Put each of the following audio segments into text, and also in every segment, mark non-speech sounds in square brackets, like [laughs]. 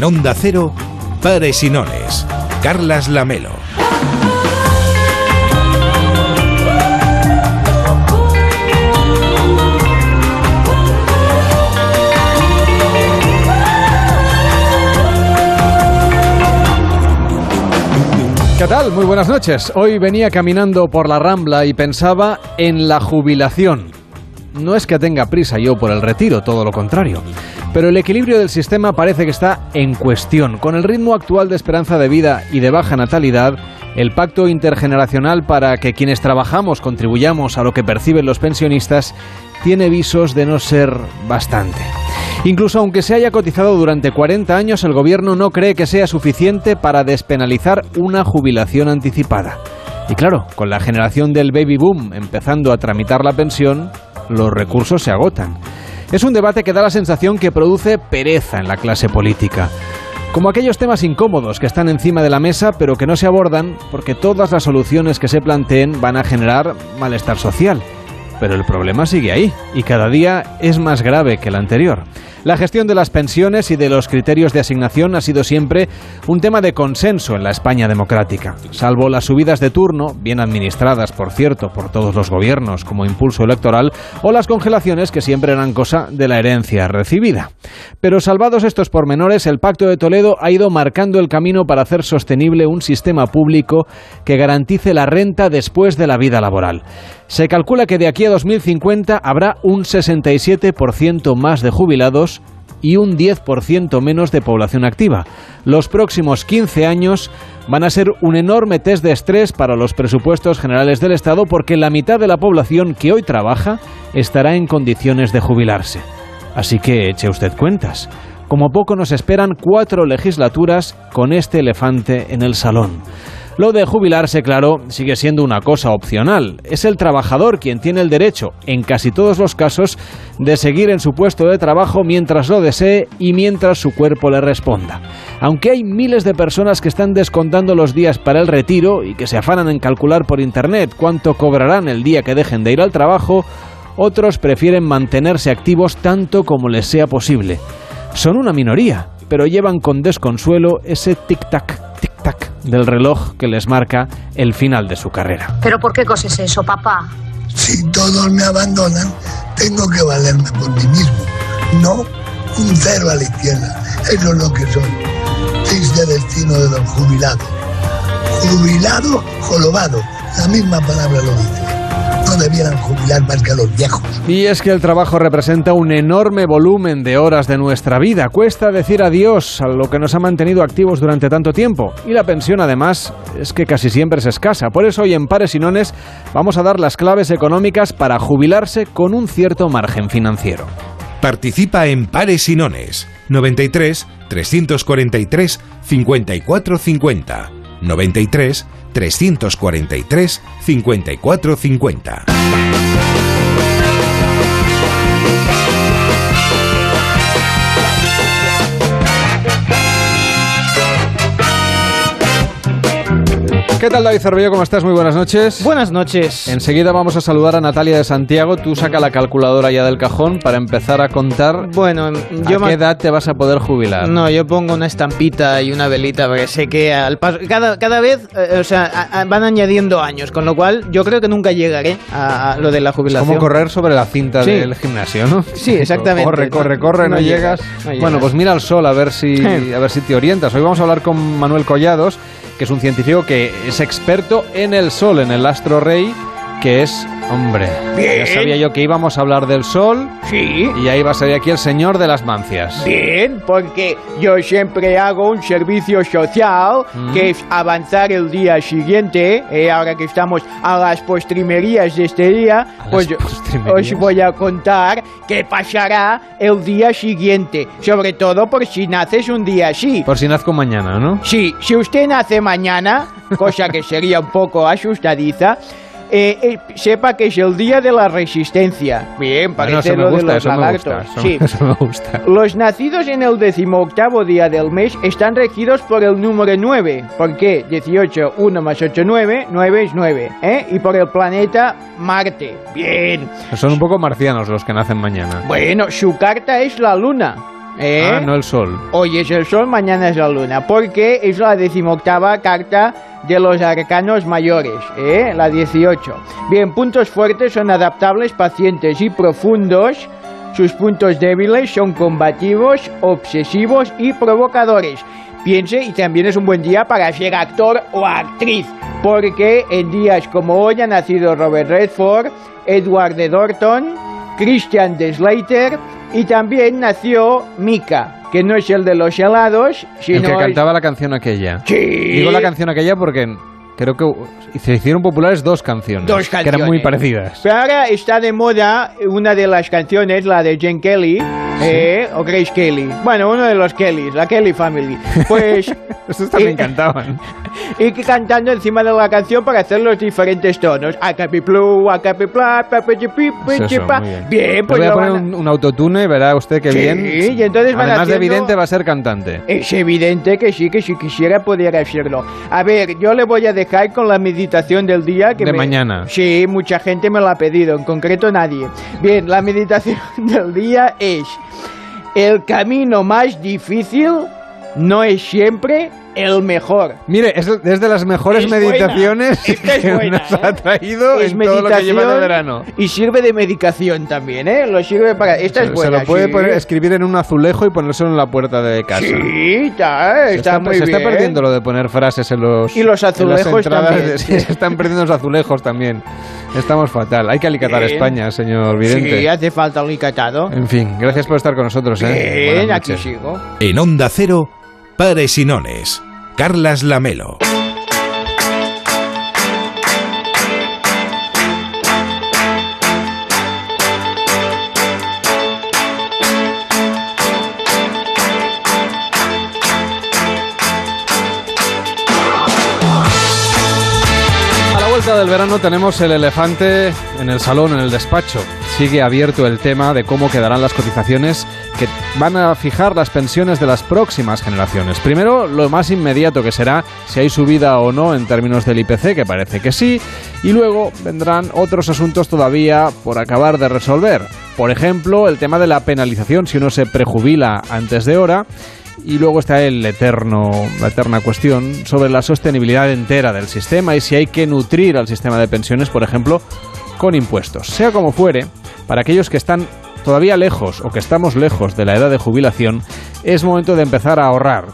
En Onda Cero, Pares y. Carlas Lamelo. ¿Qué tal? Muy buenas noches. Hoy venía caminando por la Rambla y pensaba en la jubilación. No es que tenga prisa yo por el retiro, todo lo contrario. Pero el equilibrio del sistema parece que está en cuestión. Con el ritmo actual de esperanza de vida y de baja natalidad, el pacto intergeneracional para que quienes trabajamos contribuyamos a lo que perciben los pensionistas tiene visos de no ser bastante. Incluso aunque se haya cotizado durante 40 años, el gobierno no cree que sea suficiente para despenalizar una jubilación anticipada. Y claro, con la generación del baby boom empezando a tramitar la pensión, los recursos se agotan. Es un debate que da la sensación que produce pereza en la clase política. Como aquellos temas incómodos que están encima de la mesa pero que no se abordan porque todas las soluciones que se planteen van a generar malestar social. Pero el problema sigue ahí y cada día es más grave que el anterior. La gestión de las pensiones y de los criterios de asignación ha sido siempre un tema de consenso en la España democrática. Salvo las subidas de turno, bien administradas, por cierto, por todos los gobiernos como impulso electoral, o las congelaciones que siempre eran cosa de la herencia recibida. Pero salvados estos pormenores, el Pacto de Toledo ha ido marcando el camino para hacer sostenible un sistema público que garantice la renta después de la vida laboral. Se calcula que de aquí a 2050 habrá un 67% más de jubilados y un 10% menos de población activa. Los próximos 15 años van a ser un enorme test de estrés para los presupuestos generales del Estado porque la mitad de la población que hoy trabaja estará en condiciones de jubilarse. Así que eche usted cuentas. Como poco nos esperan cuatro legislaturas con este elefante en el salón. Lo de jubilarse, claro, sigue siendo una cosa opcional. Es el trabajador quien tiene el derecho, en casi todos los casos, de seguir en su puesto de trabajo mientras lo desee y mientras su cuerpo le responda. Aunque hay miles de personas que están descontando los días para el retiro y que se afanan en calcular por Internet cuánto cobrarán el día que dejen de ir al trabajo, otros prefieren mantenerse activos tanto como les sea posible. Son una minoría, pero llevan con desconsuelo ese tic-tac, tic-tac del reloj que les marca el final de su carrera. ¿Pero por qué coses eso, papá? Si todos me abandonan, tengo que valerme por mí mismo. No un cero a la izquierda. Eso es lo que soy. Triste destino de los jubilados. Jubilado, jorobado. La misma palabra lo dice no debieran jubilar más que a los viejos. Y es que el trabajo representa un enorme volumen de horas de nuestra vida. Cuesta decir adiós a lo que nos ha mantenido activos durante tanto tiempo. Y la pensión, además, es que casi siempre es escasa. Por eso hoy en Pares y Nones vamos a dar las claves económicas para jubilarse con un cierto margen financiero. Participa en Pares y Nones 93 343 5450 93 343 5450. ¿Qué tal David Cervello? ¿Cómo estás? Muy buenas noches. Buenas noches. Enseguida vamos a saludar a Natalia de Santiago. Tú saca la calculadora ya del cajón para empezar a contar Bueno, yo a qué edad te vas a poder jubilar. No, yo pongo una estampita y una velita porque sé que al paso, cada, cada vez, eh, o sea, a- a- van añadiendo años, con lo cual yo creo que nunca llegaré a, a lo de la jubilación. Como correr sobre la cinta Sí. del gimnasio, ¿no? Sí, exactamente. Corre, corre, corre, no, no llegas. llegas, no llegas. Bueno, pues mira al sol a ver si [laughs] a ver si te orientas. Hoy vamos a hablar con Manuel Collados, que es un científico que es experto en el sol, en el astro rey, que es, hombre, ya sabía yo que íbamos a hablar del sol Sí, y ahí va a salir aquí el señor de las mancias. bien, porque yo siempre hago un servicio social Mm. que es avanzar el día siguiente. eh, ahora que estamos a las postrimerías de este día, las pues os voy a contar qué pasará el día siguiente. Sobre todo por si naces un día así. Por si nazco mañana, ¿no? Sí, si usted nace mañana, cosa que sería un poco asustadiza, eh, eh, sepa que es el día de la resistencia. Bien, Bueno, parece eso me lo de gusta, los eso me lagartos. gusta. Sí. [laughs] gusta. Los nacidos en el decimoctavo día del mes están regidos por el número 9. ¿Por qué? 18, 1 más 8, 9, 9 es 9. ¿eh? Y por el planeta Marte. Bien. Son un poco marcianos los que nacen mañana. Bueno, su carta es la luna. ¿Eh? Ah, no el sol. Hoy es el sol, mañana es la luna, porque es la decimoctava carta de los arcanos mayores, ¿eh? la 18. Bien, puntos fuertes son adaptables, pacientes y profundos. Sus puntos débiles son combativos, obsesivos y provocadores. Piense y también es un buen día para ser actor o actriz, porque en días como hoy ha nacido Robert Redford, Edward de Dorton, Christian de Slater y también nació Mika, que no es el de los helados, sino El que cantaba la canción aquella. Sí. Digo la canción aquella porque creo que se hicieron populares dos canciones. Dos Que eran muy canciones. parecidas. Pero ahora está de moda una de las canciones, la de Jen Kelly, eh, o Grace Kelly. Bueno, uno de los Kellys, la Kelly Family. Pues, [laughs] Estos también y- cantaban. [laughs] y que cantando encima de la canción para hacer los diferentes tonos. A capi plu, a capi pla, pa, pa, chi, pi, pi, Eso, chi, pa. muy bien. Bien, pues voy a poner a- un, un autotune, verá usted que Sí, bien. y entonces van Además de evidente, va a ser cantante. Es evidente que sí, que si quisiera pudiera hacerlo. A ver, yo le voy a dejar con la meditación del día que De me- mañana. Sí, mucha gente me lo ha pedido, en concreto nadie. Bien, la meditación [laughs] del día es el camino más difícil no es siempre el mejor. Mire, es, es de las mejores Es buena, meditaciones esta es que buena, nos ¿eh? ha traído Es en todo lo que lleva de meditación verano. Y sirve de medicación también, ¿eh? Lo sirve para... Esta es Se- buena. se lo puede sí. poner- escribir en un azulejo y ponérselo en la puerta de casa. Sí, está, Se está, muy se bien. está perdiendo lo de poner frases en los Y los azulejos también. de- [laughs] sí, se están perdiendo los azulejos también. Estamos fatal. Hay que alicatar Bien. España, señor Vidente. Sí, hace falta un licatado. En fin, gracias por estar con nosotros. ¿eh? Bien, aquí sigo. En Onda Cero, Pares y Nones. Carlas Lamelo. Vuelta del verano tenemos el elefante en el salón, en el despacho. Sigue abierto el tema de cómo quedarán las cotizaciones que van a fijar las pensiones de las próximas generaciones. Primero, lo más inmediato que será si hay subida o no en términos del IPC, que parece que sí, y luego vendrán otros asuntos todavía por acabar de resolver. Por ejemplo, el tema de la penalización si uno se prejubila antes de hora y luego está el eterno, la eterna cuestión sobre la sostenibilidad entera del sistema y si hay que nutrir al sistema de pensiones, por ejemplo, con impuestos. Sea como fuere, para aquellos que están todavía lejos o que estamos lejos de la edad de jubilación, es momento de empezar a ahorrar.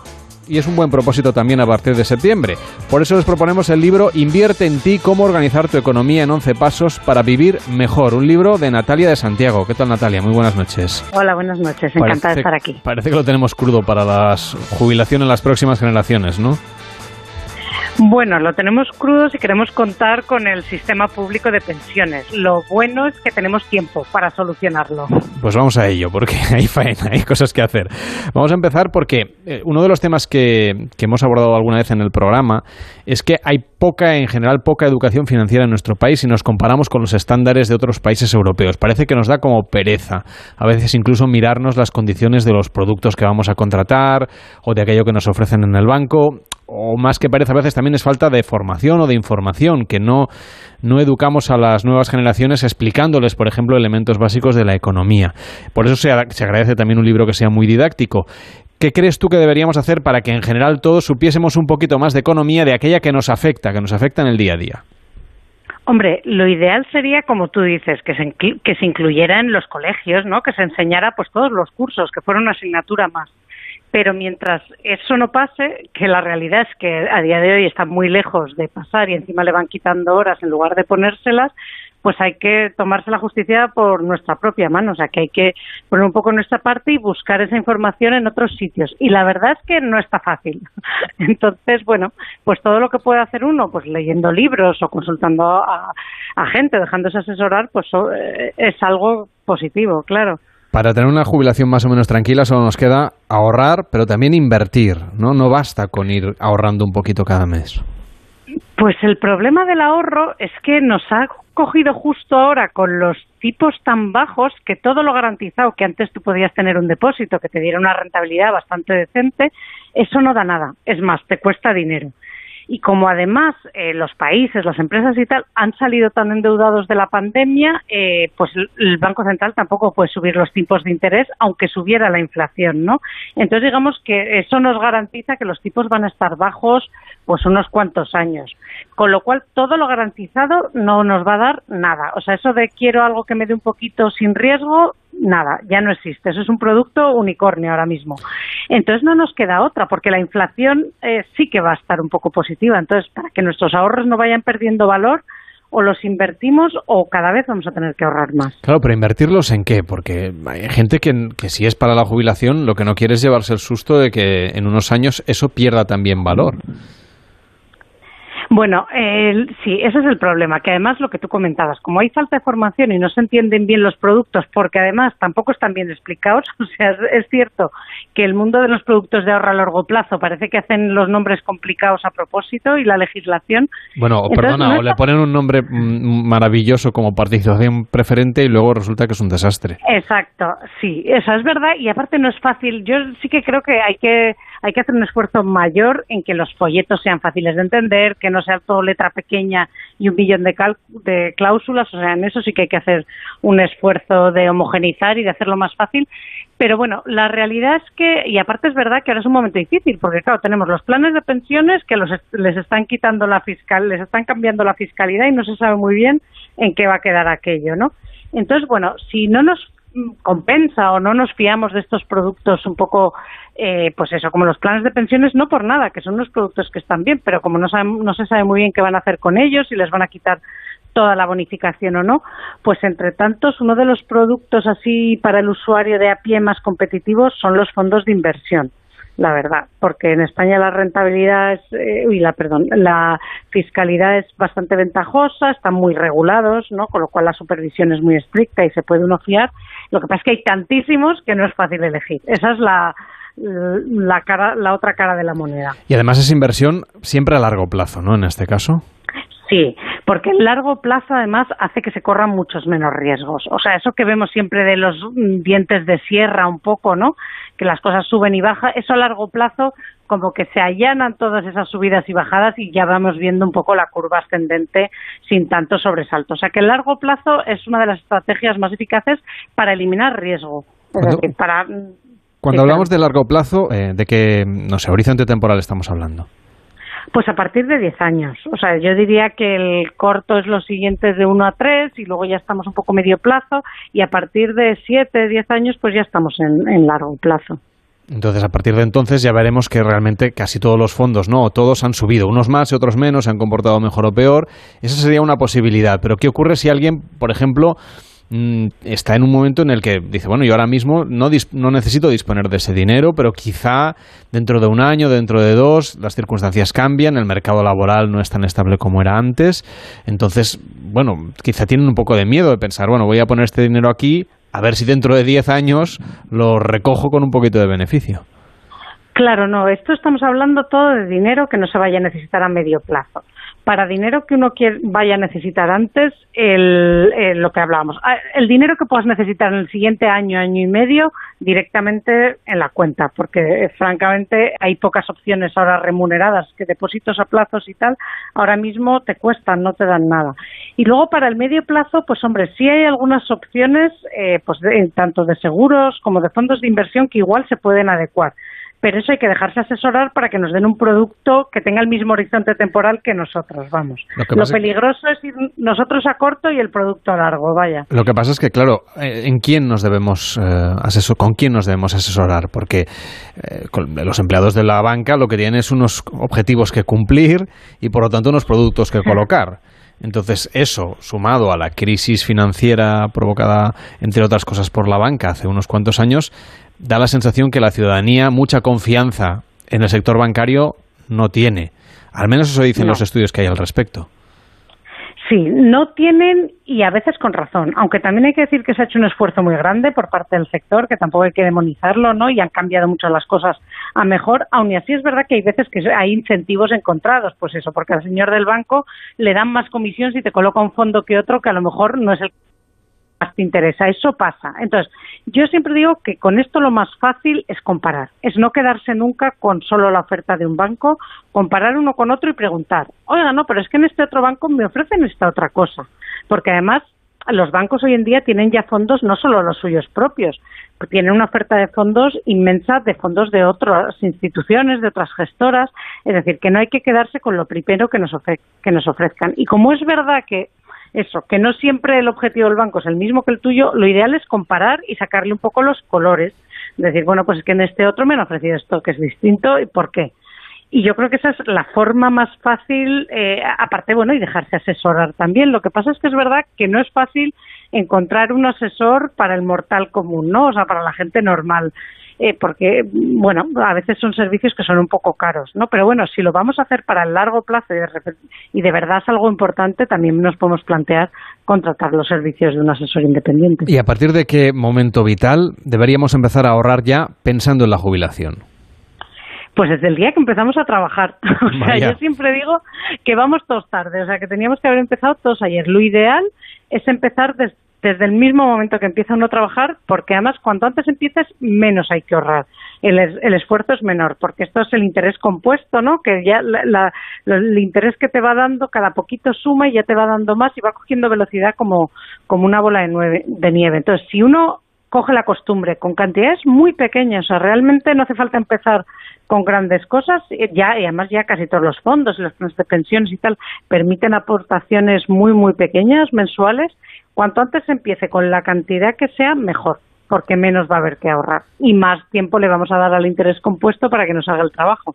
Y es un buen propósito también a partir de septiembre. Por eso les proponemos el libro Invierte en ti, cómo organizar tu economía en 11 pasos para vivir mejor. Un libro de Natalia de Santiago. ¿Qué tal Natalia? Muy buenas noches. Hola, buenas noches. Encantada de estar aquí. Parece que lo tenemos crudo para la jubilación en las próximas generaciones, ¿no? Bueno, lo tenemos crudo si queremos contar con el sistema público de pensiones. Lo bueno es que tenemos tiempo para solucionarlo. Pues vamos a ello, porque [laughs] hay faena, hay cosas que hacer. Vamos a empezar porque eh, uno de los temas que, que hemos abordado alguna vez en el programa es que hay poca, en general, poca educación financiera en nuestro país si nos comparamos con los estándares de otros países europeos. Parece que nos da como pereza, a veces incluso mirarnos las condiciones de los productos que vamos a contratar o de aquello que nos ofrecen en el banco o más que parece a veces también es falta de formación o de información, que no, no educamos a las nuevas generaciones explicándoles, por ejemplo, elementos básicos de la economía. Por eso se, se agradece también un libro que sea muy didáctico. ¿Qué crees tú que deberíamos hacer para que en general todos supiésemos un poquito más de economía de aquella que nos afecta, que nos afecta en el día a día? Hombre, lo ideal sería, como tú dices, que se, que se incluyera en los colegios, ¿no? Que se enseñara pues todos los cursos, que fuera una asignatura más. Pero mientras eso no pase, que la realidad es que a día de hoy está muy lejos de pasar y encima le van quitando horas en lugar de ponérselas, pues hay que tomarse la justicia por nuestra propia mano. O sea, que hay que poner un poco nuestra parte y buscar esa información en otros sitios. Y la verdad es que no está fácil. [laughs] Entonces, bueno, pues todo lo que puede hacer uno, pues leyendo libros o consultando a, gente, dejándose asesorar, pues eh, es algo positivo, claro. Para tener una jubilación más o menos tranquila solo nos queda ahorrar, pero también invertir, ¿no? No basta con ir ahorrando un poquito cada mes. Pues el problema del ahorro es que nos ha cogido justo ahora con los tipos tan bajos que todo lo garantizado, que antes tú podías tener un depósito que te diera una rentabilidad bastante decente, eso no da nada. Es más, te cuesta dinero. Y como además eh, los países, las empresas y tal han salido tan endeudados de la pandemia, eh, pues el Banco Central tampoco puede subir los tipos de interés, aunque subiera la inflación, ¿no? Entonces digamos que eso nos garantiza que los tipos van a estar bajos pues unos cuantos años. Con lo cual todo lo garantizado no nos va a dar nada. O sea, eso de quiero algo que me dé un poquito sin riesgo, nada, ya no existe. Eso es un producto unicornio ahora mismo. Entonces no nos queda otra, porque la inflación eh, sí que va a estar un poco positiva. Entonces, para que nuestros ahorros no vayan perdiendo valor, o los invertimos o cada vez vamos a tener que ahorrar más. Claro, pero invertirlos en qué? Porque hay gente que, que si es para la jubilación, lo que no quiere es llevarse el susto de que en unos años eso pierda también valor. Bueno, sí, ese es el problema, que además lo que tú comentabas, como hay falta de formación y no se entienden bien los productos, porque además tampoco están bien explicados, [laughs] o sea, es, cierto que el mundo de los productos de ahorro a largo plazo parece que hacen los nombres complicados a propósito y la legislación. Bueno, perdona, o le ponen un nombre mm, maravilloso como participación preferente y luego resulta que es un desastre. Exacto, sí, eso es verdad y aparte no es fácil. Yo sí que creo que hay que hay que hacer un esfuerzo mayor en que los folletos sean fáciles de entender, que no sea todo letra pequeña y un billón de, de cláusulas, o sea, en eso sí que hay que hacer un esfuerzo de homogenizar y de hacerlo más fácil. Pero bueno, la realidad es que, y aparte es verdad que ahora es un momento difícil, porque claro, tenemos los planes de pensiones que los, les están quitando la fiscal, les están cambiando la fiscalidad y no se sabe muy bien en qué va a quedar aquello, ¿no? Entonces, bueno, si no nos compensa o no nos fiamos de estos productos un poco, eh, pues eso, como los planes de pensiones, no por nada, que son unos productos que están bien, pero como no, no se sabe muy bien qué van a hacer con ellos, si les van a quitar toda la bonificación o no, pues entre tantos, uno de los productos así para el usuario de a pie más competitivos son los fondos de inversión la verdad, porque en España la rentabilidad es, eh, uy, la perdón, la fiscalidad es bastante ventajosa, están muy regulados, ¿no? Con lo cual la supervisión es muy estricta y se puede uno fiar. Lo que pasa es que hay tantísimos que no es fácil elegir. Esa es la la cara, la otra cara de la moneda. Y además es inversión siempre a largo plazo, ¿no? En este caso. Sí, porque el largo plazo además hace que se corran muchos menos riesgos. O sea, eso que vemos siempre de los dientes de sierra un poco, ¿no? Que las cosas suben y bajan, eso a largo plazo como que se allanan todas esas subidas y bajadas y ya vamos viendo un poco la curva ascendente sin tanto sobresalto. O sea que el largo plazo es una de las estrategias más eficaces para eliminar riesgo. Cuando, para... Cuando hablamos de largo plazo, eh, ¿de qué, no sé, horizonte temporal estamos hablando? Pues a partir de 10 años. O sea, yo diría que el corto es lo siguiente de 1 a 3 y luego ya estamos un poco medio plazo y a partir de 7, 10 años pues ya estamos en, largo plazo. Entonces, a partir de entonces ya veremos que realmente casi todos los fondos, no, todos han subido, unos más y otros menos, se han comportado mejor o peor. Esa sería una posibilidad. Pero ¿qué ocurre si alguien, por ejemplo, está en un momento en el que dice, bueno, yo ahora mismo no, no necesito disponer de ese dinero, pero quizá dentro de un año, dentro de dos, las circunstancias cambian, el mercado laboral no es tan estable como era antes, entonces, bueno, quizá tienen un poco de miedo de pensar, bueno, voy a poner este dinero aquí, a ver si dentro de diez años lo recojo con un poquito de beneficio. Claro, no, esto estamos hablando todo de dinero que no se vaya a necesitar a medio plazo para dinero que uno quiere, vaya a necesitar antes, el, lo que hablábamos, ah, el dinero que puedas necesitar en el siguiente año, año y medio, directamente en la cuenta, porque eh, francamente hay pocas opciones ahora remuneradas, que depósitos a plazos y tal, ahora mismo te cuestan, no te dan nada. Y luego para el medio plazo, pues hombre, sí hay algunas opciones, eh, pues tanto de seguros como de fondos de inversión que igual se pueden adecuar pero eso hay que dejarse asesorar para que nos den un producto que tenga el mismo horizonte temporal que nosotros, vamos. Lo, peligroso es ir nosotros a corto y el producto a largo, vaya. Lo que pasa es que, claro, eh, ¿en quién nos debemos eh, con quién nos debemos asesorar? Porque eh, los empleados de la banca lo que tienen es unos objetivos que cumplir y, por lo tanto, unos productos que colocar. Entonces, eso, sumado a la crisis financiera provocada, entre otras cosas, por la banca hace unos cuantos años, da la sensación que la ciudadanía mucha confianza en el sector bancario no tiene. Al menos eso dicen los estudios que hay al respecto. Sí, no tienen y a veces con razón, aunque también hay que decir que se ha hecho un esfuerzo muy grande por parte del sector, que tampoco hay que demonizarlo, ¿no? Y han cambiado mucho las cosas a mejor, aun y así es verdad que hay veces que hay incentivos encontrados, pues eso, porque al señor del banco le dan más comisión si te coloca un fondo que otro que a lo mejor no es el más te interesa. Eso pasa. Entonces, yo siempre digo que con esto lo más fácil es comparar. Es no quedarse nunca con solo la oferta de un banco, comparar uno con otro y preguntar, oiga, no, pero es que en este otro banco me ofrecen esta otra cosa. Porque además, los bancos hoy en día tienen ya fondos no solo los suyos propios, tienen una oferta de fondos inmensa de fondos de otras instituciones, de otras gestoras, es decir, que no hay que quedarse con lo primero que nos, que nos ofrezcan. Y como es verdad que eso, que no siempre el objetivo del banco es el mismo que el tuyo, lo ideal es comparar y sacarle un poco los colores. Decir, bueno, pues es que en este otro me han ofrecido esto que es distinto y por qué. Y yo creo que esa es la forma más fácil, eh, aparte, bueno, y dejarse asesorar también. Lo que pasa es que es verdad que no es fácil encontrar un asesor para el mortal común, ¿no? O sea, para la gente normal. Eh, porque, bueno, a veces son servicios que son un poco caros, ¿no? Pero bueno, si lo vamos a hacer para el largo plazo y de, y de verdad es algo importante, también nos podemos plantear contratar los servicios de un asesor independiente. ¿Y a partir de qué momento vital deberíamos empezar a ahorrar ya pensando en la jubilación? Pues desde el día que empezamos a trabajar. [laughs] o sea, yo siempre digo que vamos todos tarde, o sea, que teníamos que haber empezado todos ayer. Lo ideal es empezar desde desde el mismo momento que empieza uno a trabajar, porque además cuanto antes empieces, menos hay que ahorrar. El, el esfuerzo es menor, porque esto es el interés compuesto, ¿no? Que ya el interés que te va dando, cada poquito suma y ya te va dando más y va cogiendo velocidad como, como una bola de, nieve. Entonces, si uno coge la costumbre con cantidades muy pequeñas, o sea, realmente no hace falta empezar con grandes cosas, ya y además ya casi todos los fondos y los planes de pensiones y tal permiten aportaciones muy muy pequeñas mensuales Cuanto antes empiece con la cantidad que sea, mejor, porque menos va a haber que ahorrar y más tiempo le vamos a dar al interés compuesto para que nos haga el trabajo.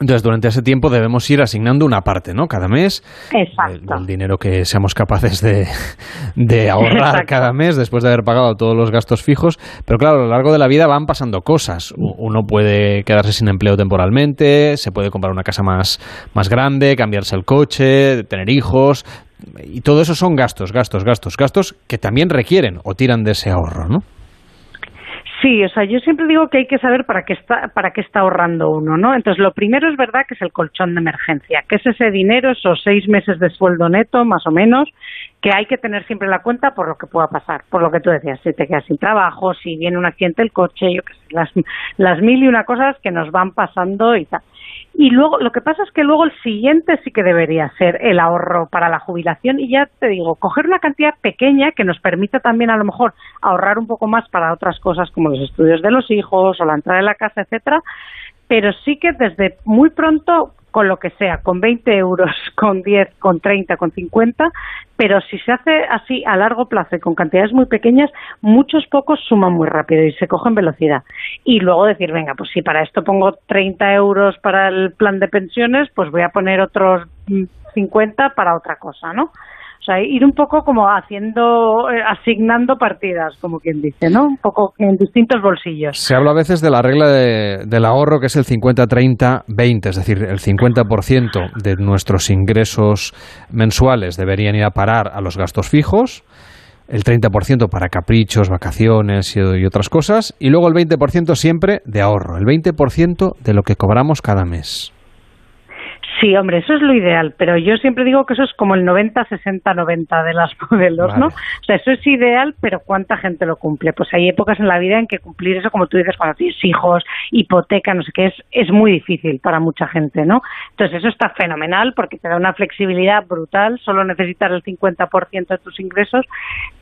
Entonces, durante ese tiempo debemos ir asignando una parte, ¿no? Cada mes. Exacto. El, dinero que seamos capaces de, ahorrar cada mes después de haber pagado todos los gastos fijos. Pero claro, a lo largo de la vida van pasando cosas. Uno puede quedarse sin empleo temporalmente, se puede comprar una casa más, más grande, cambiarse el coche, tener hijos, y todo eso son gastos, gastos, gastos, gastos que también requieren o tiran de ese ahorro, ¿no? Sí, o sea, yo siempre digo que hay que saber para qué está para qué está ahorrando uno, ¿no? Entonces, lo primero es verdad que es el colchón de emergencia, que es ese dinero, esos seis meses de sueldo neto, más o menos, que hay que tener siempre en la cuenta por lo que pueda pasar, por lo que tú decías, si te quedas sin trabajo, si viene un accidente del coche, yo qué sé, las, las mil y una cosas que nos van pasando y tal. Y luego, lo que pasa es que luego el siguiente sí que debería ser el ahorro para la jubilación. Y ya te digo, coger una cantidad pequeña que nos permita también a lo mejor ahorrar un poco más para otras cosas como los estudios de los hijos o la entrada de la casa, etcétera, pero sí que desde muy pronto con lo que sea, con 20 euros, [laughs] con 10, con 30, con 50, pero si se hace así a largo plazo y con cantidades muy pequeñas, muchos pocos suman muy rápido y se cogen velocidad. Y luego decir, venga, pues si para esto pongo 30 euros para el plan de pensiones, pues voy a poner otros 50 para otra cosa, ¿no? O sea, ir un poco como haciendo, eh, asignando partidas, como quien dice, ¿no? Un poco en distintos bolsillos. Se habla a veces de la regla del ahorro que es el 50-30-20, es decir, el 50% de nuestros ingresos mensuales deberían ir a parar a los gastos fijos, el 30% para caprichos, vacaciones y, otras cosas, y luego el 20% siempre de ahorro, el 20% de lo que cobramos cada mes. Sí, hombre, eso es lo ideal, pero yo siempre digo que eso es como el 90, 60, 90 de las [laughs] modelos, ¿no? O sea, eso es ideal, pero ¿cuánta gente lo cumple? Pues hay épocas en la vida en que cumplir eso, como tú dices, cuando tienes hijos, hipoteca, no sé qué, es, es muy difícil para mucha gente, ¿no? Entonces eso está fenomenal porque te da una flexibilidad brutal, solo necesitas el 50% de tus ingresos,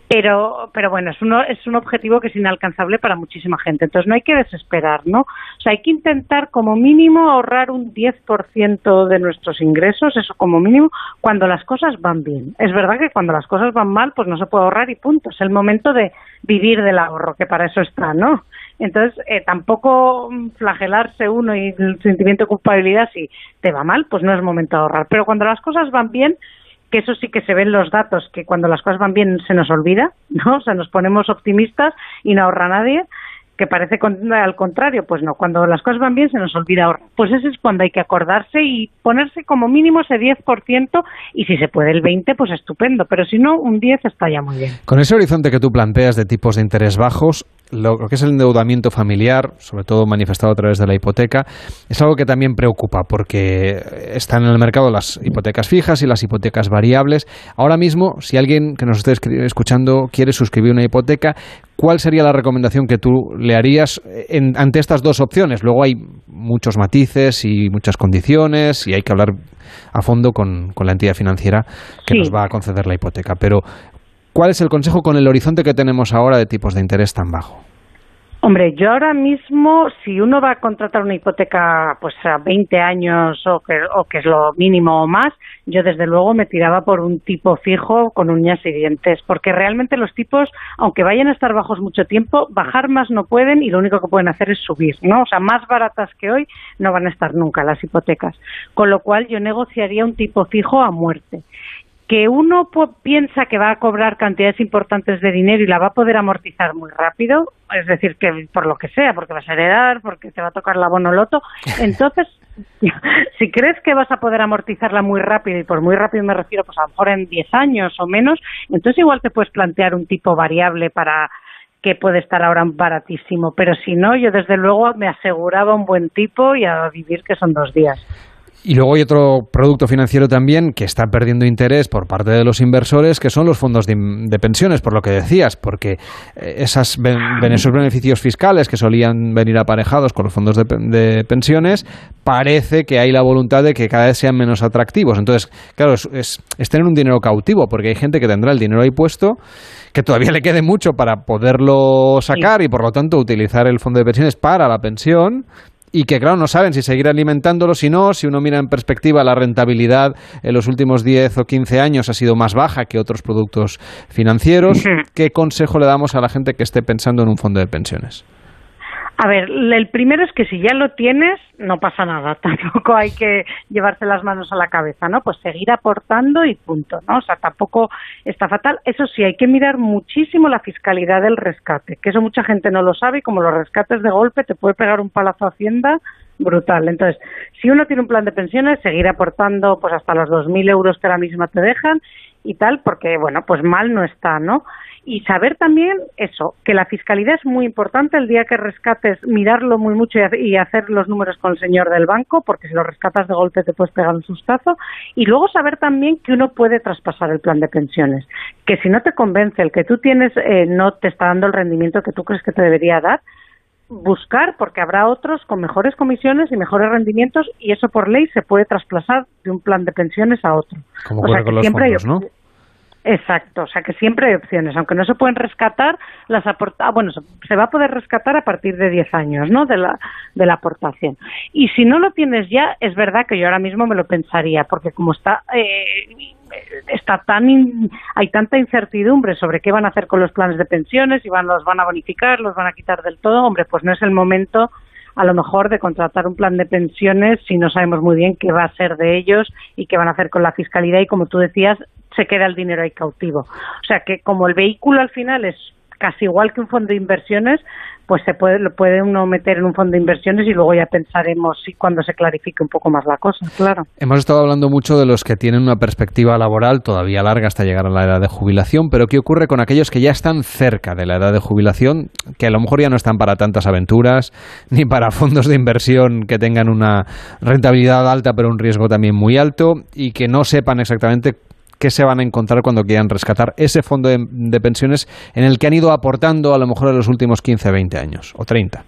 pero pero bueno es uno es un objetivo que es inalcanzable para muchísima gente. Entonces no hay que desesperar no o sea hay que intentar como mínimo ahorrar un 10% de nuestros ingresos eso como mínimo cuando las cosas van bien. Es verdad que cuando las cosas van mal pues no se puede ahorrar y punto. Es el momento de vivir del ahorro que para eso está no entonces eh, tampoco flagelarse uno y el sentimiento de culpabilidad si te va mal pues no es momento de ahorrar. Pero cuando las cosas van bien que eso sí que se ven los datos, que cuando las cosas van bien se nos olvida, ¿no? O sea, nos ponemos optimistas y no ahorra nadie. Que parece al contrario, pues no, cuando las cosas van bien se nos olvida ahorrar. Pues ese es cuando hay que acordarse y ponerse como mínimo ese 10% y si se puede el 20%, pues estupendo, pero si no, un 10% está ya muy bien. Con ese horizonte que tú planteas de tipos de interés bajos, lo, que es el endeudamiento familiar, sobre todo manifestado a través de la hipoteca, es algo que también preocupa porque están en el mercado las hipotecas fijas y las hipotecas variables. Ahora mismo, si alguien que nos esté escuchando quiere suscribir una hipoteca, ¿cuál sería la recomendación que tú le harías ante estas dos opciones? Luego hay muchos matices y muchas condiciones y hay que hablar a fondo con, la entidad financiera que nos va a conceder la hipoteca. Pero ¿Cuál es el consejo con el horizonte que tenemos ahora de tipos de interés tan bajo? Hombre, yo ahora mismo, si uno va a contratar una hipoteca pues a 20 años o que, o que es lo mínimo o más, yo desde luego me tiraba por un tipo fijo con uñas y dientes, porque realmente los tipos, aunque vayan a estar bajos mucho tiempo, bajar más no pueden y lo único que pueden hacer es subir, ¿no? O sea, más baratas que hoy no van a estar nunca las hipotecas. Con lo cual yo negociaría un tipo fijo a muerte que uno piensa que va a cobrar cantidades importantes de dinero y la va a poder amortizar muy rápido, es decir, que por lo que sea, porque vas a heredar, porque te va a tocar la bonoloto, [laughs] entonces, [laughs] si crees que vas a poder amortizarla muy rápido, y por muy rápido me refiero, pues a lo mejor en 10 años o menos, entonces igual te puedes plantear un tipo variable para que puede estar ahora baratísimo, pero si no, yo desde luego me aseguraba un buen tipo y a vivir que son dos días. Y luego hay otro producto financiero también que está perdiendo interés por parte de los inversores, que son los fondos de, pensiones, por lo que decías, porque eh, esas, esos beneficios fiscales que solían venir aparejados con los fondos de, pensiones, parece que hay la voluntad de que cada vez sean menos atractivos. Entonces, claro, es, es tener un dinero cautivo, porque hay gente que tendrá el dinero ahí puesto, que todavía le quede mucho para poderlo sacar y por lo tanto utilizar el fondo de pensiones para la pensión, y que, claro, no saben si seguir alimentándolo, si no, si uno mira en perspectiva la rentabilidad en los últimos 10 o 15 años ha sido más baja que otros productos financieros. ¿Qué consejo le damos a la gente que esté pensando en un fondo de pensiones? A ver, el primero es que si ya lo tienes, no pasa nada. [laughs] Tampoco hay que llevarse las manos a la cabeza, ¿no? Pues seguir aportando y punto, ¿no? O sea, tampoco está fatal. Eso sí, hay que mirar muchísimo la fiscalidad del rescate, que eso mucha gente no lo sabe y como los rescates de golpe te puede pegar un palazo a Hacienda brutal. Entonces, si uno tiene un plan de pensiones, seguir aportando pues hasta los 2.000 euros que ahora mismo te dejan y tal, porque, bueno, pues mal no está, ¿no? Y saber también eso, que la fiscalidad es muy importante el día que rescates, mirarlo muy mucho y hacer los números con el señor del banco, porque si lo rescatas de golpe te puedes pegar un sustazo, y luego saber también que uno puede traspasar el plan de pensiones, que si no te convence el que tú tienes eh, no te está dando el rendimiento que tú crees que te debería dar, buscar, porque habrá otros con mejores comisiones y mejores rendimientos, y eso por ley se puede traspasar de un plan de pensiones a otro. Como o sea, con los fondos, ¿no? Exacto, o sea que siempre hay opciones, aunque no se pueden rescatar las aportaciones, ah, bueno, se va a poder rescatar a partir de 10 años, ¿no? De la, de la aportación. Y si no lo tienes ya, es verdad que yo ahora mismo me lo pensaría, porque como está, eh, está tan, hay tanta incertidumbre sobre qué van a hacer con los planes de pensiones, si van, los van a bonificar, los van a quitar del todo, hombre, pues no es el momento a lo mejor de contratar un plan de pensiones si no sabemos muy bien qué va a ser de ellos y qué van a hacer con la fiscalidad y como tú decías, se queda el dinero ahí cautivo. O sea que como el vehículo al final es casi igual que un fondo de inversiones, pues se puede, lo puede uno meter en un fondo de inversiones y luego ya pensaremos si cuando se clarifique un poco más la cosa, claro. Hemos estado hablando mucho de los que tienen una perspectiva laboral todavía larga hasta llegar a la edad de jubilación, pero ¿qué ocurre con aquellos que ya están cerca de la edad de jubilación, que a lo mejor ya no están para tantas aventuras, [laughs] ni para fondos de inversión que tengan una rentabilidad alta pero un riesgo también muy alto y que no sepan exactamente qué se van a encontrar cuando quieran rescatar ese fondo de, pensiones en el que han ido aportando a lo mejor en los últimos 15, 20 años o 30.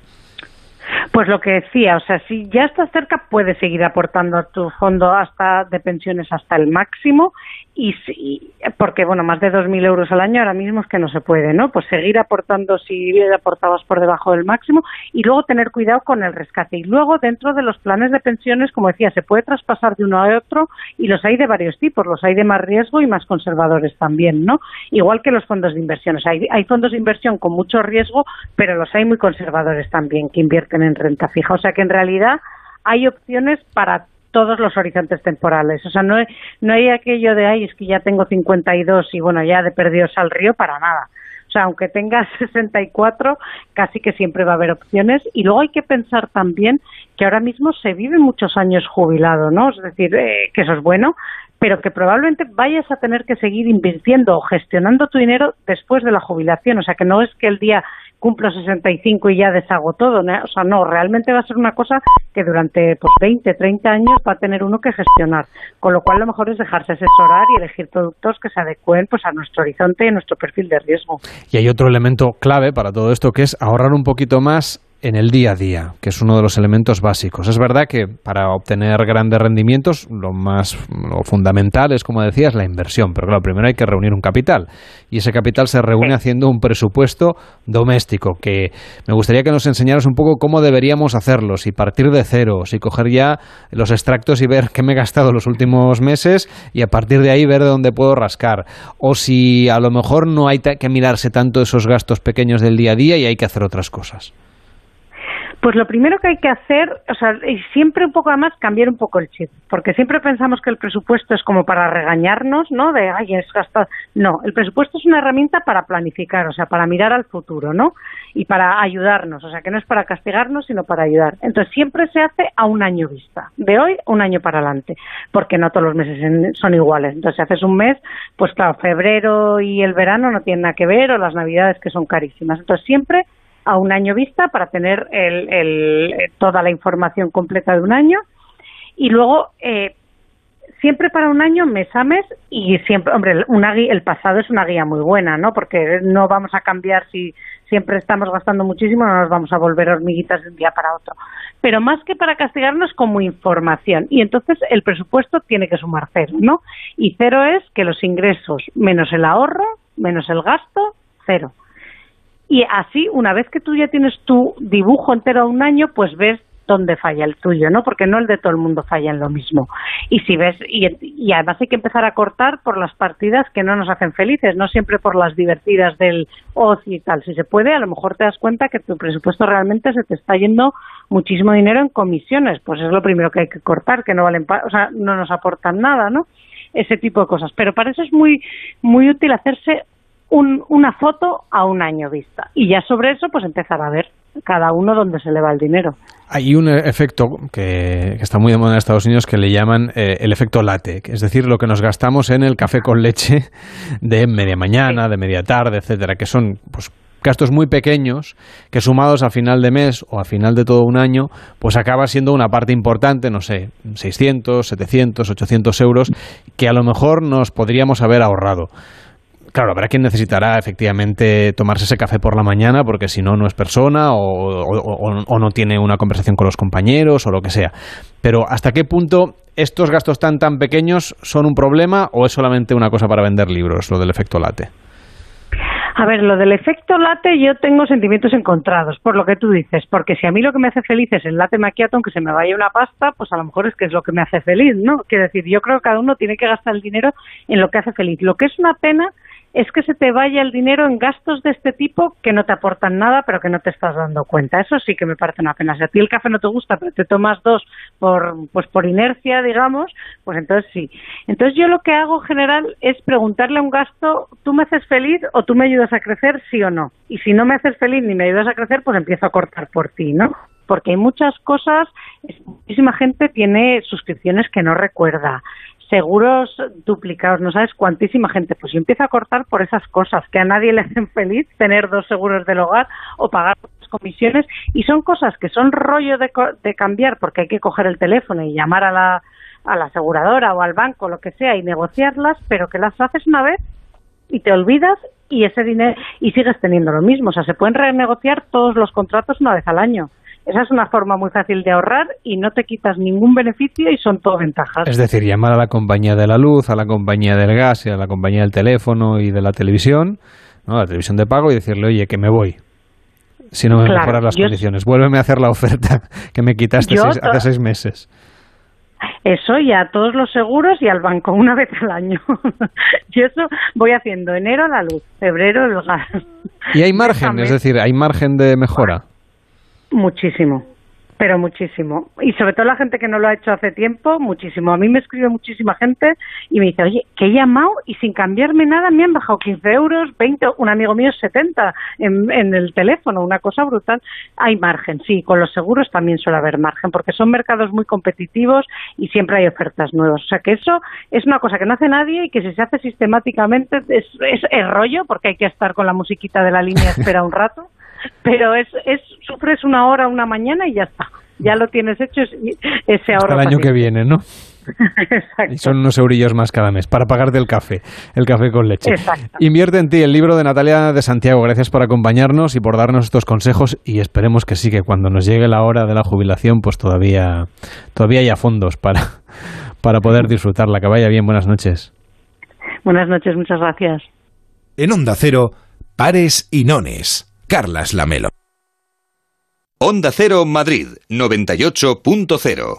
Pues lo que decía, o sea, si ya estás cerca, puedes seguir aportando a tu fondo hasta de pensiones hasta el máximo y, si, porque bueno más de 2.000 euros al año ahora mismo es que no se puede no pues seguir aportando si aportabas por debajo del máximo y luego tener cuidado con el rescate. Y luego dentro de los planes de pensiones como decía se puede traspasar de uno a otro y los hay de varios tipos. Los hay de más riesgo y más conservadores también no igual que los fondos de inversiones. Hay, hay fondos de inversión con mucho riesgo pero los hay muy conservadores también que invierten en renta fija. O sea que en realidad hay opciones para todos los horizontes temporales. O sea, no, no hay aquello de, ay, es que ya tengo 52 y bueno, ya de perdidos al río para nada. O sea, aunque tengas [laughs] 64, casi que siempre va a haber opciones. Y luego hay que pensar también que ahora mismo se vive muchos años jubilado, ¿no? Es decir, eh, que eso es bueno, pero que probablemente vayas a tener que seguir invirtiendo o gestionando tu dinero después de la jubilación. O sea, que no es que el día cumplo 65 y ya deshago todo. O sea, no, realmente va a ser una cosa que durante pues, 20, 30 años va a tener uno que gestionar. Con lo cual, lo mejor es dejarse asesorar y elegir productos que se adecuen pues, a nuestro horizonte y a nuestro perfil de riesgo. Y hay otro elemento clave para todo esto que es ahorrar un poquito más en el día a día, que es uno de los elementos básicos. Es verdad que para obtener grandes rendimientos lo más lo fundamental es, como decías, la inversión, pero claro, primero hay que reunir un capital y ese capital se reúne haciendo un presupuesto doméstico, que me gustaría que nos enseñaras un poco cómo deberíamos hacerlo, si partir de cero, si coger ya los extractos y ver qué me he gastado los últimos meses y a partir de ahí ver de dónde puedo rascar, o si a lo mejor no hay que mirarse tanto esos gastos pequeños del día a día y hay que hacer otras cosas. Pues lo primero que hay que hacer, o sea, y siempre un poco además cambiar un poco el chip, porque siempre pensamos que el presupuesto es como para regañarnos, ¿no? De, ay, es gastado. No, el presupuesto es una herramienta para planificar, o sea, para mirar al futuro, ¿no? Y para ayudarnos, o sea, que no es para castigarnos, sino para ayudar. Entonces, siempre se hace a un año vista, de hoy un año para adelante, porque no todos los meses son iguales. Entonces, si haces un mes, pues claro, febrero y el verano no tienen nada que ver, o las navidades que son carísimas. Entonces, siempre a un año vista para tener el, toda la información completa de un año. Y luego eh, siempre para un año mes a mes y siempre hombre una guía, el pasado es una guía muy buena no porque no vamos a cambiar si siempre estamos gastando muchísimo no nos vamos a volver hormiguitas de un día para otro. Pero más que para castigarnos como información. Y entonces el presupuesto tiene que sumar cero no y cero es que los ingresos menos el ahorro menos el gasto cero y así, una vez que tú ya tienes tu dibujo entero a un año, pues ves dónde falla el tuyo, ¿no? Porque no el de todo el mundo falla en lo mismo. Y si ves, y, además hay que empezar a cortar por las partidas que no nos hacen felices, no siempre por las divertidas del ocio y tal. Si se puede, a lo mejor te das cuenta que tu presupuesto realmente se te está yendo muchísimo dinero en comisiones. Pues es lo primero que hay que cortar, que no valen, o sea, no nos aportan nada, ¿no? Ese tipo de cosas. Pero para eso es muy, muy útil hacerse una foto a un año vista. Y ya sobre eso, pues empezar a ver cada uno dónde se le va el dinero. Hay un efecto que, está muy de moda en Estados Unidos que le llaman eh, el efecto latte, es decir, lo que nos gastamos en el café con leche de media mañana, de media tarde, etcétera, que son pues gastos muy pequeños que sumados a final de mes o a final de todo un año, pues acaba siendo una parte importante, no sé, 600, 700, 800 euros, que a lo mejor nos podríamos haber ahorrado. Claro, habrá quien necesitará efectivamente tomarse ese café por la mañana porque si no, no es persona o, no tiene una conversación con los compañeros o lo que sea. Pero ¿hasta qué punto estos gastos tan tan pequeños son un problema o es solamente una cosa para vender libros, lo del efecto late? A ver, lo del efecto late yo tengo sentimientos encontrados, por lo que tú dices, porque si a mí lo que me hace feliz es el late macchiato, aunque se me vaya una pasta, pues a lo mejor es que es lo que me hace feliz, ¿no? Quiero decir, yo creo que cada uno tiene que gastar el dinero en lo que hace feliz. Lo que es una pena es que se te vaya el dinero en gastos de este tipo que no te aportan nada, pero que no te estás dando cuenta. Eso sí que me parece una pena. Si a ti el café no te gusta, pero te tomas dos por, pues por inercia, digamos, pues entonces sí. Entonces yo lo que hago en general es preguntarle a un gasto, ¿tú me haces feliz o tú me ayudas a crecer, sí o no? Y si no me haces feliz ni me ayudas a crecer, pues empiezo a cortar por ti, ¿no? Porque hay muchas cosas, muchísima gente tiene suscripciones que no recuerda, seguros duplicados, no sabes cuántísima gente. Pues yo empiezo a cortar por esas cosas que a nadie le hacen feliz tener dos seguros del hogar o pagar comisiones y son cosas que son rollo de, de cambiar porque hay que coger el teléfono y llamar a la, a la aseguradora o al banco, lo que sea, y negociarlas, pero que las haces una vez y te olvidas y ese dinero y sigues teniendo lo mismo. O sea, se pueden renegociar todos los contratos una vez al año. Esa es una forma muy fácil de ahorrar y no te quitas ningún beneficio y son todo ventajas. Es decir, llamar a la compañía de la luz, a la compañía del gas y a la compañía del teléfono y de la televisión, ¿no? la televisión de pago y decirle, oye, que me voy. Si no me mejoras las condiciones, vuélveme a hacer la oferta [laughs] que me quitaste hace seis meses. Eso y a todos los seguros y al banco una vez al año. [laughs] Yo eso voy haciendo enero la luz, febrero el gas. Y hay margen, es decir, hay margen de mejora. Muchísimo. Pero muchísimo. Y sobre todo la gente que no lo ha hecho hace tiempo, muchísimo. A mí me escribe muchísima gente y me dice, oye, que he llamado y sin cambiarme nada me han bajado 15 euros, 20, un amigo mío 70 en, en el teléfono, una cosa brutal. Hay margen, sí, con los seguros también suele haber margen, porque son mercados muy competitivos y siempre hay ofertas nuevas. O sea que eso es una cosa que no hace nadie y que si se hace sistemáticamente es, es, es rollo, porque hay que estar con la musiquita de la línea [laughs] espera un rato pero es, es sufres una hora, una mañana y ya está. Ya lo tienes hecho ese ahorro. El año que viene, ¿no? [laughs] Exacto. Y son unos eurillos más cada mes para pagarte el café, el café con leche. Exacto. Invierte en ti, el libro de Natalia de Santiago. Gracias por acompañarnos y por darnos estos consejos y esperemos que sí, que cuando nos llegue la hora de la jubilación, pues todavía, todavía haya fondos para, [laughs] para poder disfrutarla. Que vaya bien, buenas noches. Buenas noches, muchas gracias. En Onda Cero, pares y nones. Carlas Lamelo. Onda Cero Madrid 98.0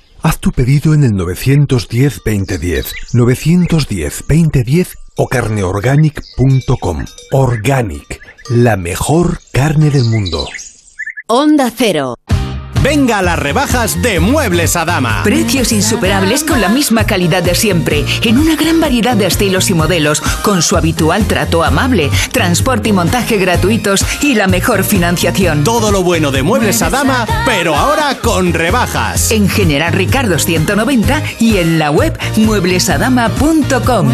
Haz tu pedido en el 910-2010, 910-2010 o carneorganic.com. Organic, la mejor carne del mundo. Onda Cero. Venga a las rebajas de Muebles a Dama. Precios insuperables con la misma calidad de siempre, en una gran variedad de estilos y modelos, con su habitual trato amable, transporte y montaje gratuitos y la mejor financiación. Todo lo bueno de Muebles a Dama, pero ahora con rebajas. En General Ricardo 190 y en la web mueblesadama.com.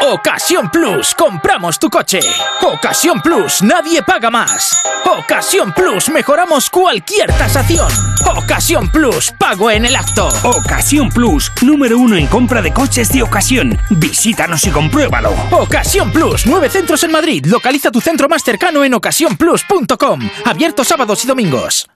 Ocasión Plus, compramos tu coche. Ocasión Plus, nadie paga más. Ocasión Plus, mejoramos cualquier tasación. Ocasión Plus, pago en el acto. Ocasión Plus, número uno en compra de coches de ocasión. Visítanos y compruébalo. Ocasión Plus, nueve centros en Madrid. Localiza tu centro más cercano en ocasiónplus.com. Abierto sábados y domingos.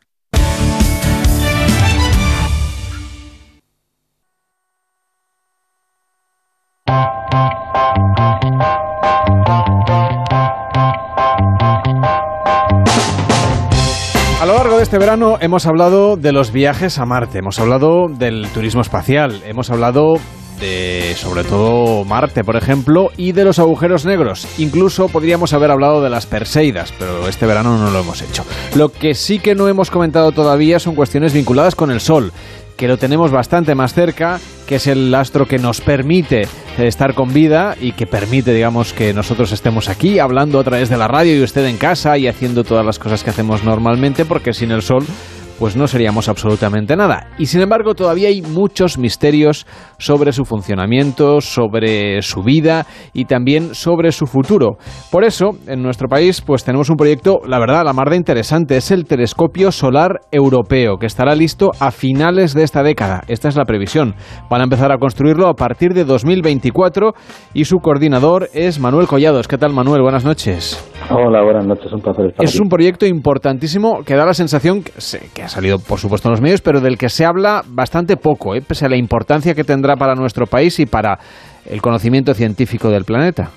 A lo largo de este verano hemos hablado de los viajes a Marte, hemos hablado del turismo espacial, hemos hablado de sobre todo Marte, por ejemplo, y de los agujeros negros. Incluso podríamos haber hablado de las Perseidas, pero este verano no lo hemos hecho. Lo que sí que no hemos comentado todavía son cuestiones vinculadas con el Sol que lo tenemos bastante más cerca, que es el astro que nos permite estar con vida y que permite, digamos, que nosotros estemos aquí hablando a través de la radio y usted en casa y haciendo todas las cosas que hacemos normalmente, porque sin el sol pues no seríamos absolutamente nada. Y sin embargo todavía hay muchos misterios sobre su funcionamiento, sobre su vida y también sobre su futuro. Por eso, en nuestro país, pues tenemos un proyecto, la verdad, la mar de interesante. Es el Telescopio Solar Europeo, que estará listo a finales de esta década. Esta es la previsión. Van a empezar a construirlo a partir de 2024 y su coordinador es Manuel Collados. ¿Qué tal, Manuel? Buenas noches. Hola, buenas noches, un placer estar Es aquí. un proyecto importantísimo que da la sensación que, que ha salido, por supuesto, en los medios, pero del que se habla bastante poco, ¿eh? pese a la importancia que tendrá para nuestro país y para el conocimiento científico del planeta.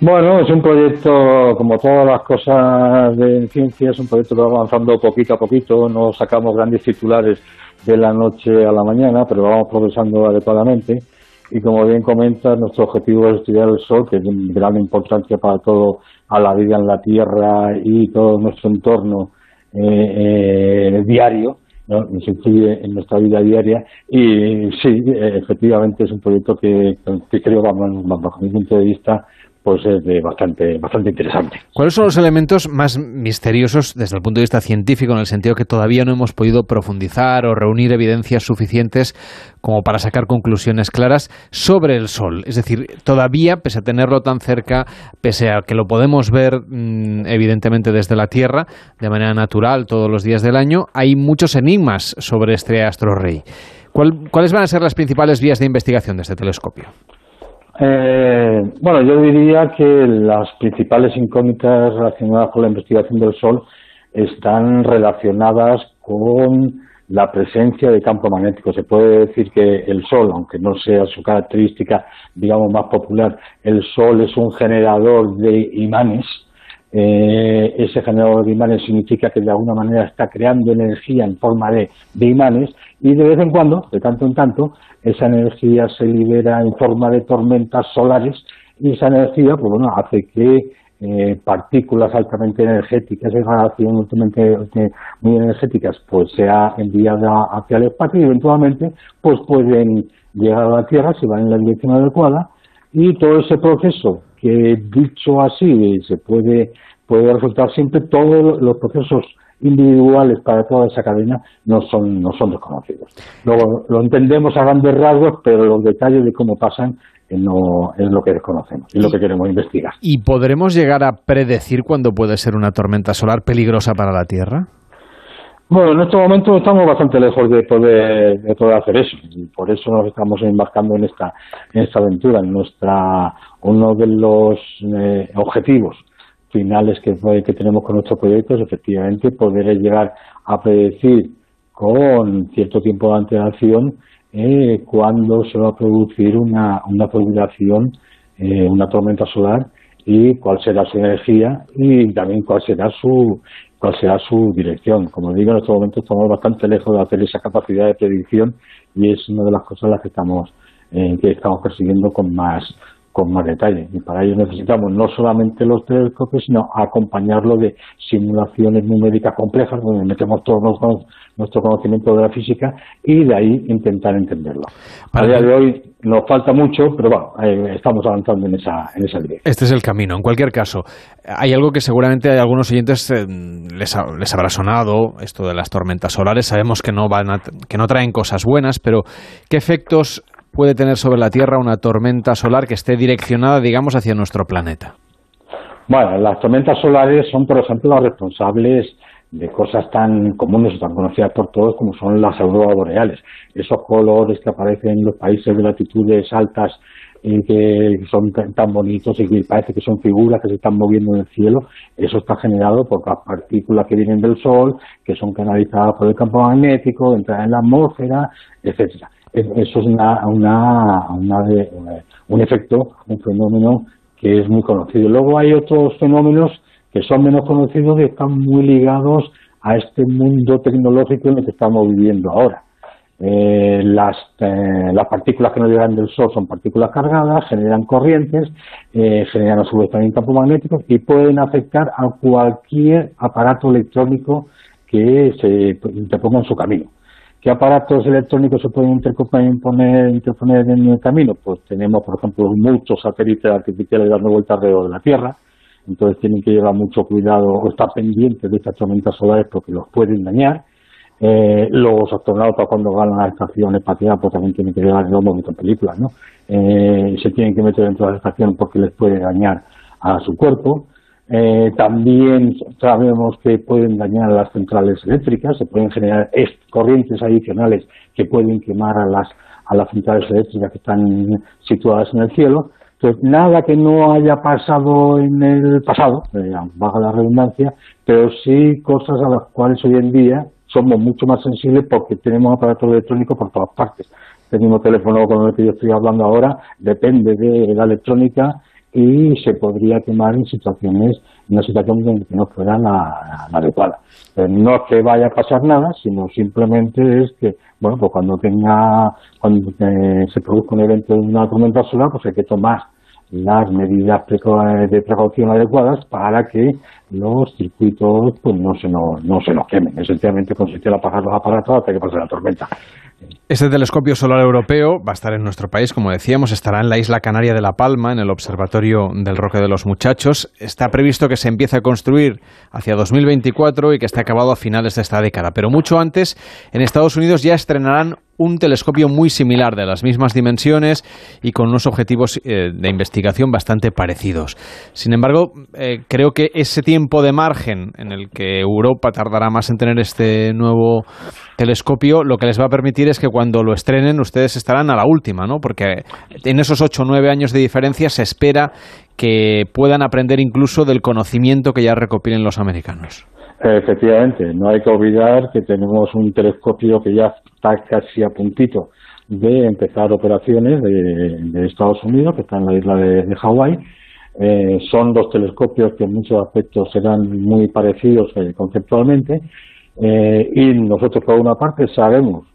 Bueno, es un proyecto, como todas las cosas de ciencia, es un proyecto que va avanzando poquito a poquito, no sacamos grandes titulares de la noche a la mañana, pero vamos progresando adecuadamente. Y como bien comentas, nuestro objetivo es estudiar el Sol, que es de gran importancia para todo, a la vida en la Tierra y todo nuestro entorno eh, eh, diario, ¿no? se influye en nuestra vida diaria. Y sí, efectivamente es un proyecto que, que creo, bajo mi punto de vista, pues es bastante, bastante interesante. ¿Cuáles son los elementos más misteriosos desde el punto de vista científico, en el sentido que todavía no hemos podido profundizar o reunir evidencias suficientes como para sacar conclusiones claras sobre el Sol? Es decir, todavía, pese a tenerlo tan cerca, pese a que lo podemos ver mm, evidentemente desde la Tierra, de manera natural todos los días del año, hay muchos enigmas sobre este astro rey. ¿Cuáles van a ser las principales vías de investigación de este telescopio? Eh, bueno, yo diría que las principales incógnitas relacionadas con la investigación del Sol están relacionadas con la presencia de campo magnético. Se puede decir que el Sol, aunque no sea su característica, digamos, más popular, el Sol es un generador de imanes. Eh, ese generador de imanes significa que de alguna manera está creando energía en forma de, de imanes y de vez en cuando, de tanto en tanto, esa energía se libera en forma de tormentas solares y esa energía pues bueno, hace que eh, partículas altamente energéticas y radiación altamente muy energéticas pues sea enviada hacia el espacio y eventualmente pues pueden llegar a la Tierra si van en la dirección adecuada y todo ese proceso que dicho así se puede puede resultar siempre todos los procesos individuales para toda esa cadena no son, no son desconocidos. Luego lo entendemos a grandes rasgos, pero los detalles de cómo pasan eh, no es lo que desconocemos y lo que queremos investigar. ¿Y podremos llegar a predecir cuándo puede ser una tormenta solar peligrosa para la Tierra? Bueno, en estos momentos estamos bastante lejos de poder, de poder hacer eso y por eso nos estamos embarcando en esta, en esta aventura. En nuestra, uno de los eh, objetivos finales que, que tenemos con nuestros proyectos, efectivamente poder llegar a predecir con cierto tiempo de antelación eh, cuándo se va a producir una, una población, eh, una tormenta solar y cuál será su energía y también cuál será su cuál será su dirección. Como digo, en estos momentos estamos bastante lejos de hacer esa capacidad de predicción y es una de las cosas las que estamos eh, que estamos persiguiendo con más con más detalle. Y para ello necesitamos no solamente los telescopios, sino acompañarlo de simulaciones numéricas complejas, donde metemos todo nuestro conocimiento de la física y de ahí intentar entenderlo. A día de hoy nos falta mucho, pero bueno, eh, estamos avanzando en esa, en esa dirección. Este es el camino. En cualquier caso, hay algo que seguramente a algunos oyentes eh, les, les habrá sonado, esto de las tormentas solares. Sabemos que no, van que no traen cosas buenas, pero ¿qué efectos puede tener sobre la Tierra una tormenta solar que esté direccionada, digamos, hacia nuestro planeta? Bueno, las tormentas solares son, por ejemplo, las responsables de cosas tan comunes o tan conocidas por todos como son las auroras boreales. Esos colores que aparecen en los países de latitudes altas y que son tan bonitos y que parece que son figuras que se están moviendo en el cielo, eso está generado por las partículas que vienen del Sol, que son canalizadas por el campo magnético, entran en la atmósfera, etcétera eso es una, una, un efecto, un fenómeno que es muy conocido. Luego hay otros fenómenos que son menos conocidos y están muy ligados a este mundo tecnológico en el que estamos viviendo ahora. Eh, las, eh, las partículas que nos llegan del Sol son partículas cargadas, generan corrientes, eh, generan a su vez magnéticos y pueden afectar a cualquier aparato electrónico que se interponga en su camino. ¿Qué aparatos electrónicos se pueden interponer, interponer en el camino? Pues tenemos, por ejemplo, muchos satélites artificiales dando vueltas alrededor de la Tierra, entonces tienen que llevar mucho cuidado o estar pendientes de estas tormentas solares porque los pueden dañar. Eh, los astronautas cuando van a la estación espacial pues también tienen que llevar, lo hemos visto en películas, ¿no? Eh, se tienen que meter dentro de la estación porque les puede dañar a su cuerpo. Eh, también sabemos que pueden dañar las centrales eléctricas, se pueden generar corrientes adicionales que pueden quemar a las, a las centrales eléctricas que están situadas en el cielo. Entonces, nada que no haya pasado en el pasado, eh, baja la redundancia, pero sí cosas a las cuales hoy en día somos mucho más sensibles porque tenemos aparatos electrónicos por todas partes. Mismo teléfono con el que yo estoy hablando ahora depende de la electrónica y se podría quemar en situaciones, en una situación que no fuera la, adecuada. no es que vaya a pasar nada, sino simplemente es que, bueno, pues cuando tenga, cuando eh, se produzca un evento de una tormenta solar, pues hay que tomar las medidas de precaución adecuadas para que los circuitos pues no se nos, no se nos quemen. Esencialmente consiste en apagar los aparatos hasta que pase la tormenta. Este telescopio solar europeo va a estar en nuestro país, como decíamos, estará en la isla canaria de La Palma, en el Observatorio del Roque de los Muchachos. Está previsto que se empiece a construir hacia 2024 y que esté acabado a finales de esta década. Pero mucho antes, en Estados Unidos ya estrenarán un telescopio muy similar, de las mismas dimensiones y con unos objetivos eh, de investigación bastante parecidos. Sin embargo, eh, creo que ese tiempo de margen en el que Europa tardará más en tener este nuevo telescopio, lo que les va a permitir es que cuando lo estrenen ustedes estarán a la última, ¿no? Porque en esos ocho o nueve años de diferencia se espera que puedan aprender incluso del conocimiento que ya recopilen los americanos. Efectivamente, no hay que olvidar que tenemos un telescopio que ya está casi a puntito de empezar operaciones de, Estados Unidos, que está en la isla de, Hawái. Eh, son dos telescopios que en muchos aspectos serán muy parecidos eh, conceptualmente eh, y nosotros por una parte sabemos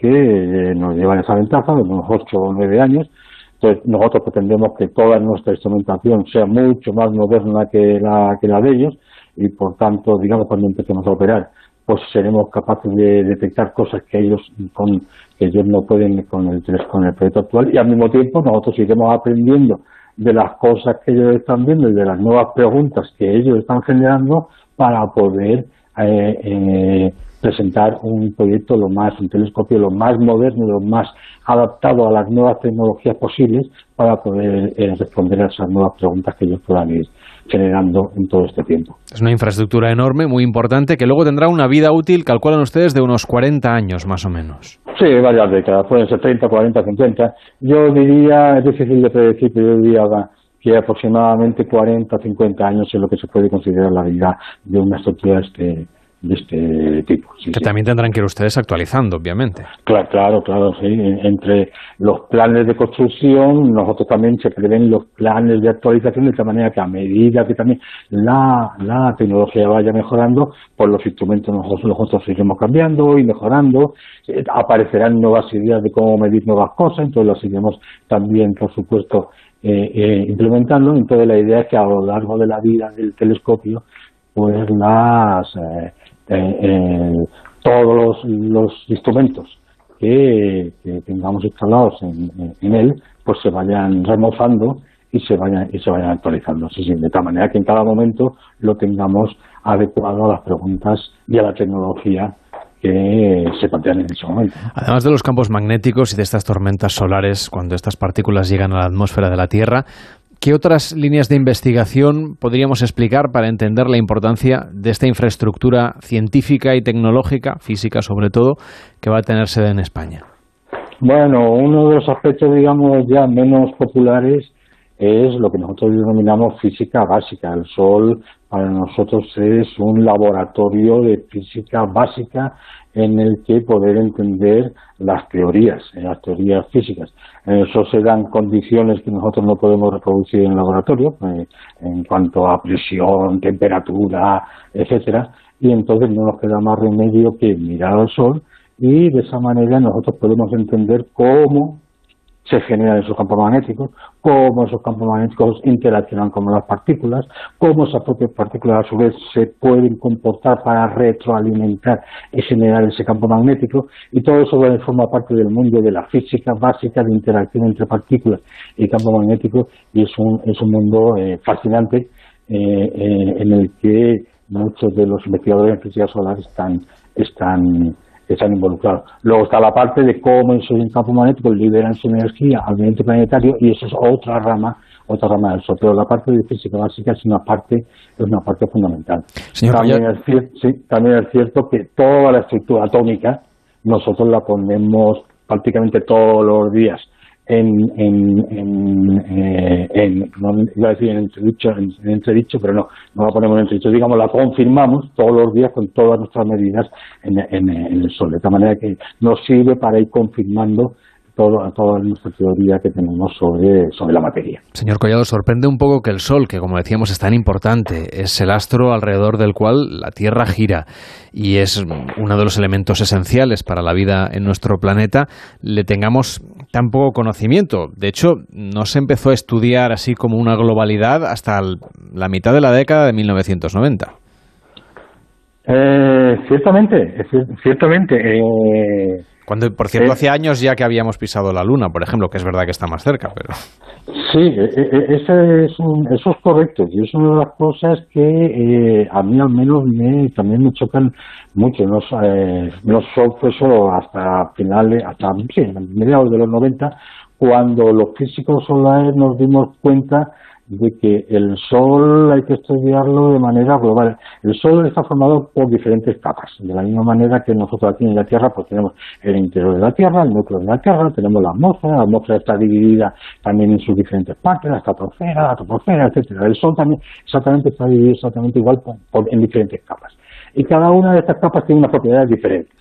que nos llevan esa ventaja de unos 8 o 9 años, entonces nosotros pretendemos que toda nuestra instrumentación sea mucho más moderna que la, que la de ellos y por tanto, digamos, cuando empecemos a operar, pues seremos capaces de detectar cosas que ellos con que ellos no pueden con el con el proyecto actual. Y al mismo tiempo nosotros iremos aprendiendo de las cosas que ellos están viendo y de las nuevas preguntas que ellos están generando para poder eh, eh, presentar un proyecto lo más, un telescopio lo más moderno, lo más adaptado a las nuevas tecnologías posibles para poder eh, responder a esas nuevas preguntas que ellos puedan ir generando en todo este tiempo. Es una infraestructura enorme, muy importante, que luego tendrá una vida útil, calculan ustedes, de unos 40 años más o menos. Sí, varias décadas, pueden ser 30, 40, 50. Yo diría, es difícil de predecir, pero yo diría que aproximadamente 40, 50 años es lo que se puede considerar la vida de una estructura este, de este tipo. que también tendrán que ir ustedes actualizando, obviamente. Claro, claro, claro, sí. Entre los planes de construcción, nosotros también se prevén los planes de actualización de tal manera que a medida que también la, la tecnología vaya mejorando, pues los instrumentos nosotros, nosotros seguiremos cambiando y mejorando. Eh, aparecerán nuevas ideas de cómo medir nuevas cosas, entonces las seguiremos también, por supuesto, eh, eh, implementando. Entonces la idea es que a lo largo de la vida del telescopio, pues las eh, todos los, instrumentos que, tengamos instalados en, él, pues se vayan remozando y se vayan y se vayan actualizando, de tal manera que en cada momento lo tengamos adecuado a las preguntas y a la tecnología que se plantean en ese momento. Además de los campos magnéticos y de estas tormentas solares, cuando estas partículas llegan a la atmósfera de la Tierra, ¿Qué otras líneas de investigación podríamos explicar para entender la importancia de esta infraestructura científica y tecnológica, física sobre todo, que va a tener sede en España? Bueno, uno de los aspectos, digamos, ya menos populares es lo que nosotros denominamos física básica. El Sol para nosotros es un laboratorio de física básica en el que poder entender las teorías, las teorías físicas. Eso se dan condiciones que nosotros no podemos reproducir en el laboratorio, eh, en cuanto a presión, temperatura, etcétera, y entonces no nos queda más remedio que mirar al Sol y de esa manera nosotros podemos entender cómo se generan esos campos magnéticos, cómo esos campos magnéticos interaccionan con las partículas, cómo esas propias partículas a su vez se pueden comportar para retroalimentar y generar ese campo magnético, y todo eso forma parte del mundo de la física básica de interacción entre partículas y campo magnético, y es un, es un mundo eh, fascinante eh, eh, en el que muchos de los investigadores en física solar están, están que están involucrados. Luego está la parte de cómo esos campos magnéticos liberan su energía al ambiente planetario y eso es otra rama otra rama del sol, pero la parte de física básica es una parte es una parte fundamental. también, es, sí, también es cierto que toda la estructura atómica nosotros la ponemos prácticamente todos los días en, en, en, eh, en no iba a decir en entredicho, en, entredicho, pero no, no la ponemos en entredicho, digamos, la confirmamos todos los días con todas nuestras medidas en, en, en el sol, de tal manera que nos sirve para ir confirmando toda, toda nuestra teoría que tenemos sobre, sobre la materia. Señor Collado, sorprende un poco que el Sol, que como decíamos es tan importante, es el astro alrededor del cual la Tierra gira y es uno de los elementos esenciales para la vida en nuestro planeta, le tengamos tan poco conocimiento. De hecho, no se empezó a estudiar así como una globalidad hasta la mitad de la década de 1990. Eh, ciertamente, eh, cier- ciertamente. eh, Cuando, por cierto, Eh. hace años ya que habíamos pisado la Luna, por ejemplo, que es verdad que está más cerca, pero... Sí, e- e- ese es un- eso es correcto y es una de las cosas que eh, a mí al menos me, también me chocan mucho. No, eh, no fue solo hasta finales, hasta sí, mediados de los 90, cuando los físicos solares nos dimos cuenta de que el Sol hay que estudiarlo de manera global. El Sol está formado por diferentes capas, de la misma manera que nosotros aquí en la Tierra pues tenemos el interior de la Tierra, el núcleo de la Tierra, tenemos la atmósfera, la atmósfera está dividida también en sus diferentes partes, la estratosfera, la troposfera, etcétera. El Sol también exactamente está dividido exactamente igual por- por- en diferentes capas. Y cada una de estas capas tiene unas propiedades diferentes.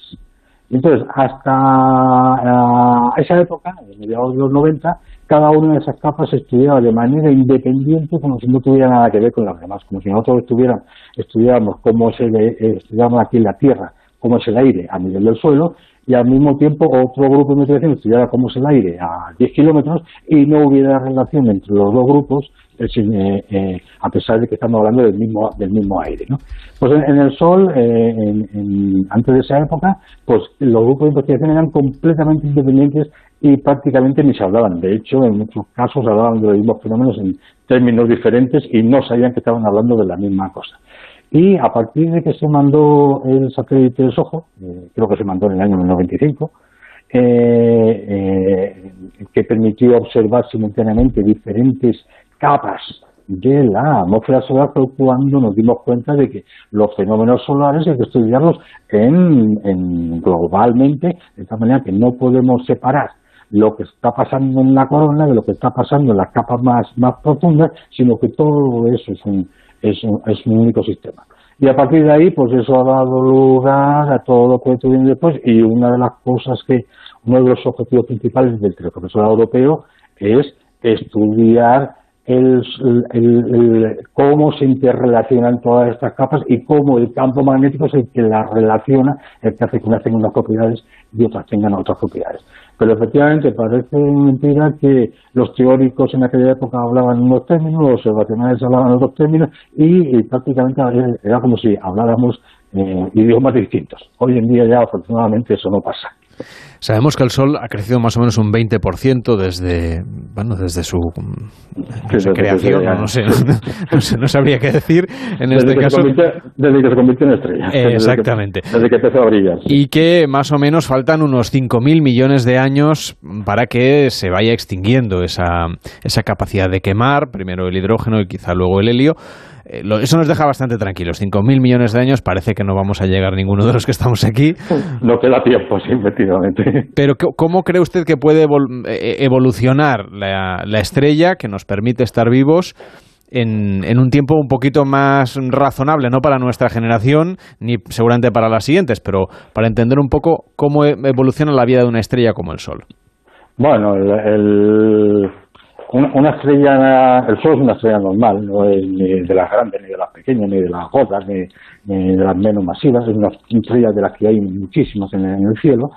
Entonces, hasta ah, esa época, en mediados de los 90, cada una de esas capas se estudiaba de manera independiente, como si no tuviera nada que ver con las demás, como si nosotros estuviéramos, estudiáramos cómo es el, eh, estudiáramos aquí en la Tierra, cómo es el aire a nivel del suelo, y al mismo tiempo otro grupo de investigación estudiara cómo es el aire a 10 kilómetros y no hubiera relación entre los dos grupos, eh, eh, a pesar de que estamos hablando del mismo, del mismo aire. ¿no? Pues en, el Sol, en- antes de esa época, pues los grupos de investigación eran completamente independientes y prácticamente ni se hablaban. De hecho, en muchos casos hablaban de los mismos fenómenos en términos diferentes y no sabían que estaban hablando de la misma cosa. Y a partir de que se mandó el satélite de SOHO, eh, creo que se mandó en el año 95, eh, eh, que permitió observar simultáneamente diferentes capas de la atmósfera solar fue cuando nos dimos cuenta de que los fenómenos solares hay que estudiarlos en, en globalmente, de tal manera que no podemos separar lo que está pasando en la corona de lo que está pasando en las capas más, más profundas, sino que todo eso es un, es un, es un único sistema. Y a partir de ahí, pues eso ha dado lugar a todo lo que viene después y una de las cosas que, uno de los objetivos principales del teleprofesorado europeo es estudiar el, cómo se interrelacionan todas estas capas y cómo el campo magnético es el que las relaciona, el que hace que unas tengan unas propiedades y otras tengan otras propiedades. Pero efectivamente parece mentira que los teóricos en aquella época hablaban unos términos, los observacionales hablaban otros términos y, y prácticamente era como si habláramos eh, idiomas distintos. Hoy en día ya afortunadamente eso no pasa. Sabemos que el Sol ha crecido más o menos un 20% desde, bueno, desde su no sé, creación, no, sé, no sé, no sabría qué decir en desde, este que caso. se convirtió, desde que se convirtió en estrella. Eh, Desde que- exactamente. Desde que, empezó a brillar. Y que más o menos faltan unos 5.000 millones de años para que se vaya extinguiendo esa, esa capacidad de quemar, primero el hidrógeno y quizá luego el helio. Eh, Eso nos deja bastante tranquilos. 5.000 millones de años parece que no vamos a llegar ninguno de los que estamos aquí. [laughs] No queda tiempo, sí, efectivamente. Pero ¿cómo- ¿cómo cree usted que puede evol- eh, evolucionar la, la estrella que nos permite estar vivos en, en un tiempo un poquito más razonable, no para nuestra generación, ni seguramente para las siguientes, pero para entender un poco cómo e- evoluciona la vida de una estrella como el Sol? Bueno, el, el- una, una estrella, el Sol es una estrella normal, no es ni de las grandes, ni de las pequeñas, ni de las gordas, ni, de las menos masivas, es una estrella de las que hay muchísimas en, en el cielo,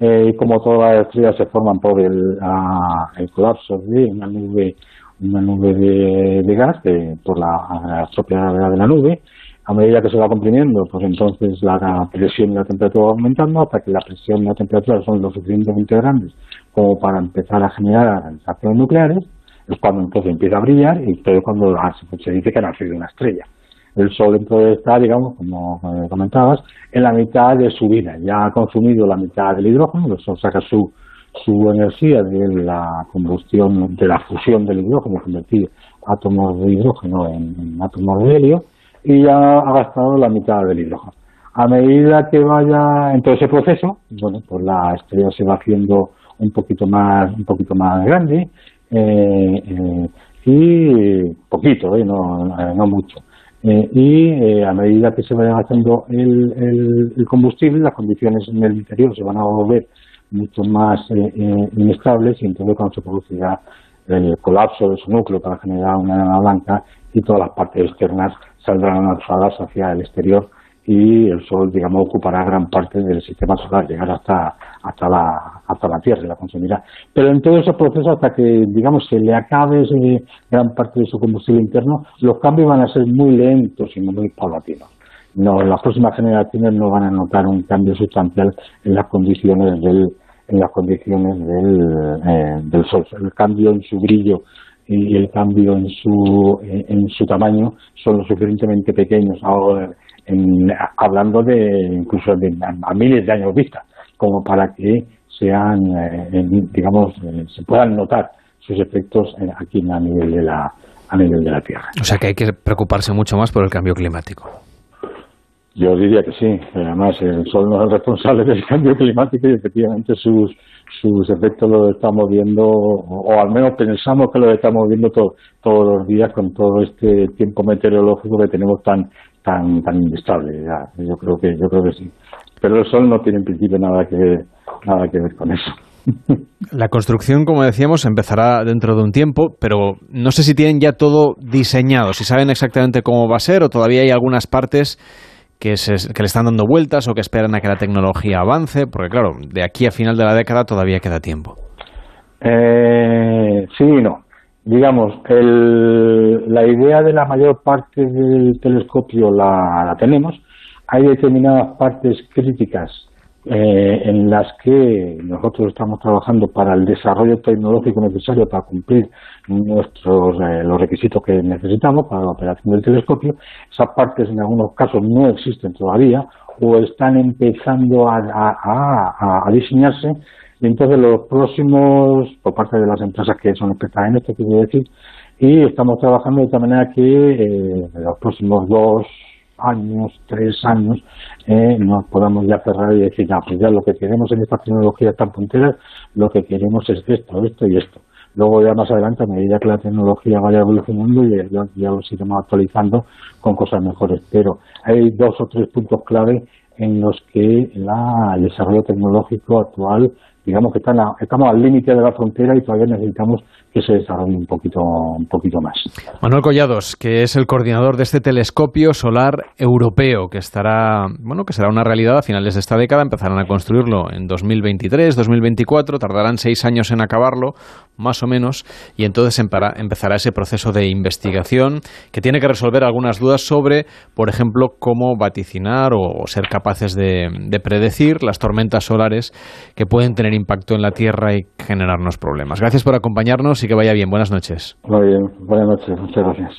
eh, y como todas las estrellas se forman por el, ah, el colapso de una nube, una nube de, de gas, de- por la, la propia gravedad de la nube, a medida que se va comprimiendo, pues entonces la presión y la temperatura va aumentando hasta que la presión y la temperatura son lo suficientemente grandes como para empezar a generar reacciones nucleares, es cuando entonces empieza a brillar y todo cuando ah, se- se dice que ha nacido una estrella. El Sol entonces está, digamos, como comentabas, en la mitad de su vida. Ya ha consumido la mitad del hidrógeno, el Sol saca su, su energía de la combustión, de la fusión del hidrógeno, convertir átomos de hidrógeno en, en átomos de helio, y ya ha gastado la mitad del hidrógeno. A medida que vaya en todo ese proceso, bueno, pues la estrella se va haciendo un poquito más, un poquito más grande, eh, eh, y poquito, eh, no, eh, no mucho. Eh, y eh, a medida que se vaya gastando el, el, combustible, las condiciones en el interior se van a volver mucho más eh, inestables y entonces cuando se producirá el colapso de su núcleo para generar una enana blanca y todas las partes externas saldrán alzadas hacia el exterior y el Sol, digamos, ocupará gran parte del sistema solar, llegará hasta, hasta, la, hasta la Tierra y la consumirá. Pero en todo ese proceso, hasta que, digamos, se le acabe ese gran parte de su combustible interno, los cambios van a ser muy lentos y muy paulatinos. no, las próximas generaciones no van a notar un cambio sustancial en las condiciones del en las condiciones del, eh, del sol. El cambio en su brillo y el cambio en su en su tamaño son lo suficientemente pequeños ahora en, hablando de incluso de a, miles de años vista como para que sean eh, digamos eh, se puedan notar sus efectos aquí a nivel de la a nivel de la tierra o sea que hay que preocuparse mucho más por el cambio climático yo diría que sí. Además, el Sol no es responsable del cambio climático y efectivamente sus, sus efectos los estamos viendo, o, al menos pensamos que los estamos viendo todos los días con todo este tiempo meteorológico que tenemos tan tan tan inestable. yo creo que yo creo que sí. Pero el Sol no tiene en principio nada que nada que ver con eso. [laughs] La construcción, como decíamos, empezará dentro de un tiempo, pero no sé si tienen ya todo diseñado, si saben exactamente cómo va a ser o todavía hay algunas partes que, que le están dando vueltas o que esperan a que la tecnología avance? Porque claro, de aquí a final de la década todavía queda tiempo. Eh, sí y no. Digamos, el, la idea de la mayor parte del telescopio la, la tenemos. Hay determinadas partes críticas eh, en las que nosotros estamos trabajando para el desarrollo tecnológico necesario para cumplir nuestros eh, los requisitos que necesitamos para la operación del telescopio. Esas partes en algunos casos no existen todavía o están empezando a, a, a, diseñarse y entonces los próximos, por parte de las empresas que son expertas en esto, quiero decir, y estamos trabajando de tal manera que eh, los próximos dos años, tres años, eh, nos podamos ya cerrar y decir, no, pues ya lo que queremos en esta tecnología tan puntera, lo que queremos es esto, esto y esto. Luego ya más adelante, a medida que la tecnología vaya evolucionando, ya, ya, ya lo iremos actualizando con cosas mejores. Pero hay dos o tres puntos clave en los que la, el desarrollo tecnológico actual, digamos que estamos al límite de la frontera y todavía necesitamos que se desarrolle un poquito, un poquito más. Manuel Collados, que es el coordinador de este telescopio solar europeo, que estará, bueno, que será una realidad a finales de esta década, empezarán a construirlo en 2023, 2024, tardarán seis años en acabarlo, más o menos, y entonces empezará ese proceso de investigación que tiene que resolver algunas dudas sobre, por ejemplo, cómo vaticinar o ser capaces de, de predecir las tormentas solares que pueden tener impacto en la Tierra y generarnos problemas. Gracias por acompañarnos y que vaya bien. Buenas noches. Muy bien, buenas noches, muchas gracias.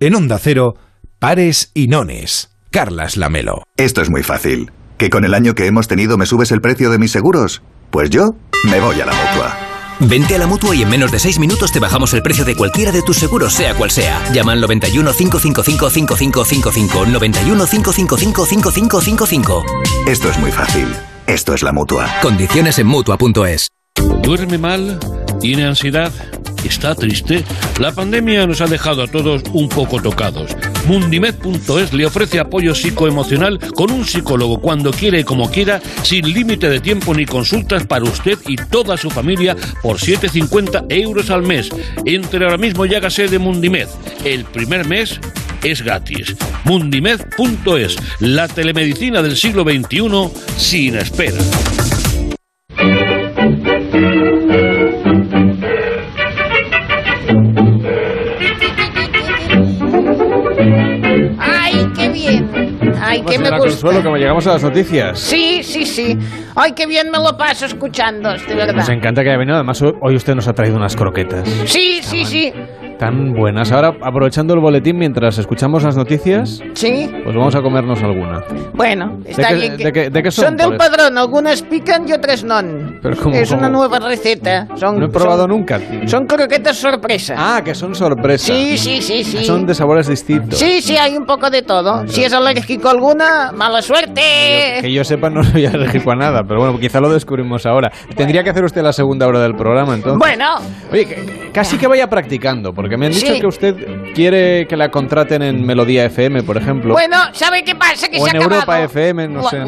En Onda Cero, pares y nones. Carlas Lamelo. Esto es muy fácil. ¿Que con el año que hemos tenido me subes el precio de mis seguros? Pues yo me voy a la mutua. Vente a la mutua y en menos de 6 minutos te bajamos el precio de cualquiera de tus seguros, sea cual sea. Llama al 91 555 5555. 91 555 5555. Esto es muy fácil. Esto es la mutua. Condiciones en mutua.es. ¿Duerme mal? ¿Tiene ansiedad? ¿Está triste? La pandemia nos ha dejado a todos un poco tocados. Mundimed.es le ofrece apoyo psicoemocional con un psicólogo cuando quiere y como quiera, sin límite de tiempo ni consultas para usted y toda su familia por 7,50 euros al mes. Entre ahora mismo y hágase de Mundimed. El primer mes es gratis. Mundimed.es, la telemedicina del siglo XXI sin espera. Ay, qué me gusta. Consuelo, como llegamos a las noticias. Sí, sí, sí. Ay, qué bien me lo paso escuchando, de verdad. Nos encanta que haya venido. Además, hoy usted nos ha traído unas croquetas. Sí, sí, sí tan buenas. Ahora, aprovechando el boletín mientras escuchamos las noticias, sí. pues vamos a comernos alguna. Bueno, está ¿De bien. ¿De qué, son? Son del padrón, algunas pican y otras no. es una nueva receta. Son, no he probado nunca. Son croquetas sorpresa. Ah, que son sorpresa. Sí, sí, sí, sí. Son de sabores distintos. Sí, sí, hay un poco de todo. Si es alérgico a alguna, mala suerte. que yo sepa, no soy alérgico a nada, pero bueno, quizá lo descubrimos ahora. Tendría que hacer usted la segunda hora del programa, entonces. Bueno. Oye, casi que vaya practicando, porque me han dicho que usted quiere que la contraten en Melodía FM, por ejemplo. Bueno, ¿sabe qué pasa? Que o se en Europa FM, no sé.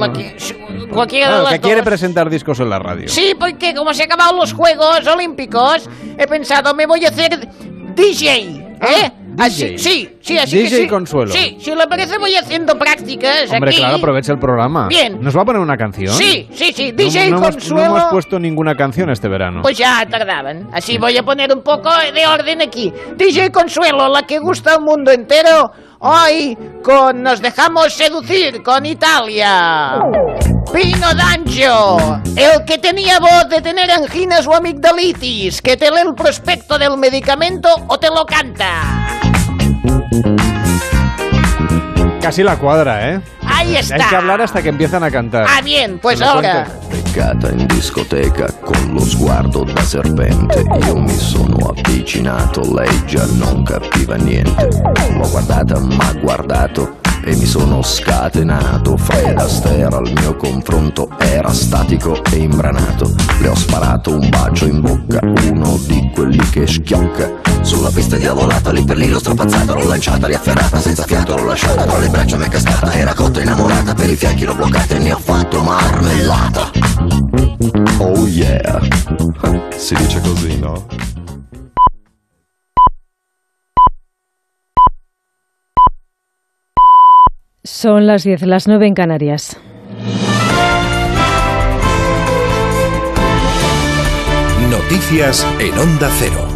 cualquiera que quiere presentar discos en la radio. Sí, porque como se han acabado los Juegos Olímpicos, he pensado, me voy a hacer DJ, ¿eh? Así, sí, sí, así DJ que sí. Consuelo. Sí, si le parece voy haciendo prácticas Hombre, aquí. claro, aprovecha el programa. Bien. ¿Nos va a poner una canción? Sí, sí, sí, No- DJ no, hemos- Consuelo. no hemos puesto ninguna canción este verano. Pues ya tardaban. Así voy a poner un poco de orden aquí. DJ Consuelo, la que gusta al mundo entero. Hoy con Nos dejamos seducir con Italia. Pino D'Angio, el que tenía voz de tener anginas o amigdalitis, que te lee el prospecto del medicamento o te lo canta. Casi la cuadra, ¿eh? Ahí está. Hay que hablar hasta que empiezan a cantar. Ah, bien, pues ahora. Beccata in discoteca con lo sguardo da serpente Io mi sono avvicinato, lei già non capiva niente L'ho guardata, m'ha guardato e mi sono scatenato. Fred Astaire al mio confronto era statico e imbranato. Le ho sparato un bacio in bocca, uno di quelli che schiocca. Sulla pista diavolata, lì per lì l'ho strappazzata L'ho lanciata, riafferrata, senza fiato l'ho lasciata. Tra le braccia mi è cascata, era cotta innamorata Per i fianchi l'ho bloccata e ne ho fatto marmellata. Oh yeah. Si dice così, no? Son las 10, las 9 en Canarias. Noticias en Onda Cero.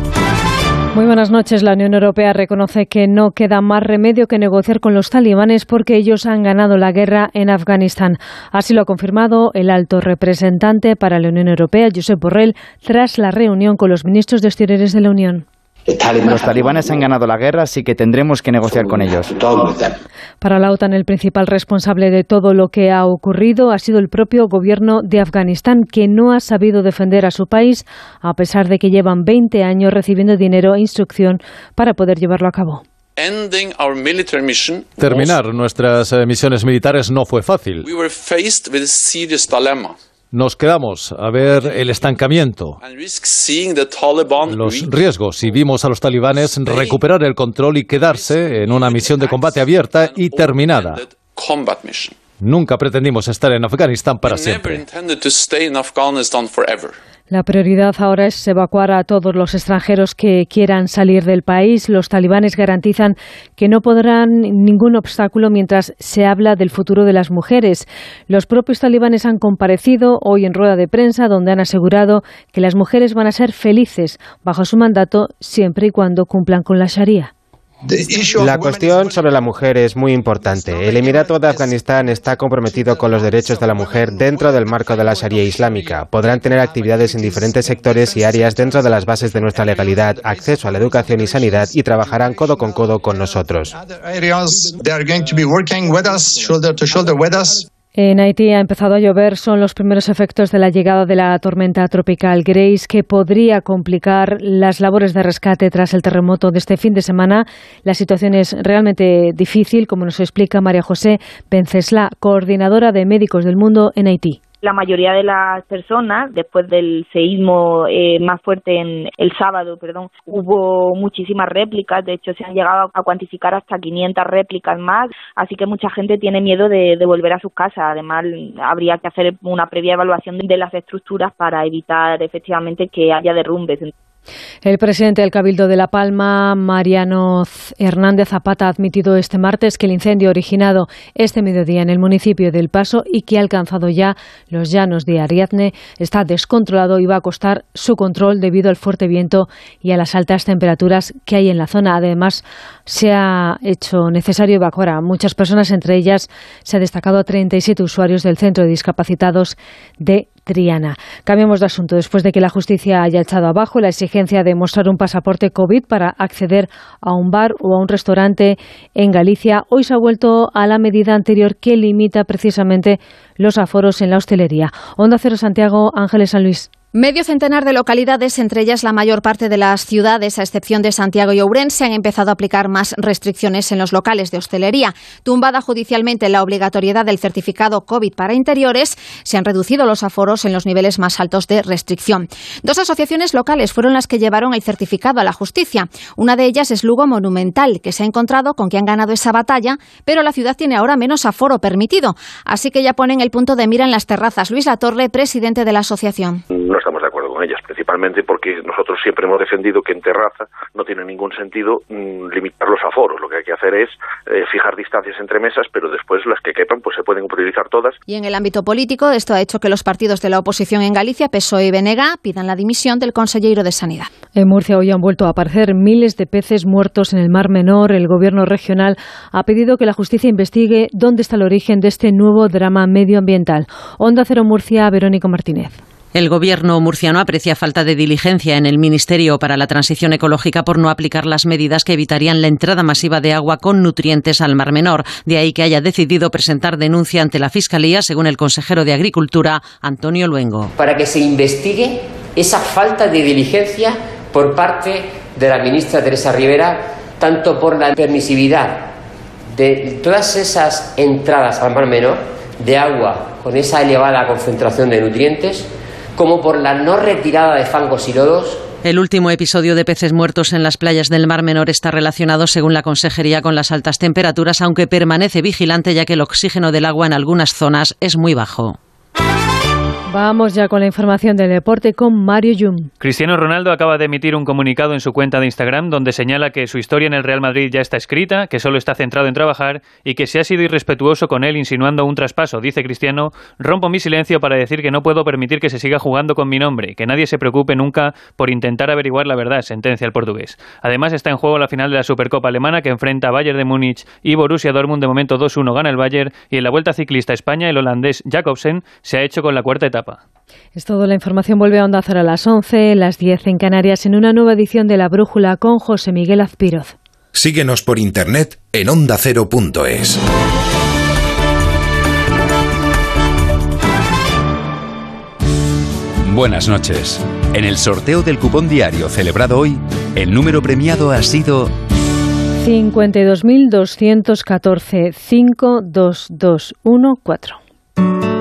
Muy buenas noches. La Unión Europea reconoce que no queda más remedio que negociar con los talibanes porque ellos han ganado la guerra en Afganistán. Así lo ha confirmado el alto representante para la Unión Europea, Josep Borrell, tras la reunión con los ministros de Exteriores de la Unión. Los talibanes han ganado la guerra, así que tendremos que negociar con ellos. Para la OTAN, el principal responsable de todo lo que ha ocurrido ha sido el propio gobierno de Afganistán, que no ha sabido defender a su país, a pesar de que llevan 20 años recibiendo dinero e instrucción para poder llevarlo a cabo. Terminar nuestras eh, misiones militares no fue fácil. Nos quedamos a ver el estancamiento, los riesgos y vimos a los talibanes recuperar el control y quedarse en una misión de combate abierta y terminada. Nunca pretendimos estar en Afganistán para siempre. La prioridad ahora es evacuar a todos los extranjeros que quieran salir del país. Los talibanes garantizan que no podrán ningún obstáculo mientras se habla del futuro de las mujeres. Los propios talibanes han comparecido hoy en rueda de prensa donde han asegurado que las mujeres van a ser felices bajo su mandato siempre y cuando cumplan con la Sharia. La cuestión sobre la mujer es muy importante. El Emirato de Afganistán está comprometido con los derechos de la mujer dentro del marco de la Sharia islámica. Podrán tener actividades en diferentes sectores y áreas dentro de las bases de nuestra legalidad, acceso a la educación y sanidad y trabajarán codo con codo con nosotros. En Haití ha empezado a llover. Son los primeros efectos de la llegada de la tormenta tropical Grace, que podría complicar las labores de rescate tras el terremoto de este fin de semana. La situación es realmente difícil, como nos explica María José Pencesla, coordinadora de Médicos del Mundo en Haití. La mayoría de las personas, después del seísmo eh, más fuerte en el sábado, perdón, hubo muchísimas réplicas. De hecho, se han llegado a cuantificar hasta 500 réplicas más. Así que mucha gente tiene miedo de, de volver a sus casas. Además, habría que hacer una previa evaluación de las estructuras para evitar efectivamente que haya derrumbes. El presidente del Cabildo de La Palma, Mariano Hernández Zapata, ha admitido este martes que el incendio originado este mediodía en el municipio del Paso y que ha alcanzado ya los llanos de Ariadne está descontrolado y va a costar su control debido al fuerte viento y a las altas temperaturas que hay en la zona. Además, se ha hecho necesario evacuar a muchas personas, entre ellas se ha destacado a 37 usuarios del Centro de Discapacitados de Triana. Cambiamos de asunto. Después de que la justicia haya echado abajo la exigencia de mostrar un pasaporte COVID para acceder a un bar o a un restaurante en Galicia, hoy se ha vuelto a la medida anterior que limita precisamente los aforos en la hostelería. Onda Cero Santiago, Ángeles San Luis. Medio centenar de localidades, entre ellas la mayor parte de las ciudades, a excepción de Santiago y Ourense, han empezado a aplicar más restricciones en los locales de hostelería. Tumbada judicialmente la obligatoriedad del certificado COVID para interiores, se han reducido los aforos en los niveles más altos de restricción. Dos asociaciones locales fueron las que llevaron el certificado a la justicia. Una de ellas es Lugo Monumental, que se ha encontrado con que han ganado esa batalla, pero la ciudad tiene ahora menos aforo permitido. Así que ya ponen el punto de mira en las terrazas. Luis Latorre, presidente de la asociación no estamos de acuerdo con ellas, principalmente porque nosotros siempre hemos defendido que en terraza no tiene ningún sentido mm, limitar los aforos. Lo que hay que hacer es eh, fijar distancias entre mesas, pero después las que quepan pues se pueden utilizar todas. Y en el ámbito político, esto ha hecho que los partidos de la oposición en Galicia, PSOE y BNG, pidan la dimisión del consejero de Sanidad. En Murcia hoy han vuelto a aparecer miles de peces muertos en el Mar Menor. El gobierno regional ha pedido que la justicia investigue dónde está el origen de este nuevo drama medioambiental. Onda Cero Murcia, Verónica Martínez. El gobierno murciano aprecia falta de diligencia en el Ministerio para la Transición Ecológica por no aplicar las medidas que evitarían la entrada masiva de agua con nutrientes al Mar Menor. De ahí que haya decidido presentar denuncia ante la Fiscalía, según el consejero de Agricultura, Antonio Luengo. Para que se investigue esa falta de diligencia por parte de la ministra Teresa Rivera, tanto por la permisividad de todas esas entradas al Mar Menor de agua con esa elevada concentración de nutrientes, como por la no retirada de fangos y lodos el último episodio de peces muertos en las playas del Mar Menor está relacionado, según la Consejería, con las altas temperaturas, aunque permanece vigilante ya que el oxígeno del agua en algunas zonas es muy bajo. Vamos ya con la información del deporte con Mario Yum. Cristiano Ronaldo acaba de emitir un comunicado en su cuenta de Instagram donde señala que su historia en el Real Madrid ya está escrita, que solo está centrado en trabajar y que se ha sido irrespetuoso con él insinuando un traspaso. Dice Cristiano, rompo mi silencio para decir que no puedo permitir que se siga jugando con mi nombre, que nadie se preocupe nunca por intentar averiguar la verdad, sentencia el portugués. Además está en juego la final de la Supercopa Alemana que enfrenta a Bayern de Múnich y Borussia Dortmund de momento 2-1 gana el Bayern y en la Vuelta Ciclista España el holandés Jacobsen se ha hecho con la cuarta etapa. Es todo. La información vuelve a Onda Cero a las 11, las 10 en Canarias, en una nueva edición de La Brújula con José Miguel Azpiroz. Síguenos por internet en ondacero.es. Buenas noches. En el sorteo del cupón diario celebrado hoy, el número premiado ha sido 52.214 52214.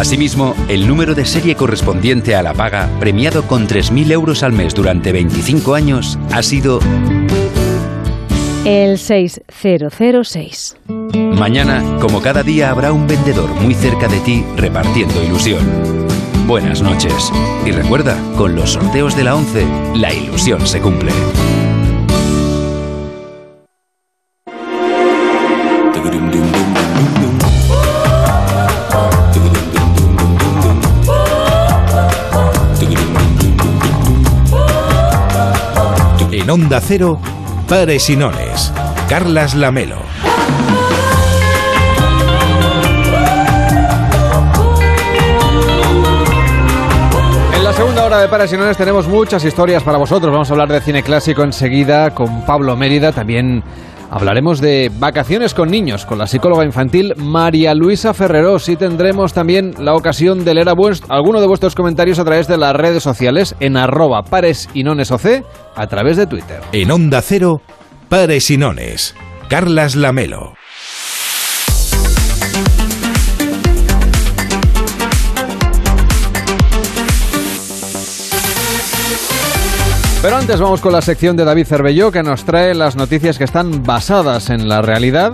Asimismo, el número de serie correspondiente a la paga, premiado con 3.000 euros al mes durante 25 años, ha sido el 6006. Mañana, como cada día, habrá un vendedor muy cerca de ti repartiendo ilusión. Buenas noches. Y recuerda, con los sorteos de la 11, la ilusión se cumple. Onda Cero, Pares y Nones. Carlas Lamelo. En la segunda hora de Pares y Nones tenemos muchas historias para vosotros. Vamos a hablar de cine clásico enseguida con Pablo Mérida, también Hablaremos de vacaciones con niños con la psicóloga infantil María Luisa Ferreros y tendremos también la ocasión de leer a alguno de vuestros comentarios a través de las redes sociales en arroba pares y nones a través de Twitter. En Onda Cero, Pares y Nones. Carlas Lamelo. Pero antes vamos con la sección de David Cervelló que nos trae las noticias que están basadas en la realidad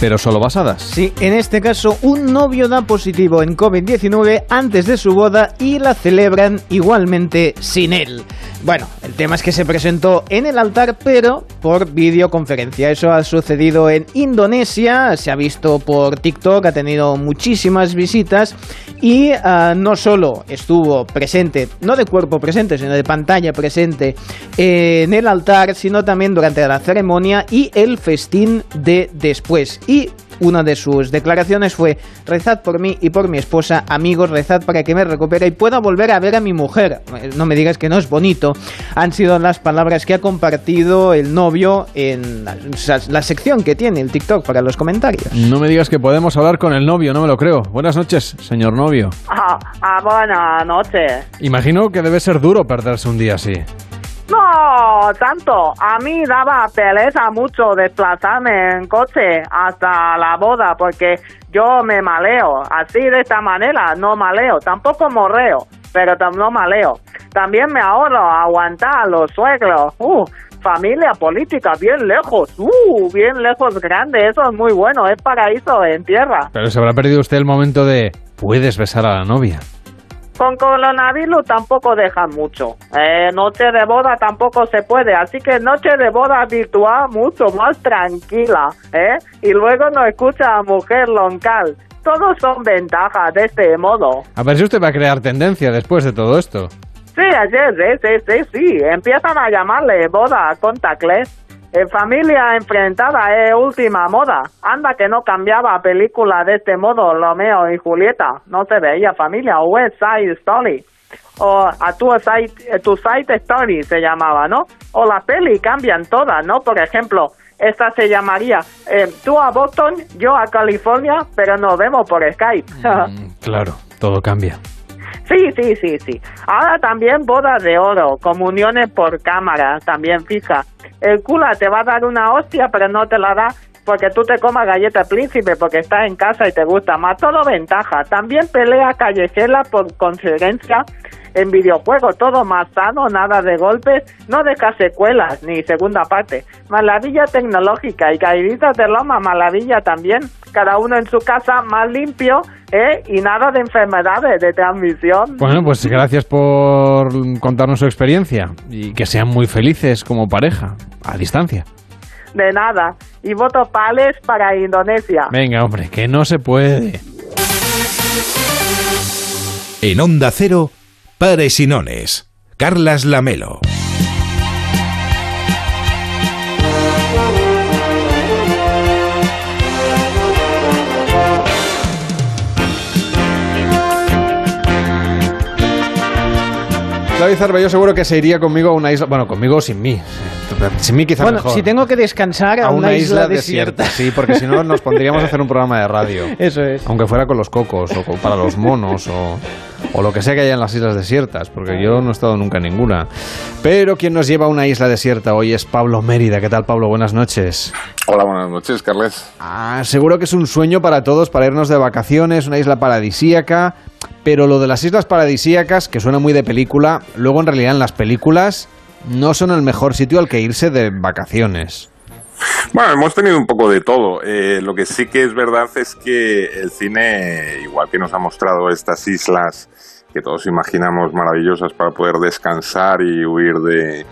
pero solo basadas. Sí, en este caso un novio da positivo en COVID-19 antes de su boda y la celebran igualmente sin él. Bueno, el tema es que se presentó en el altar, pero por videoconferencia. Eso ha sucedido en Indonesia, se ha visto por TikTok, ha tenido muchísimas visitas y ah, no solo estuvo presente, no de cuerpo presente, sino de pantalla presente en el altar, sino también durante la ceremonia y el festín de después y una de sus declaraciones fue rezad por mí y por mi esposa, amigos, rezad para que me recupere y pueda volver a ver a mi mujer. No me digas que no es bonito. Han sido las palabras que ha compartido el novio en la, sección que tiene el TikTok para los comentarios. No me digas que podemos hablar con el novio, no me lo creo. Buenas noches, señor novio. Ah, ah buenas noches. Imagino que debe ser duro perderse un día así. No, tanto. A mí daba pereza mucho desplazarme en coche hasta la boda porque yo me maleo. Así de esta manera no maleo. Tampoco morreo, pero no maleo. También me ahorro aguantar a los suegros. Uh, familia política bien lejos. Uh, bien lejos, grande. Eso es muy bueno. Es paraíso en tierra. Pero se habrá perdido usted el momento de... ¿Puedes besar a la novia? Con coronavirus tampoco dejan mucho. Eh, noche de boda tampoco se puede, así que noche de boda virtual mucho más tranquila, ¿eh? Y luego no escucha a mujer local. Todos son ventajas de este modo. A ver si usted va a crear tendencia después de todo esto. Sí, ayer, sí, sí, sí, sí. Empiezan a llamarle boda contactless. En familia enfrentada es última moda. Anda que no cambiaba película de este modo, Romeo y Julieta. No se veía familia. West Side Story. O a tu side, tu side story se llamaba, ¿no? O la peli cambian todas, ¿no? Por ejemplo, esta se llamaría eh, tú a Boston, yo a California, pero nos vemos por Skype. Claro, todo cambia. Sí, sí, sí, sí. Ahora también bodas de oro, comuniones por cámara, también fija. El cula te va a dar una hostia, pero no te la da porque tú te comas galleta príncipe porque estás en casa y te gusta más. Todo ventaja. También pelea callejera por conferencia en videojuegos, todo más sano, nada de golpes, no deja secuelas ni segunda parte. Maravilla tecnológica y caíditas de loma, maravilla también. Cada uno en su casa más limpio ¿eh? y nada de enfermedades de transmisión. Bueno, pues gracias por contarnos su experiencia y que sean muy felices como pareja, a distancia. De nada. Y voto pales para Indonesia. Venga, hombre, que no se puede. En Onda Cero, Pares y Nones. Carlas Lamelo. David Zarba, yo seguro que se iría conmigo a una isla. Bueno, conmigo o sin mí. Sin mí quizá Bueno, mejor. si tengo que descansar a, una, isla, desierta. Sí, porque si no nos [laughs] pondríamos a hacer un programa de radio. Eso es. Aunque fuera con los cocos o con- para los monos o, o lo que sea que haya en las islas desiertas, porque yo no he estado nunca en ninguna. Pero quien nos lleva a una isla desierta hoy es Pablo Mérida. ¿Qué tal, Pablo? Buenas noches. Hola, buenas noches, Carles. Ah, seguro que es un sueño para todos para irnos de vacaciones, una isla paradisíaca. Pero lo de las islas paradisíacas, que suena muy de película, luego en realidad en las películas no son el mejor sitio al que irse de vacaciones. Bueno, hemos tenido un poco de todo. Eh, lo que sí que es verdad es que el cine, igual que nos ha mostrado estas islas que todos imaginamos maravillosas para poder descansar y huir de,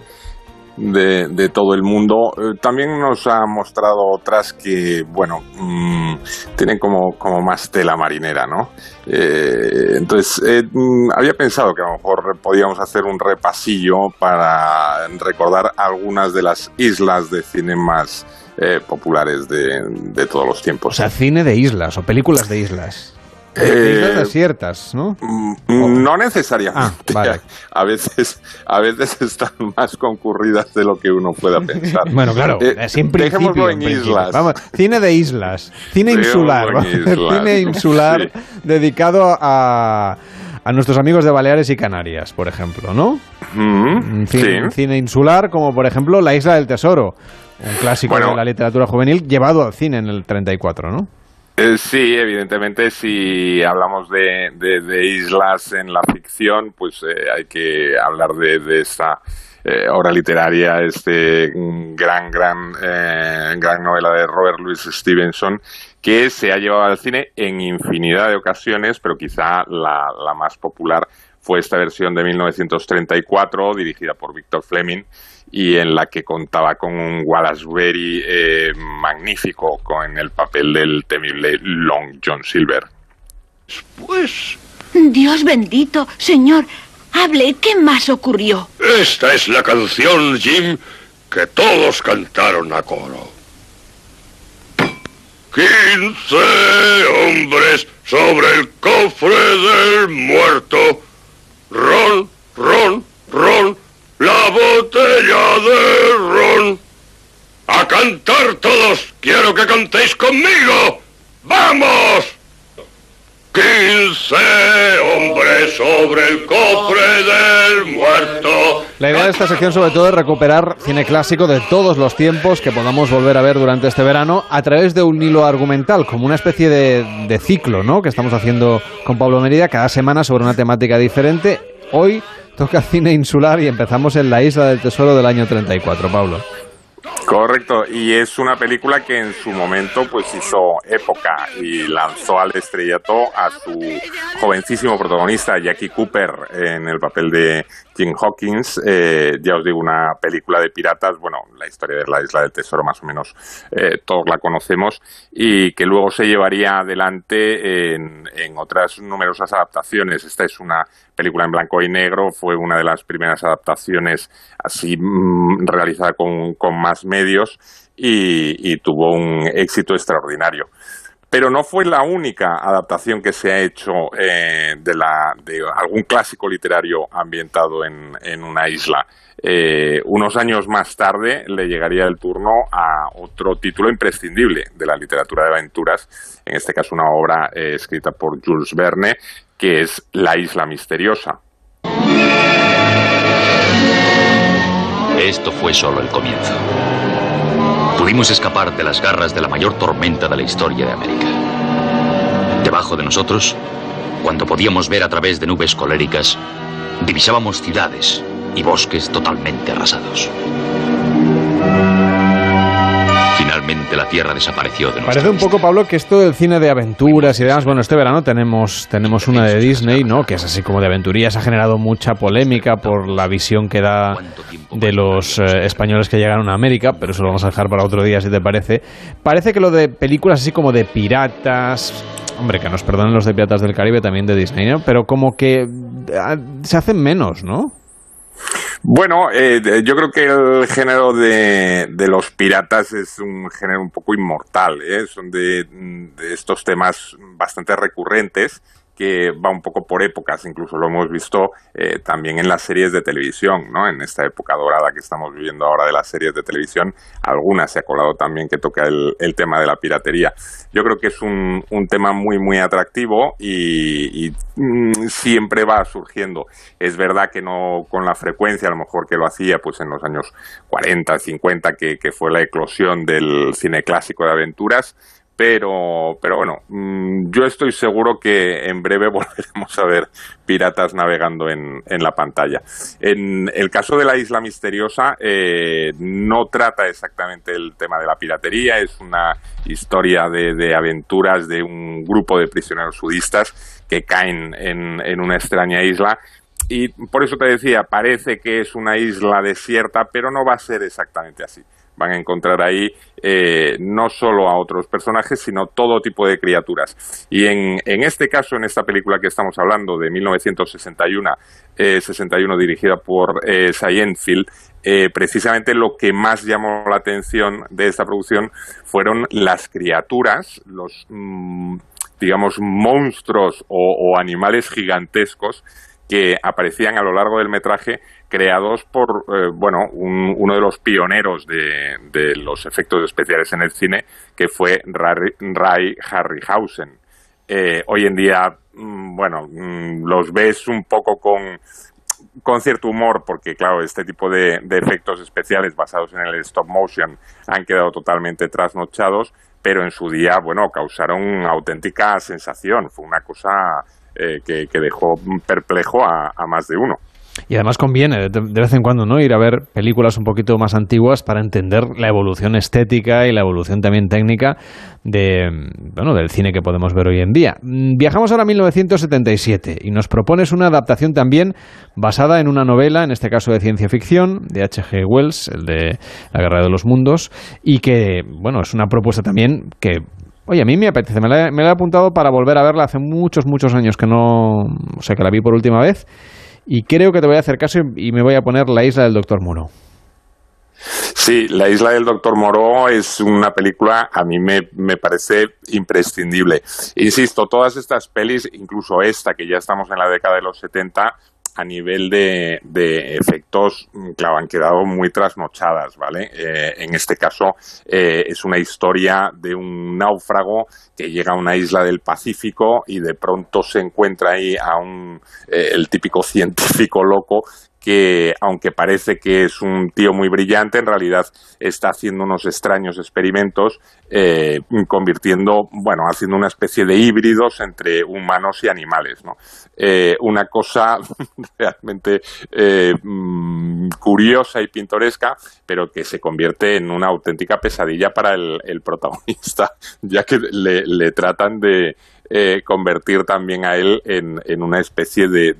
de, de todo el mundo, eh, también nos ha mostrado otras que, bueno, mm, tienen como, como más tela marinera, ¿no? Eh, entonces, eh, mm, había pensado que a lo mejor podíamos hacer un repasillo para recordar algunas de las islas de cine más eh, populares de, de todos los O tiempos. sea, cine de islas o películas de islas. Eh, islas desiertas, ¿no? Mm, No necesariamente. Ah, vale. [laughs] A veces, a veces [laughs] están más concurridas de lo que uno pueda pensar. [laughs] Bueno, claro, Eh, así en principio. dejémoslo en en principio. islas. Vamos, cine de islas, cine insular, islas. cine insular Sí. dedicado a, a nuestros amigos de Baleares y Canarias, por ejemplo, ¿no? Mm, Un cine, un cine insular como por ejemplo La Isla del Tesoro, un clásico Bueno. de la literatura juvenil llevado al cine en el 34, ¿no? Eh, sí, evidentemente, si hablamos de, de- de islas en la ficción, pues eh, hay que hablar de, esta eh, obra literaria, este mm, gran, gran, eh, gran novela de Robert Louis Stevenson, que se ha llevado al cine en infinidad de ocasiones, pero quizá la, la más popular fue esta versión de 1934, dirigida por Victor Fleming, y en la que contaba con un Wallace Berry eh, magnífico con el papel del temible Long John Silver. Pues... Dios bendito, señor. Hable, ¿qué más ocurrió? Esta es la canción, Jim, que todos cantaron a coro. Quince hombres sobre el cofre del muerto. Ron, ron, ron, la botella de ron. A cantar todos, quiero que cantéis conmigo. ¡Vamos! Quince hombres sobre el cofre del muerto. La idea de esta sección sobre todo es recuperar cine clásico de todos los tiempos que podamos volver a ver durante este verano a través de un hilo argumental, como una especie de, de ciclo, ¿no? Que estamos haciendo con Pablo Merida cada semana sobre una temática diferente. Hoy toca cine insular y empezamos en la isla del tesoro del año 34, Pablo. Correcto, y es una película que en su momento pues hizo época y lanzó al estrellato a su jovencísimo protagonista Jackie Cooper en el papel de Jim Hawkins. Eh, ya os digo, una película de piratas, bueno, la historia de la Isla del Tesoro más o menos eh, todos la conocemos y que luego se llevaría adelante en, en otras numerosas adaptaciones. Esta es una película en blanco y negro, fue una de las primeras adaptaciones así mm, realizada con, con, más medios y, tuvo un éxito extraordinario. Pero no fue la única adaptación que se ha hecho eh, de, algún clásico literario ambientado en, en una isla. Eh, unos años más tarde le llegaría el turno a otro título imprescindible de la literatura de aventuras, en este caso una obra eh, escrita por Jules Verne, que es La Isla Misteriosa. Esto fue solo el comienzo. Pudimos escapar de las garras de la mayor tormenta de la historia de América. Debajo de nosotros, cuando podíamos ver a través de nubes coléricas, divisábamos ciudades y bosques totalmente arrasados. Finalmente la Tierra desapareció de Parece un poco, Pablo, que esto del cine de aventuras y demás, bueno, este verano tenemos, tenemos una de Disney, ¿no? Que es así como de aventurías, ha generado mucha polémica por la visión que da de los eh, españoles que llegaron a América, pero eso lo vamos a dejar para otro día, si te parece. Parece que lo de películas así como de piratas, hombre, que nos perdonen los de Piratas del Caribe también de Disney, ¿no? Pero como que ah, se hacen menos, ¿no? Bueno, eh, yo creo que el género de, los piratas es un género un poco inmortal, ¿eh? son de estos temas bastante recurrentes que va un poco por épocas, incluso lo hemos visto eh, también en las series de televisión, ¿no? En esta época dorada que estamos viviendo ahora de las series de televisión, algunas se ha colado también que toca el, tema de la piratería. Yo creo que es un, tema muy, muy atractivo y, mm, siempre va surgiendo. Es verdad que no con la frecuencia, a lo mejor que lo hacía pues en los años 40, 50, que, que fue la eclosión del cine clásico de aventuras, pero, pero bueno, mmm, yo estoy seguro que en breve [laughs] volveremos a ver piratas navegando en, en la pantalla. En el caso de la isla misteriosa, eh, no trata exactamente el tema de la piratería, es una historia de, de aventuras de un grupo de prisioneros sudistas que caen en, en una extraña isla y por eso te decía, parece que es una isla desierta, pero no va a ser exactamente así van a encontrar ahí eh, no solo a otros personajes, sino todo tipo de criaturas. Y en, en este caso, en esta película que estamos hablando de 1961, eh, 61 dirigida por eh, eh, precisamente lo que más llamó la atención de esta producción fueron las criaturas, los mmm, digamos monstruos o animales gigantescos que aparecían a lo largo del metraje creados por eh, bueno un, uno de los pioneros de, de, los efectos especiales en el cine que fue Ray, Harryhausen eh, hoy en día mmm, bueno mmm, los ves un poco con con cierto humor, porque claro, este tipo de, de, efectos especiales basados en el stop motion han quedado totalmente trasnochados, pero en su día, bueno, causaron auténtica sensación. Fue una cosa eh, que, dejó perplejo a, más de uno. Y además conviene de, vez en cuando no ir a ver películas un poquito más antiguas para entender la evolución estética y la evolución también técnica de bueno del cine que podemos ver hoy en día. Viajamos ahora a 1977 y nos propones una adaptación también basada en una novela, en este caso de ciencia ficción, de H.G. Wells, el de La Guerra de los Mundos, y que bueno es una propuesta también que Oye, a mí me apetece, me la, me la, he apuntado para volver a verla hace muchos, muchos años que no, o sea, que la vi por última vez y creo que te voy a hacer caso y me voy a poner La isla del Doctor Moro. Sí, La isla del Doctor Moro es una película, a mí me, me, parece imprescindible. Insisto, todas estas pelis, incluso esta, que ya estamos en la década de los 70, a nivel de, de, efectos, claro, han quedado muy trasnochadas, ¿vale? Eh, en este caso eh, es una historia de un náufrago que llega a una isla del Pacífico y de pronto se encuentra ahí a un, eh, el típico científico loco que aunque parece que es un tío muy brillante, en realidad está haciendo unos extraños experimentos, eh, convirtiendo, bueno, haciendo una especie de híbridos entre humanos y animales, ¿no? Eh, una cosa [laughs] realmente eh, mm, curiosa y pintoresca, pero que se convierte en una auténtica pesadilla para el, protagonista, [laughs] ya que le tratan de eh, convertir también a él en, en una especie de,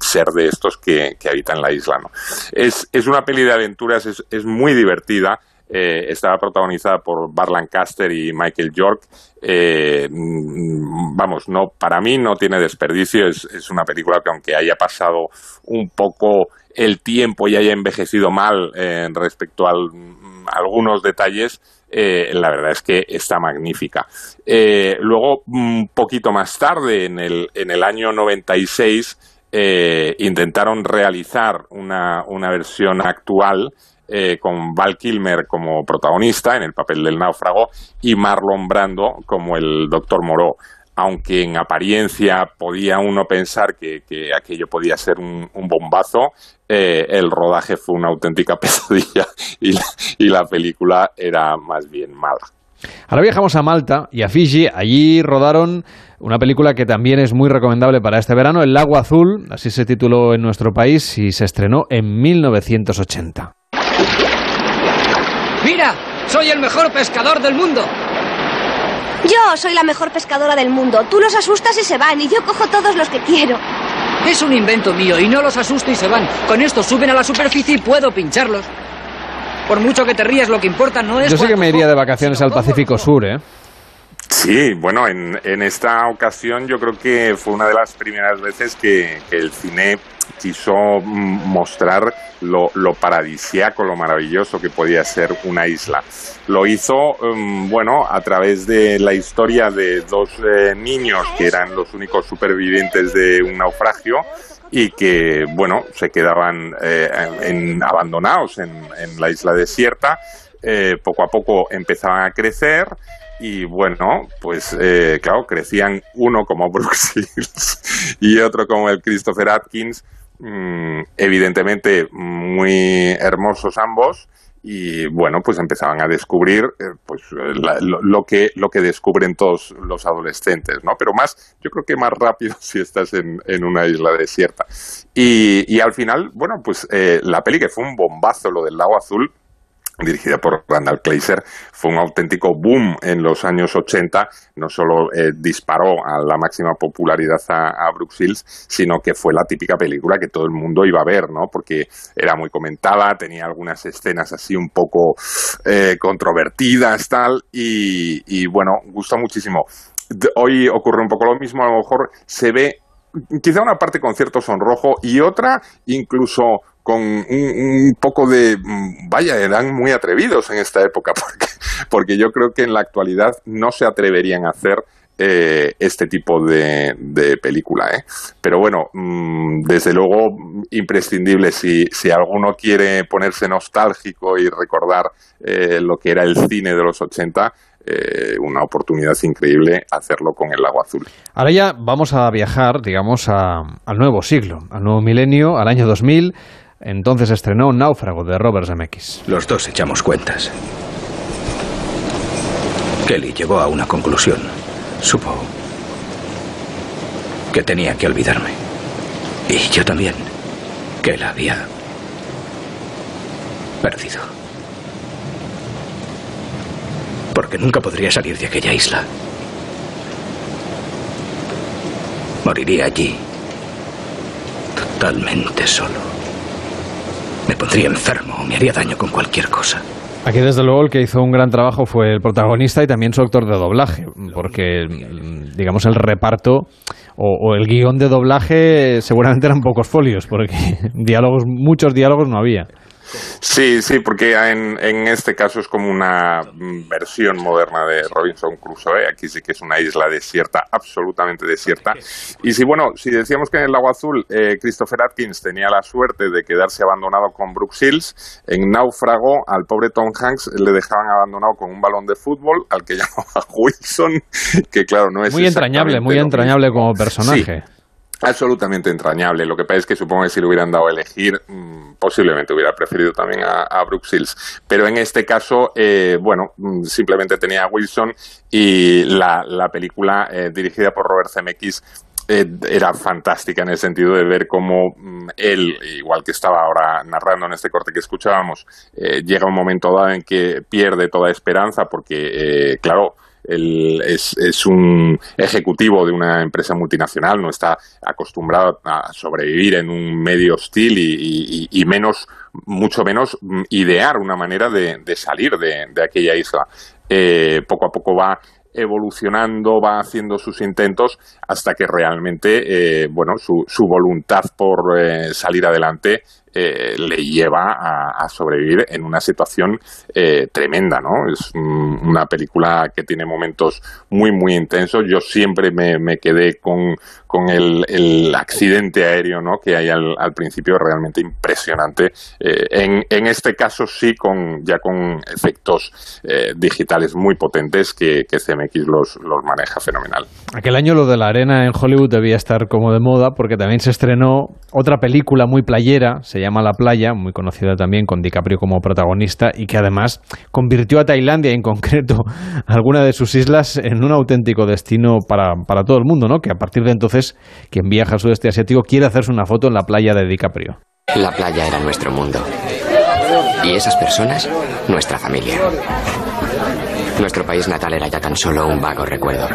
ser de estos que, que habitan la isla. ¿no? Es, es una peli de aventuras, es, es muy divertida. Eh, estaba protagonizada por Bar Lancaster y Michael York. Eh, mm, vamos, no, para mí no tiene desperdicio. Es, es una película que aunque haya pasado un poco el tiempo y haya envejecido mal eh, respecto a algunos detalles, eh, la verdad es que está magnífica. Eh, luego, un poquito más tarde, en el, en el año 96, eh, intentaron realizar una, una versión actual con Val Kilmer como protagonista en el papel del náufrago y Marlon Brando como el doctor Moreau aunque en apariencia podía uno pensar que, que aquello podía ser un, un bombazo, eh, el rodaje fue una auténtica [laughs] pesadilla y la, y la película era más bien mala. Ahora viajamos a Malta y a Fiji. Allí rodaron una película que también es muy recomendable para este verano, El Lago Azul, así se tituló en nuestro país y se estrenó en 1980. ¡Mira! ¡Soy el mejor pescador del mundo! Yo soy la mejor pescadora del mundo. Tú los asustas y se van, y yo cojo todos los que quiero. Es un invento mío y no los asusto y se van. Con esto suben a la superficie y puedo pincharlos. Por mucho que te rías, lo que importa no es. Yo sí que me iría de vacaciones al Pacífico Sur, ¿eh? Sí, bueno, en, en esta ocasión yo creo que fue una de las primeras veces que, el cine quiso mm, mostrar lo, lo paradisiaco, lo maravilloso que podía ser una isla. Lo hizo, mm, bueno, a través de la historia de dos eh, niños que eran los únicos supervivientes de un naufragio y que, bueno, se quedaban eh, en- abandonados en, en la isla desierta. Eh, poco a poco empezaban a crecer y bueno, pues eh, claro, crecían uno como [laughs] Shields y otro como el Christopher Atkins, mm, evidentemente muy hermosos ambos y bueno, pues empezaban a descubrir eh, pues la- lo, lo que lo que descubren todos los adolescentes, ¿no? Pero más, yo creo que más rápido [laughs] si estás en, en una isla desierta. Y, y al final, bueno, pues eh, la peli que fue un bombazo, lo del lago azul, dirigida por Randall Kleiser, fue un auténtico boom en los años 80. No solo eh, disparó a la máxima popularidad a, a Brooke Shields, sino que fue la típica película que todo el mundo iba a ver, ¿no? Porque era muy comentada, tenía algunas escenas así un poco eh, controvertidas, tal, y, y bueno, gustó muchísimo. Hoy ocurre un poco lo mismo, a lo mejor se ve quizá una parte con cierto sonrojo y otra incluso con un, poco de mm, vaya eran muy atrevidos en esta época [laughs] porque porque yo creo que en la actualidad no se atreverían a hacer eh, este tipo de, de película ¿eh? pero bueno mm, desde luego imprescindible si, si alguno quiere ponerse nostálgico y recordar eh, lo que era el cine de los 80 eh, una oportunidad increíble hacerlo con el lago azul Ahora ya vamos a viajar, digamos, a- al nuevo siglo, al nuevo milenio, al año 2000. Entonces estrenó Náufrago de Robert Zemeckis. Los dos echamos cuentas. Kelly llegó a una conclusión. Supo que tenía que olvidarme. Y yo también. Que la había perdido. Porque nunca podría salir de aquella isla. Moriría allí. Totalmente solo. Me pondría enfermo o me haría daño con cualquier cosa. Aquí, desde luego, el que hizo un gran trabajo fue el protagonista y también su actor de doblaje, porque, digamos, el reparto o, o el guion de doblaje seguramente eran pocos folios, porque [laughs] diálogos, muchos diálogos no había. Sí, sí, porque en, en este caso es como una versión moderna de Robinson Crusoe. Aquí sí que es una isla desierta, absolutamente desierta. Y si, bueno, si decíamos que en el Lago Azul eh, Christopher Atkins tenía la suerte de quedarse abandonado con Brooke Shields, en Náufrago al pobre Tom Hanks le dejaban abandonado con un balón de fútbol al que [laughs] llamaba Wilson, que claro, no es Muy entrañable, muy entrañable como personaje. Absolutamente entrañable. Lo que pasa es que supongo que si le hubieran dado a elegir, mm, posiblemente hubiera preferido también a, a Brooks Pero en este caso, eh, bueno, mm, simplemente tenía a Wilson y la, la película eh, dirigida por Robert Zemeckis eh, era fantástica en el sentido de ver cómo mm, él, igual que estaba ahora narrando en este corte que escuchábamos, llega un momento dado en que pierde toda esperanza porque, claro, él es, es, un ejecutivo de una empresa multinacional, no está acostumbrado a sobrevivir en un medio hostil y, menos, mucho menos idear una manera de, salir de, aquella isla. Eh, poco a poco va evolucionando, va haciendo sus intentos hasta que realmente, eh, bueno, su, su, voluntad por eh, salir adelante eh, le lleva a, sobrevivir en una situación eh, tremenda, ¿no? Es una película que tiene momentos muy, muy intensos. Yo siempre me, quedé con, con el, accidente aéreo, ¿no? Que hay al, principio realmente impresionante. Eh, en, en, este caso sí, con ya con efectos digitales muy potentes que, que CMX los, los maneja fenomenal. Aquel año lo de la arena en Hollywood debía estar como de moda porque también se estrenó otra película muy playera, se llama La Playa, muy conocida también con DiCaprio como protagonista y que además convirtió a Tailandia, en concreto [laughs] alguna de sus islas, en un auténtico destino para, para todo el mundo, ¿no? Que a partir de entonces quien viaja al sudeste asiático quiere hacerse una foto en la playa de DiCaprio. La playa era nuestro mundo. Y esas personas, nuestra familia. Nuestro país natal era ya tan solo un vago recuerdo.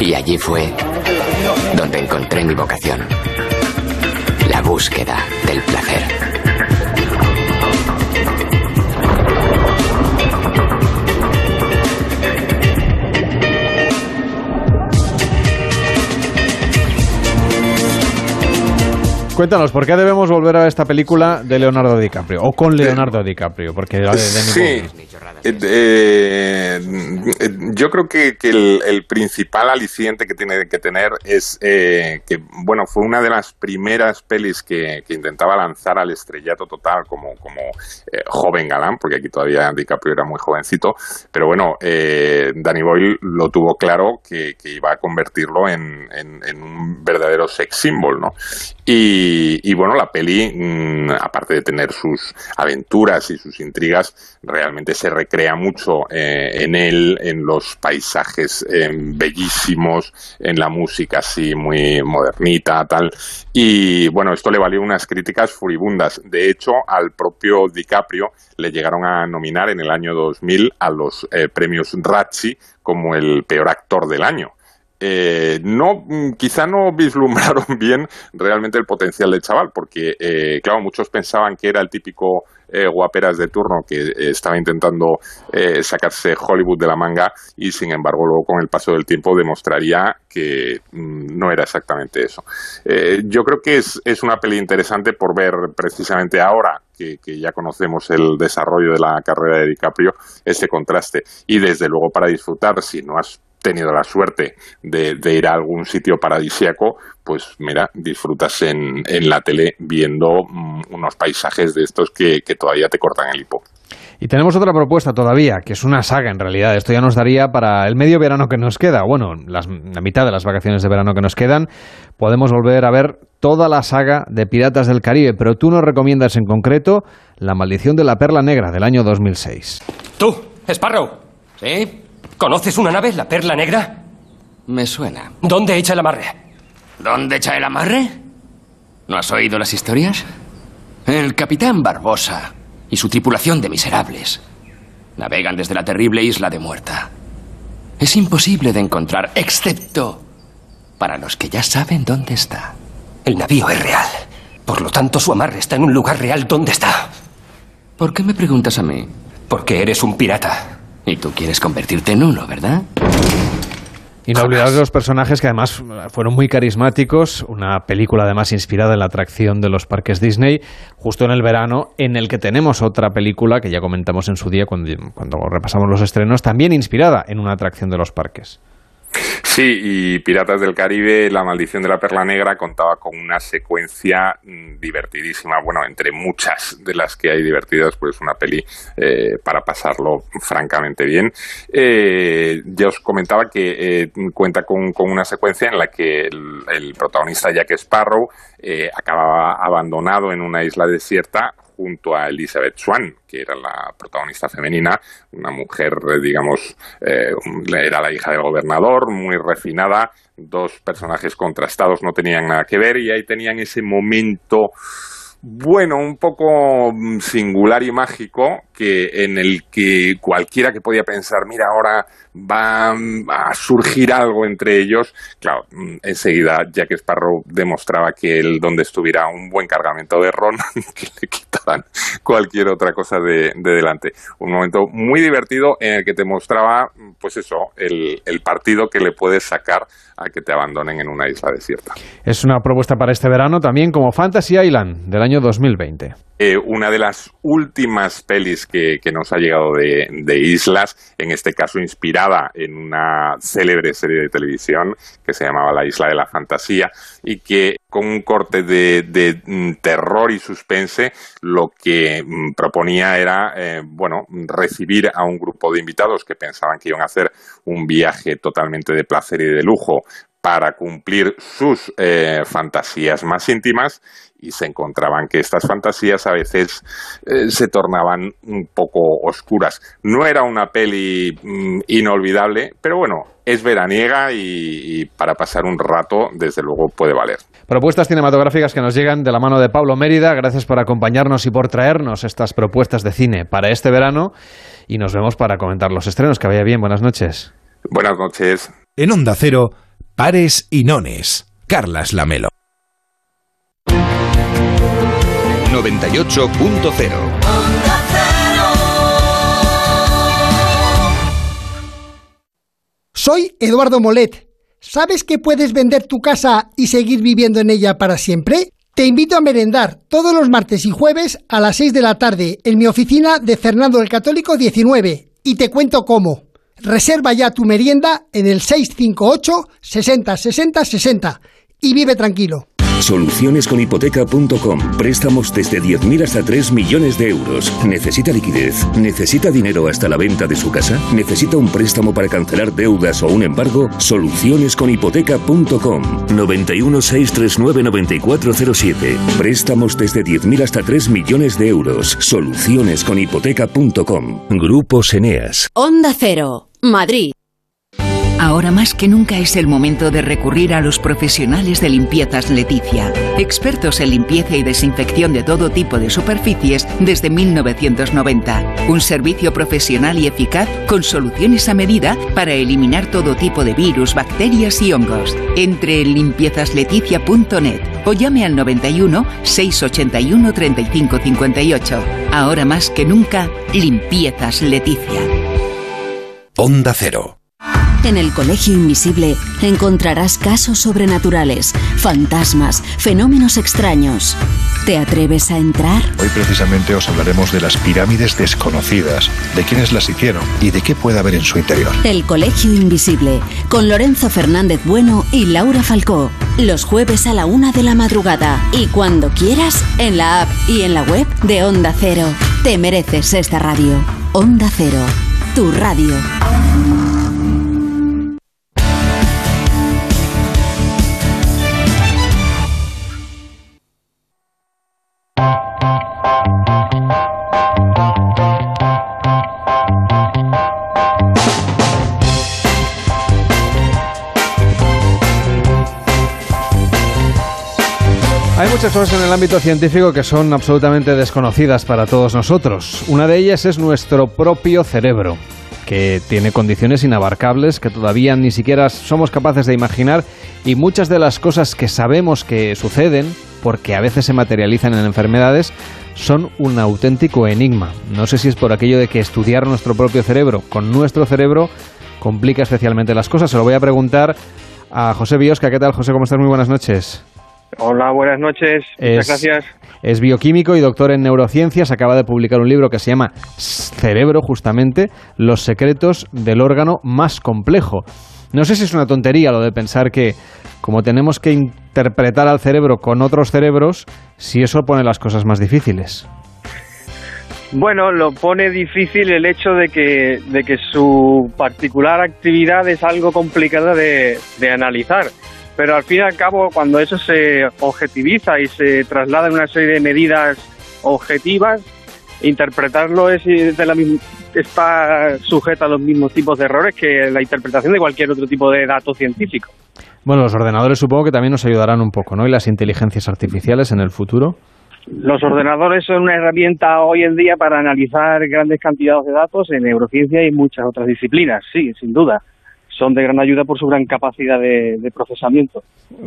Y allí fue donde encontré mi vocación búsqueda del placer. Cuéntanos, ¿por qué debemos volver a esta película de Leonardo DiCaprio? O con Leonardo DiCaprio, porque de, Sí, eh, eh, yo creo que, el, principal aliciente que tiene que tener es eh, que, bueno, fue una de las primeras pelis que, intentaba lanzar al estrellato total como, como joven galán, porque aquí todavía DiCaprio era muy jovencito, pero bueno, Danny Boyle lo tuvo claro que, iba a convertirlo en, en un verdadero sex symbol, ¿no? Y, bueno, la peli, mm, aparte de tener sus aventuras y sus intrigas, realmente se recrea mucho eh, en él, en los paisajes eh, bellísimos, en la música así muy modernita, tal. Y bueno, esto le valió unas críticas furibundas. De hecho, al propio DiCaprio le llegaron a nominar en el año 2000 a los eh, premios Razzie como el peor actor del año. Eh, no, mm, quizá no vislumbraron [laughs] bien realmente el potencial del chaval, porque, eh, claro, muchos pensaban que era el típico eh, guaperas de turno que estaba intentando sacarse Hollywood de la manga y, sin embargo, luego con el paso del tiempo demostraría que mm, no era exactamente eso. yo creo que es, es una peli interesante por ver precisamente ahora que, que, ya conocemos el desarrollo de la carrera de DiCaprio, ese contraste. Y desde luego para disfrutar, si no has tenido la suerte de, ir a algún sitio paradisíaco, pues mira, disfrutas en, en la tele viendo mm, unos paisajes de estos que, todavía te cortan el hipo. Y tenemos otra propuesta todavía, que es una saga en realidad. Esto ya nos daría para el medio verano que nos queda. Bueno, la mitad de las vacaciones de verano que nos quedan, podemos volver a ver toda la saga de Piratas del Caribe, pero tú nos recomiendas en concreto La maldición de la perla negra del año 2006. Tú, Sparrow. ¿Sí? ¿Conoces una nave, la Perla Negra? Me suena. ¿Dónde echa el amarre? ¿Dónde echa el amarre? ¿No has oído las historias? El capitán Barbosa y su tripulación de miserables navegan desde la terrible isla de Muerta. Es imposible de encontrar, excepto para los que ya saben dónde está. El navío es real. Por lo tanto, su amarre está en un lugar real. ¿Dónde está? ¿Por qué me preguntas a mí? Porque eres un pirata. Y tú quieres convertirte en uno, ¿verdad? Y no olvidar los personajes que además fueron muy carismáticos, una película además inspirada en la atracción de los parques Disney, justo en el verano, en el que tenemos otra película que ya comentamos en su día cuando, cuando repasamos los estrenos, también inspirada en una atracción de los parques. Sí, y Piratas del Caribe, La maldición de la perla negra contaba con una secuencia mm, divertidísima, bueno, entre muchas de las que hay divertidas, pues una peli eh, para pasarlo francamente bien. Eh, ya os comentaba que eh, cuenta con, una secuencia en la que el, protagonista Jack Sparrow acaba abandonado en una isla desierta junto a Elizabeth Swan, que era la protagonista femenina, una mujer, eh, digamos, eh, era la hija del gobernador, muy refinada, dos personajes contrastados no tenían nada que ver y ahí tenían ese momento bueno, un poco mm, singular y mágico, que en el que cualquiera que podía pensar, mira, ahora va mm, a surgir algo entre ellos, claro, mm, enseguida Jack Sparrow demostraba que él donde estuviera un buen cargamento de ron, [laughs] que le quitaban cualquier otra cosa de, delante. Un momento muy divertido en el que te mostraba, pues eso, el, el partido que le puedes sacar a que te abandonen en una isla desierta. Es una propuesta para este verano también como Fantasy Island del año 2020. Eh, una de las últimas pelis que, nos ha llegado de, islas, en este caso inspirada en una célebre serie de televisión que se llamaba La Isla de la Fantasía y que con un corte de, mm, terror y suspense lo que mm, proponía era, eh, bueno, recibir a un grupo de invitados que pensaban que iban a hacer un viaje totalmente de placer y de lujo para cumplir sus eh, fantasías más íntimas y se encontraban que estas fantasías a veces eh, se tornaban un poco oscuras. No era una peli mm, inolvidable, pero bueno, es veraniega y, para pasar un rato, desde luego, puede valer. Propuestas cinematográficas que nos llegan de la mano de Pablo Mérida. Gracias por acompañarnos y por traernos estas propuestas de cine para este verano. Y nos vemos para comentar los estrenos. Que vaya bien. Buenas noches. Buenas noches. En Onda Cero. Pares y nones. Carlas Lamelo. 98.0 Soy Eduardo Molet. ¿Sabes que puedes vender tu casa y seguir viviendo en ella para siempre? Te invito a merendar todos los martes y jueves a las 6 de la tarde en mi oficina de Fernando el Católico 19 y te cuento cómo. Reserva ya tu merienda en el 658 60 60 60 y vive tranquilo. Solucionesconhipoteca.com. Préstamos desde 10.000 hasta 3 millones de euros. ¿Necesita liquidez? ¿Necesita dinero hasta la venta de su casa? ¿Necesita un préstamo para cancelar deudas o un embargo? Solucionesconhipoteca.com. 91 639 9407. Préstamos desde 10.000 hasta 3 millones de euros. Solucionesconhipoteca.com. Grupos Eneas. Onda Cero. Madrid. Ahora más que nunca es el momento de recurrir a los profesionales de limpiezas Leticia, expertos en limpieza y desinfección de todo tipo de superficies desde 1990. Un servicio profesional y eficaz con soluciones a medida para eliminar todo tipo de virus, bacterias y hongos. Entre en limpiezasLeticia.net o llame al 91 681 3558. Ahora más que nunca, limpiezas Leticia. Onda Cero. En el Colegio Invisible encontrarás casos sobrenaturales, fantasmas, fenómenos extraños. ¿Te atreves a entrar? Hoy precisamente os hablaremos de las pirámides desconocidas, de quiénes las hicieron y de qué puede haber en su interior. El Colegio Invisible, con Lorenzo Fernández Bueno y Laura Falcó. Los jueves a la una de la madrugada y cuando quieras en la app y en la web de Onda Cero. Te mereces esta radio. Onda Cero, tu radio. Cosas en el ámbito científico que son absolutamente desconocidas para todos nosotros. Una de ellas es nuestro propio cerebro, que tiene condiciones inabarcables que todavía ni siquiera somos capaces de imaginar y muchas de las cosas que sabemos que suceden, porque a veces se materializan en enfermedades, son un auténtico enigma. No sé si es por aquello de que estudiar nuestro propio cerebro con nuestro cerebro complica especialmente las cosas. Se lo voy a preguntar a José Biosca. ¿Qué tal, José? ¿Cómo estás? Muy buenas noches. Hola, buenas noches. Muchas gracias. Es bioquímico y doctor en neurociencias. Acaba de publicar un libro que se llama Cerebro, justamente, Los secretos del órgano más complejo. No sé si es una tontería lo de pensar que como tenemos que interpretar al cerebro con otros cerebros, si eso pone las cosas más difíciles. Bueno, lo pone difícil el hecho de que, de que su particular actividad es algo complicada de, de analizar. Pero al fin y al cabo, cuando eso se objetiviza y se traslada en una serie de medidas objetivas, interpretarlo es de la está sujeto a los mismos tipos de errores que la interpretación de cualquier otro tipo de dato científico. Bueno, los ordenadores supongo que también nos ayudarán un poco, ¿no? Y las inteligencias artificiales en el futuro. Los ordenadores son una herramienta hoy en día para analizar grandes cantidades de datos en neurociencia y muchas otras disciplinas, sí, sin duda. Son de gran ayuda por su gran capacidad de, procesamiento.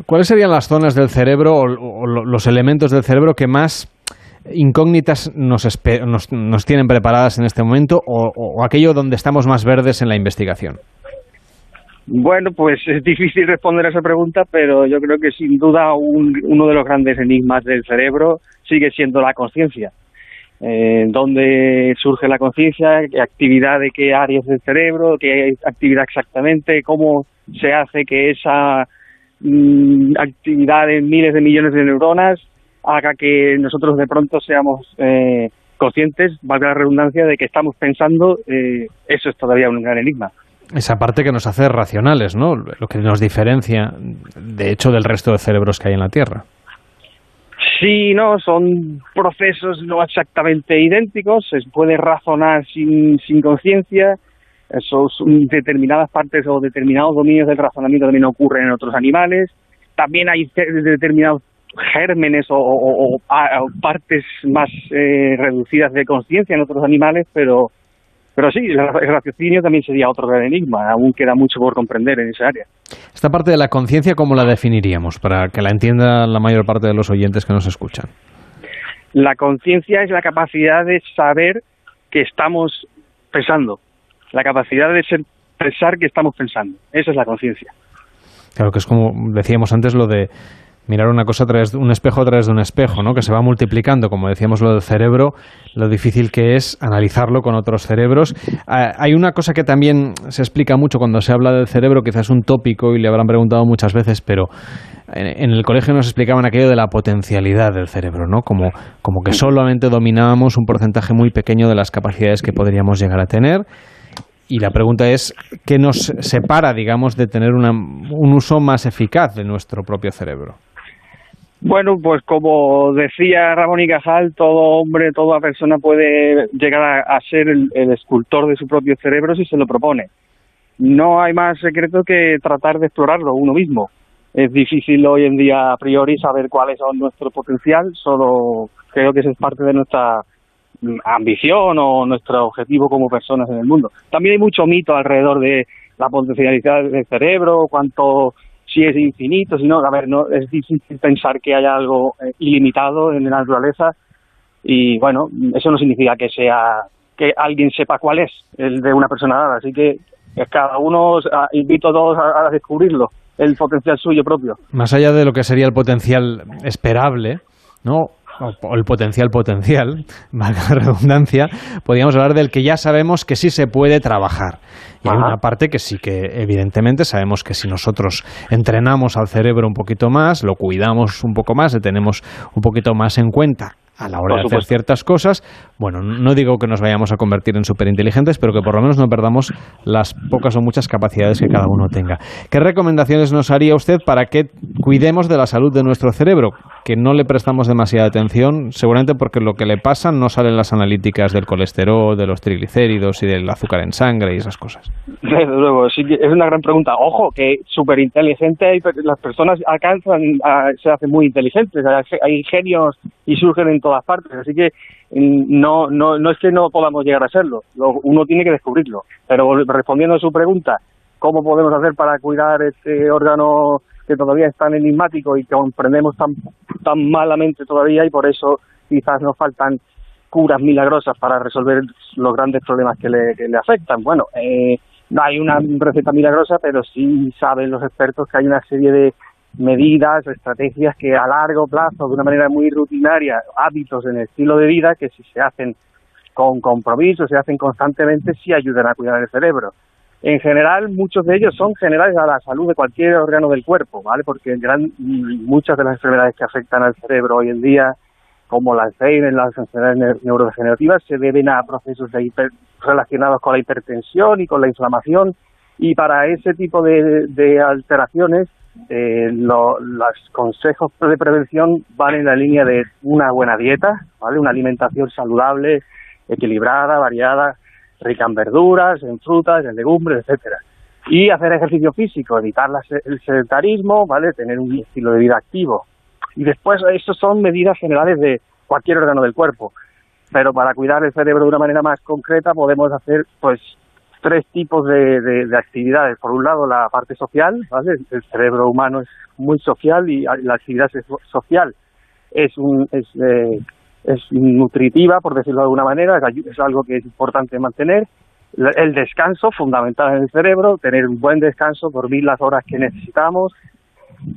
¿Cuáles serían las zonas del cerebro o, los elementos del cerebro que más incógnitas nos, nos, tienen preparadas en este momento o aquello donde estamos más verdes en la investigación? Bueno, pues es difícil responder a esa pregunta, pero yo creo que sin duda uno de los grandes enigmas del cerebro sigue siendo la conciencia. Eh, ¿Dónde surge la conciencia? ¿Qué actividad de qué áreas del cerebro? ¿Qué actividad exactamente? ¿Cómo se hace que esa mm, actividad de miles de millones de neuronas haga que nosotros de pronto seamos eh, conscientes, valga la redundancia, de que estamos pensando? Eh, eso es todavía un gran enigma esa parte que nos hace racionales, ¿no? Lo que nos diferencia, de hecho, del resto de cerebros que hay en la Tierra. Sí, no, son procesos no exactamente idénticos, se puede razonar sin, sin conciencia, esos determinadas partes o determinados dominios del razonamiento también ocurren en otros animales, también hay determinados gérmenes o, partes más eh, reducidas de conciencia en otros animales, pero pero sí, el raciocinio también sería otro gran enigma, aún queda mucho por comprender en esa área. Esta parte de la conciencia, ¿cómo la definiríamos para que la entienda la mayor parte de los oyentes que nos escuchan? La conciencia es la capacidad de saber que estamos pensando, la capacidad de ser, pensar que estamos pensando. Esa es la conciencia. Claro que es como decíamos antes lo de mirar una cosa a través de un espejo a través de un espejo, ¿no? que se va multiplicando, como decíamos lo del cerebro, lo difícil que es analizarlo con otros cerebros. Ah, hay una cosa que también se explica mucho cuando se habla del cerebro, quizás es un tópico y le habrán preguntado muchas veces, pero en, el colegio nos explicaban aquello de la potencialidad del cerebro, ¿no? Como, como que solamente dominábamos un porcentaje muy pequeño de las capacidades que podríamos llegar a tener. Y la pregunta es, ¿qué nos separa, digamos, de tener un uso más eficaz de nuestro propio cerebro? Bueno, pues como decía Ramón y Cajal, todo hombre, toda persona puede llegar a, ser el, escultor de su propio cerebro si se lo propone. No hay más secreto que tratar de explorarlo uno mismo. Es difícil hoy en día a priori saber cuál es nuestro potencial, solo creo que eso es parte de nuestra ambición o nuestro objetivo como personas en el mundo. También hay mucho mito alrededor de la potencialidad del cerebro, cuánto si es infinito, si no, a ver, no es difícil pensar que haya algo eh, ilimitado en la naturaleza y bueno, eso no significa que sea que alguien sepa cuál es el de una persona dada, así que cada uno invito a todos a, descubrirlo, el potencial suyo propio. Más allá de lo que sería el potencial esperable, ¿no? o el potencial potencial, [laughs] valga la redundancia, podríamos hablar del que ya sabemos que sí se puede trabajar. Y hay una parte que sí que evidentemente sabemos que si nosotros entrenamos al cerebro un poquito más, lo cuidamos un poco más, le tenemos un poquito más en cuenta a la hora de hacer ciertas cosas, bueno, no digo que nos vayamos a convertir en superinteligentes, pero que por lo menos no perdamos las pocas o muchas capacidades que cada uno tenga. ¿Qué recomendaciones nos haría usted para que cuidemos de la salud de nuestro cerebro? Que no le prestamos demasiada atención, seguramente porque lo que le pasa no salen las analíticas del colesterol, de los triglicéridos y del azúcar en sangre y esas cosas. Desde luego, sí, es una gran pregunta. Ojo, que superinteligente, las personas alcanzan, se hacen muy inteligentes, hay genios y surgen en todas partes. Así que mm, no, no, no es que no podamos llegar a serlo, uno tiene que descubrirlo. Pero respondiendo a su pregunta, ¿cómo podemos hacer para cuidar este órgano que todavía es tan enigmático y que comprendemos tan, tan malamente todavía y por eso quizás nos faltan curas milagrosas para resolver los grandes problemas que le, que le afectan? Bueno, eh, no hay una receta milagrosa, pero sí saben los expertos que hay una serie de medidas, estrategias que a largo plazo, de una manera muy rutinaria, hábitos en el estilo de vida, que si se hacen con compromiso, se hacen constantemente, sí ayudan a cuidar el cerebro. En general, muchos de ellos son generales a la salud de cualquier órgano del cuerpo, ¿vale? Porque gran, muchas de las enfermedades que afectan al cerebro hoy en día, como la Alzheimer, las enfermedades neurodegenerativas, se deben a procesos de hiper, relacionados con la hipertensión y con la inflamación. Y para ese tipo de, de alteraciones, eh, lo, los consejos de prevención van en la línea de una buena dieta, ¿vale? Una alimentación saludable, equilibrada, variada, rica en verduras, en frutas, en legumbres, etcétera. Y hacer ejercicio físico, evitar el sedentarismo, ¿vale? Tener un estilo de vida activo. Y después, eso son medidas generales de cualquier órgano del cuerpo. Pero para cuidar el cerebro de una manera más concreta podemos hacer, pues, tres tipos de, de, actividades. Por un lado, la parte social, ¿vale? El cerebro humano es muy social y la actividad social es, un, es eh, es nutritiva, por decirlo de alguna manera, es algo que es importante mantener. El descanso, fundamental en el cerebro, tener un buen descanso, dormir las horas que necesitamos.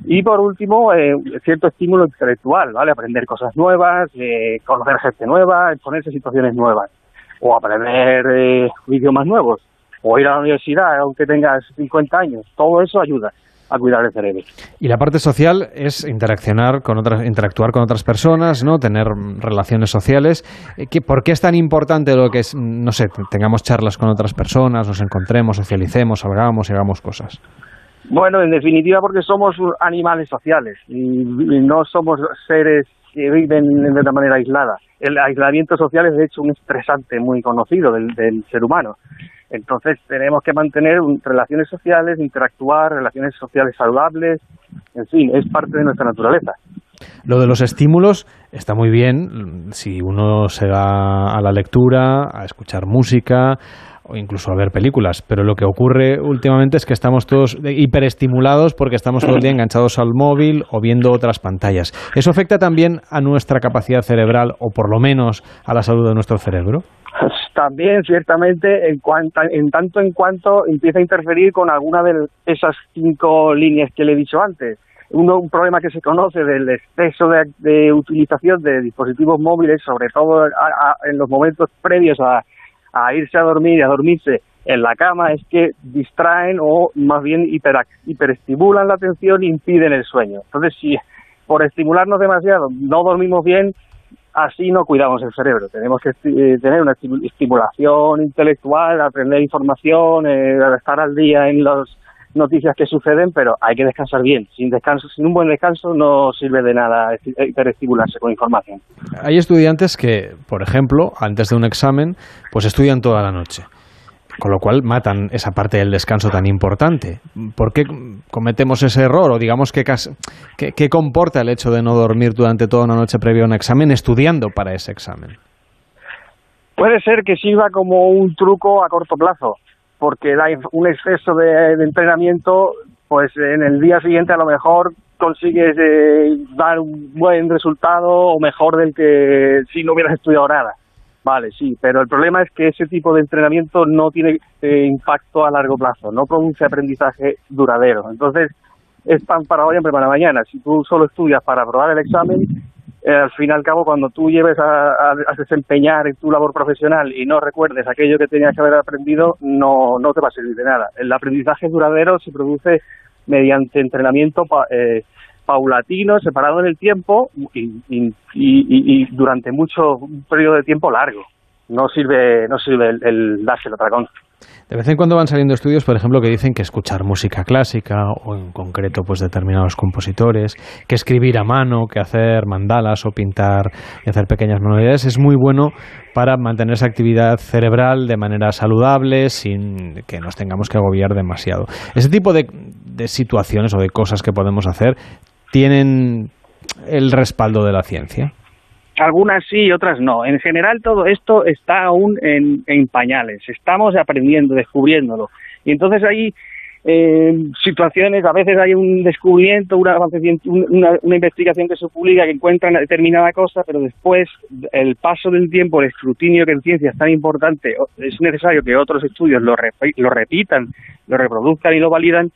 Y por último, eh, cierto estímulo intelectual, ¿vale? Aprender cosas nuevas, eh, conocer gente nueva, exponerse a situaciones nuevas, o aprender eh, idiomas nuevos, o ir a la universidad aunque tengas 50 años. Todo eso ayuda a cuidar el cerebro. Y la parte social es interaccionar con otras, interactuar con otras personas, ¿no? Tener relaciones sociales. Eh, ¿Por qué es tan importante lo que es, no sé, tengamos charlas con otras personas, nos encontremos, socialicemos, salgamos y hagamos cosas? Bueno, en definitiva porque somos animales sociales y, no somos seres que viven de una manera aislada. El aislamiento social es de hecho un estresante muy conocido del ser humano. Entonces tenemos que mantener relaciones sociales, interactuar, relaciones sociales saludables, en fin, es parte de nuestra naturaleza. Lo de los estímulos está muy bien si uno se va a la lectura, a escuchar música o incluso a ver películas, pero lo que ocurre últimamente es que estamos todos hiperestimulados porque estamos todo el día enganchados al móvil o viendo otras pantallas. ¿Eso afecta también a nuestra capacidad cerebral o por lo menos a la salud de nuestro cerebro? También ciertamente en, cuanto, en tanto en cuanto empieza a interferir con alguna de esas cinco líneas que le he dicho antes. Uno, un problema que se conoce del exceso de, utilización de dispositivos móviles, sobre todo en los momentos previos a, irse a dormir y a dormirse en la cama, es que distraen o más bien hiper, hiperestimulan la atención e impiden el sueño. Entonces, si por estimularnos demasiado no dormimos bien, así no cuidamos el cerebro. Tenemos que eh, tener una estimulación intelectual, aprender información, eh, estar al día en las noticias que suceden, pero hay que descansar bien. Sin descanso, sin un buen descanso no sirve de nada hiperestimularse con información. Hay estudiantes que, por ejemplo, antes de un examen, pues estudian toda la noche con lo cual matan esa parte del descanso tan importante. ¿Por qué cometemos ese error? O digamos, ¿qué, qué, comporta el hecho de no dormir durante toda una noche previa a un examen estudiando para ese examen? Puede ser que sirva como un truco a corto plazo, porque da un exceso de, entrenamiento, pues en el día siguiente a lo mejor consigues eh, dar un buen resultado o mejor del que si no hubieras estudiado nada. Vale, sí, pero el problema es que ese tipo de entrenamiento no tiene eh, impacto a largo plazo, no produce aprendizaje duradero. Entonces, es pan para hoy, hambre para mañana. Si tú solo estudias para aprobar el examen, eh, al fin y al cabo, cuando tú lleves a, desempeñar en tu labor profesional y no recuerdes aquello que tenías que haber aprendido, no, no te va a servir de nada. El aprendizaje duradero se produce mediante entrenamiento eh, paulatino, separado en el tiempo y, durante mucho un periodo de tiempo largo. No sirve, no sirve el, el dárselo dragón. De vez en cuando van saliendo estudios, por ejemplo, que dicen que escuchar música clásica o en concreto pues determinados compositores, que escribir a mano, que hacer mandalas o pintar y hacer pequeñas manualidades es muy bueno para mantener esa actividad cerebral de manera saludable sin que nos tengamos que agobiar demasiado. Ese tipo de situaciones o de cosas que podemos hacer tienen el respaldo de la ciencia? Algunas sí, otras no. En general todo esto está aún en, pañales. Estamos aprendiendo, descubriéndolo. Y entonces hay eh, situaciones, a veces hay un descubrimiento, una, una, una, investigación que se publica que encuentra una determinada cosa, pero después el paso del tiempo, el escrutinio que en ciencia es tan importante, es necesario que otros estudios lo, lo repitan, lo reproduzcan y lo validan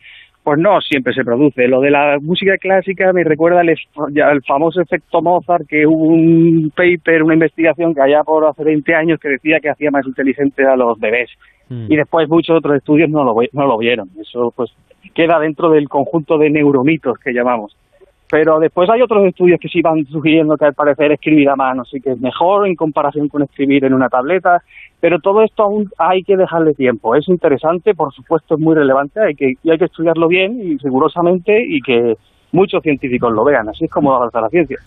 Pues no siempre se produce. Lo de la música clásica me recuerda al, al famoso efecto Mozart, que hubo un paper, una investigación que allá por hace 20 años que decía que hacía más inteligentes a los bebés. Mm. Y después muchos otros estudios no lo, no lo vieron. Eso pues queda dentro del conjunto de neuromitos que llamamos. Pero después hay otros estudios que sí van sugiriendo que al parecer escribir a mano sí que es mejor en comparación con escribir en una tableta, pero todo esto aún hay que dejarle tiempo. Es interesante, por supuesto es muy relevante, hay que, y hay que estudiarlo bien y rigurosamente y que muchos científicos lo vean, así es como avanza la ciencia.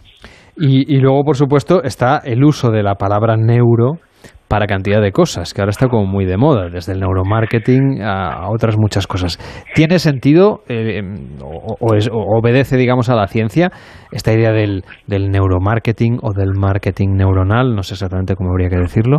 Y, y luego, por supuesto, está el uso de la palabra neuro para cantidad de cosas, que ahora está como muy de moda, desde el neuromarketing a, otras muchas cosas. ¿Tiene sentido eh, o, obedece, digamos, a la ciencia esta idea del, del neuromarketing o del marketing neuronal? No sé exactamente cómo habría que decirlo.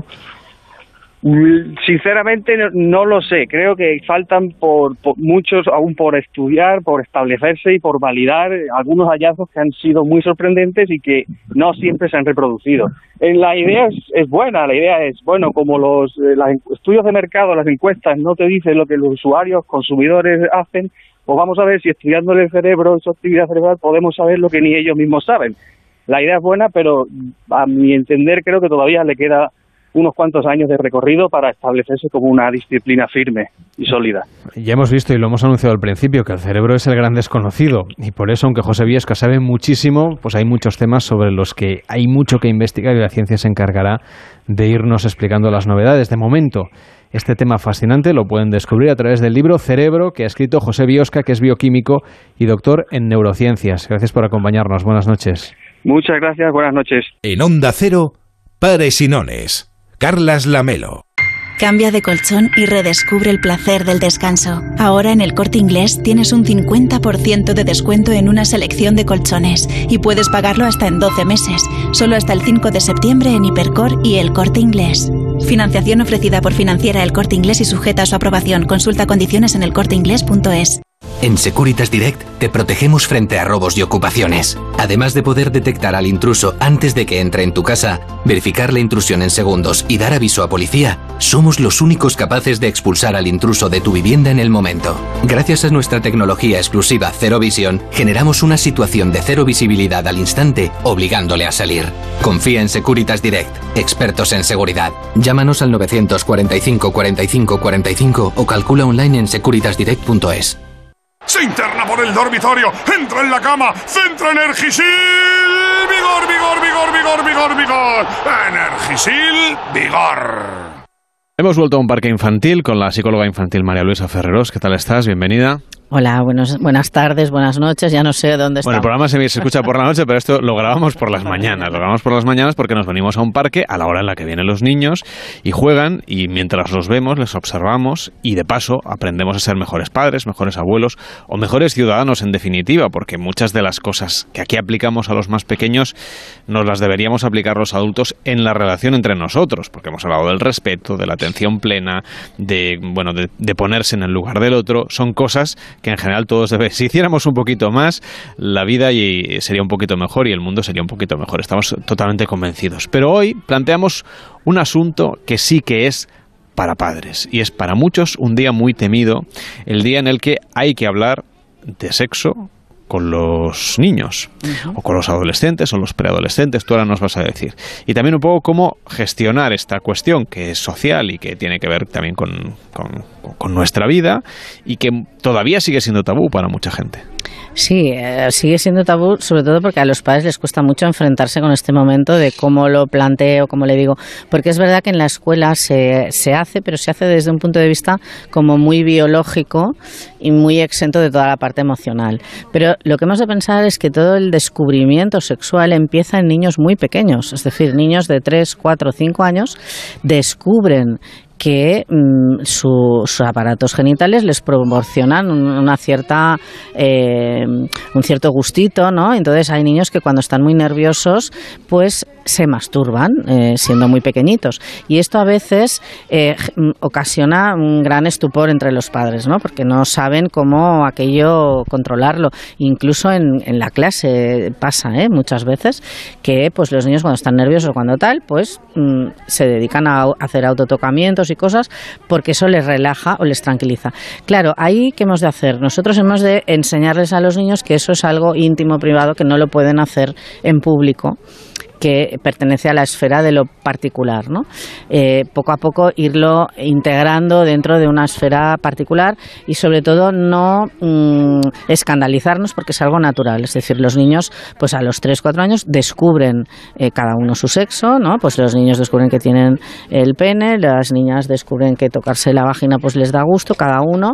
Mm, sinceramente no, lo sé. Creo que faltan por, muchos aún por estudiar, por establecerse y por validar algunos hallazgos que han sido muy sorprendentes y que no siempre se han reproducido. La idea es, buena, la idea es, bueno, como los, eh, estudios de mercado, las encuestas no te dicen lo que los usuarios, consumidores hacen, pues vamos a ver si estudiando el cerebro, su actividad cerebral, podemos saber lo que ni ellos mismos saben. La idea es buena, pero a mi entender creo que todavía le queda unos cuantos años de recorrido para establecerse como una disciplina firme y sólida. Ya hemos visto y lo hemos anunciado al principio que el cerebro es el gran desconocido y por eso, aunque José Viesca sabe muchísimo, pues hay muchos temas sobre los que hay mucho que investigar y la ciencia se encargará de irnos explicando las novedades. De momento, este tema fascinante lo pueden descubrir a través del libro Cerebro que ha escrito José Biosca, que es bioquímico y doctor en neurociencias. Gracias por acompañarnos. Buenas noches. Muchas gracias. Buenas noches. En Onda Cero, Paresinones. Carlas Lamelo. Cambia de colchón y redescubre el placer del descanso. Ahora en el corte inglés tienes un 50% de descuento en una selección de colchones y puedes pagarlo hasta en 12 meses, solo hasta el 5 de septiembre en Hipercor y el corte inglés. Financiación ofrecida por financiera el corte inglés y sujeta a su aprobación. Consulta condiciones en elcorteinglés.es. En Securitas Direct te protegemos frente a robos y ocupaciones. Además de poder detectar al intruso antes de que entre en tu casa, verificar la intrusión en segundos y dar aviso a policía, somos los únicos capaces de expulsar al intruso de tu vivienda en el momento. Gracias a nuestra tecnología exclusiva Cero Visión, generamos una situación de cero visibilidad al instante, obligándole a salir. Confía en Securitas Direct, expertos en seguridad. Llámanos al 945 45 45 o calcula online en securitasdirect.es. Se interna por el dormitorio, entra en la cama, centra Energisil. Vigor, vigor, vigor, vigor, vigor, vigor. Energisil, vigor. Hemos vuelto a un parque infantil con la psicóloga infantil María Luisa Ferreros. ¿Qué tal estás? Bienvenida. Hola, buenos, buenas tardes, buenas noches, ya no sé dónde está. Bueno, el programa se, [laughs] escucha por la noche, pero esto lo grabamos por las mañanas. Lo grabamos por las mañanas porque nos venimos a un parque a la hora en la que vienen los niños y juegan y mientras los vemos les observamos y de paso aprendemos a ser mejores padres, mejores abuelos o mejores ciudadanos en definitiva, porque muchas de las cosas que aquí aplicamos a los más pequeños nos las deberíamos aplicar los adultos en la relación entre nosotros, porque hemos hablado del respeto, de la atención plena, de bueno, de, de ponerse en el lugar del otro, son cosas que en general todos debe, [laughs] si hiciéramos un poquito más, la vida y sería un poquito mejor y el mundo sería un poquito mejor. Estamos totalmente convencidos. Pero hoy planteamos un asunto que sí que es para padres y es para muchos un día muy temido, el día en el que hay que hablar de sexo, con los niños o con los adolescentes o los preadolescentes, tú ahora nos vas a decir. Y también un poco cómo gestionar esta cuestión que es social y que tiene que ver también con, con nuestra vida y que todavía sigue siendo tabú para mucha gente. Sí, eh, sigue siendo tabú, sobre todo porque a los padres les cuesta mucho enfrentarse con este momento de cómo lo planteo, cómo le digo. Porque es verdad que en la escuela se, se hace, pero se hace desde un punto de vista como muy biológico y muy exento de toda la parte emocional. Pero lo que hemos de pensar es que todo el descubrimiento sexual empieza en niños muy pequeños, es decir, niños de 3, 4, 5 años descubren que mm, sus aparatos genitales les proporcionan una cierta eh, un cierto gustito, ¿no? Entonces hay niños que cuando están muy nerviosos, pues se masturban eh, siendo muy pequeñitos y esto a veces eh, ocasiona un gran estupor entre los padres, ¿no? Porque no saben cómo aquello controlarlo. Incluso en, en la clase pasa, ¿eh? Muchas veces que pues los niños cuando están nerviosos o cuando tal, pues mm, se dedican a hacer autotocamientos y cosas porque eso les relaja o les tranquiliza. Claro, ahí qué hemos de hacer? Nosotros hemos de enseñarles a los niños que eso es algo íntimo, privado, que no lo pueden hacer en público que pertenece a la esfera de lo particular, ¿no? Eh, poco a poco irlo integrando dentro de una esfera particular y sobre todo no mm, escandalizarnos porque es algo natural, es decir, los niños pues a los 3, 4 años descubren eh, cada uno su sexo, ¿no? Pues los niños descubren que tienen el pene, las niñas descubren que tocarse la vagina pues les da gusto, cada uno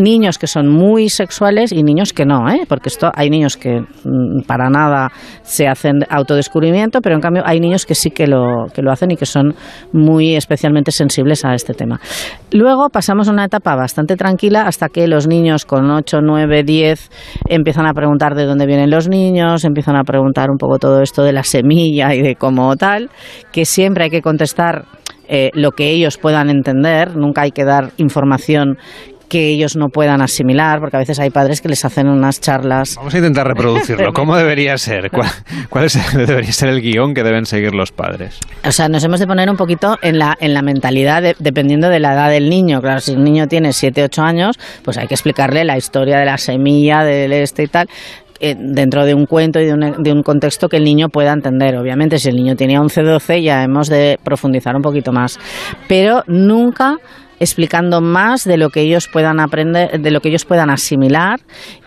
niños que son muy sexuales y niños que no, ¿eh? porque esto hay niños que mm, para nada se hacen autodescubrimiento, pero en cambio hay niños que sí que lo, que lo hacen y que son muy especialmente sensibles a este tema. Luego pasamos a una etapa bastante tranquila hasta que los niños con 8, 9, 10 empiezan a preguntar de dónde vienen los niños, empiezan a preguntar un poco todo esto de la semilla y de cómo tal, que siempre hay que contestar eh, lo que ellos puedan entender, nunca hay que dar información que ellos no puedan asimilar, porque a veces hay padres que les hacen unas charlas. Vamos a intentar reproducirlo. [laughs] ¿Cómo debería ser? ¿Cuál, debería ser el guion que deben seguir los padres? O sea, nos hemos de poner un poquito en la, en la mentalidad, dependiendo de la edad del niño. Claro, si el niño tiene 7, 8 años, pues hay que explicarle la historia de la semilla, del este y tal eh, dentro de un cuento y de un, de un, contexto que el niño pueda entender. Obviamente, si el niño tenía 11, 12, ya hemos de profundizar un poquito más. Pero nunca explicando más de lo que ellos puedan aprender, de lo que ellos puedan asimilar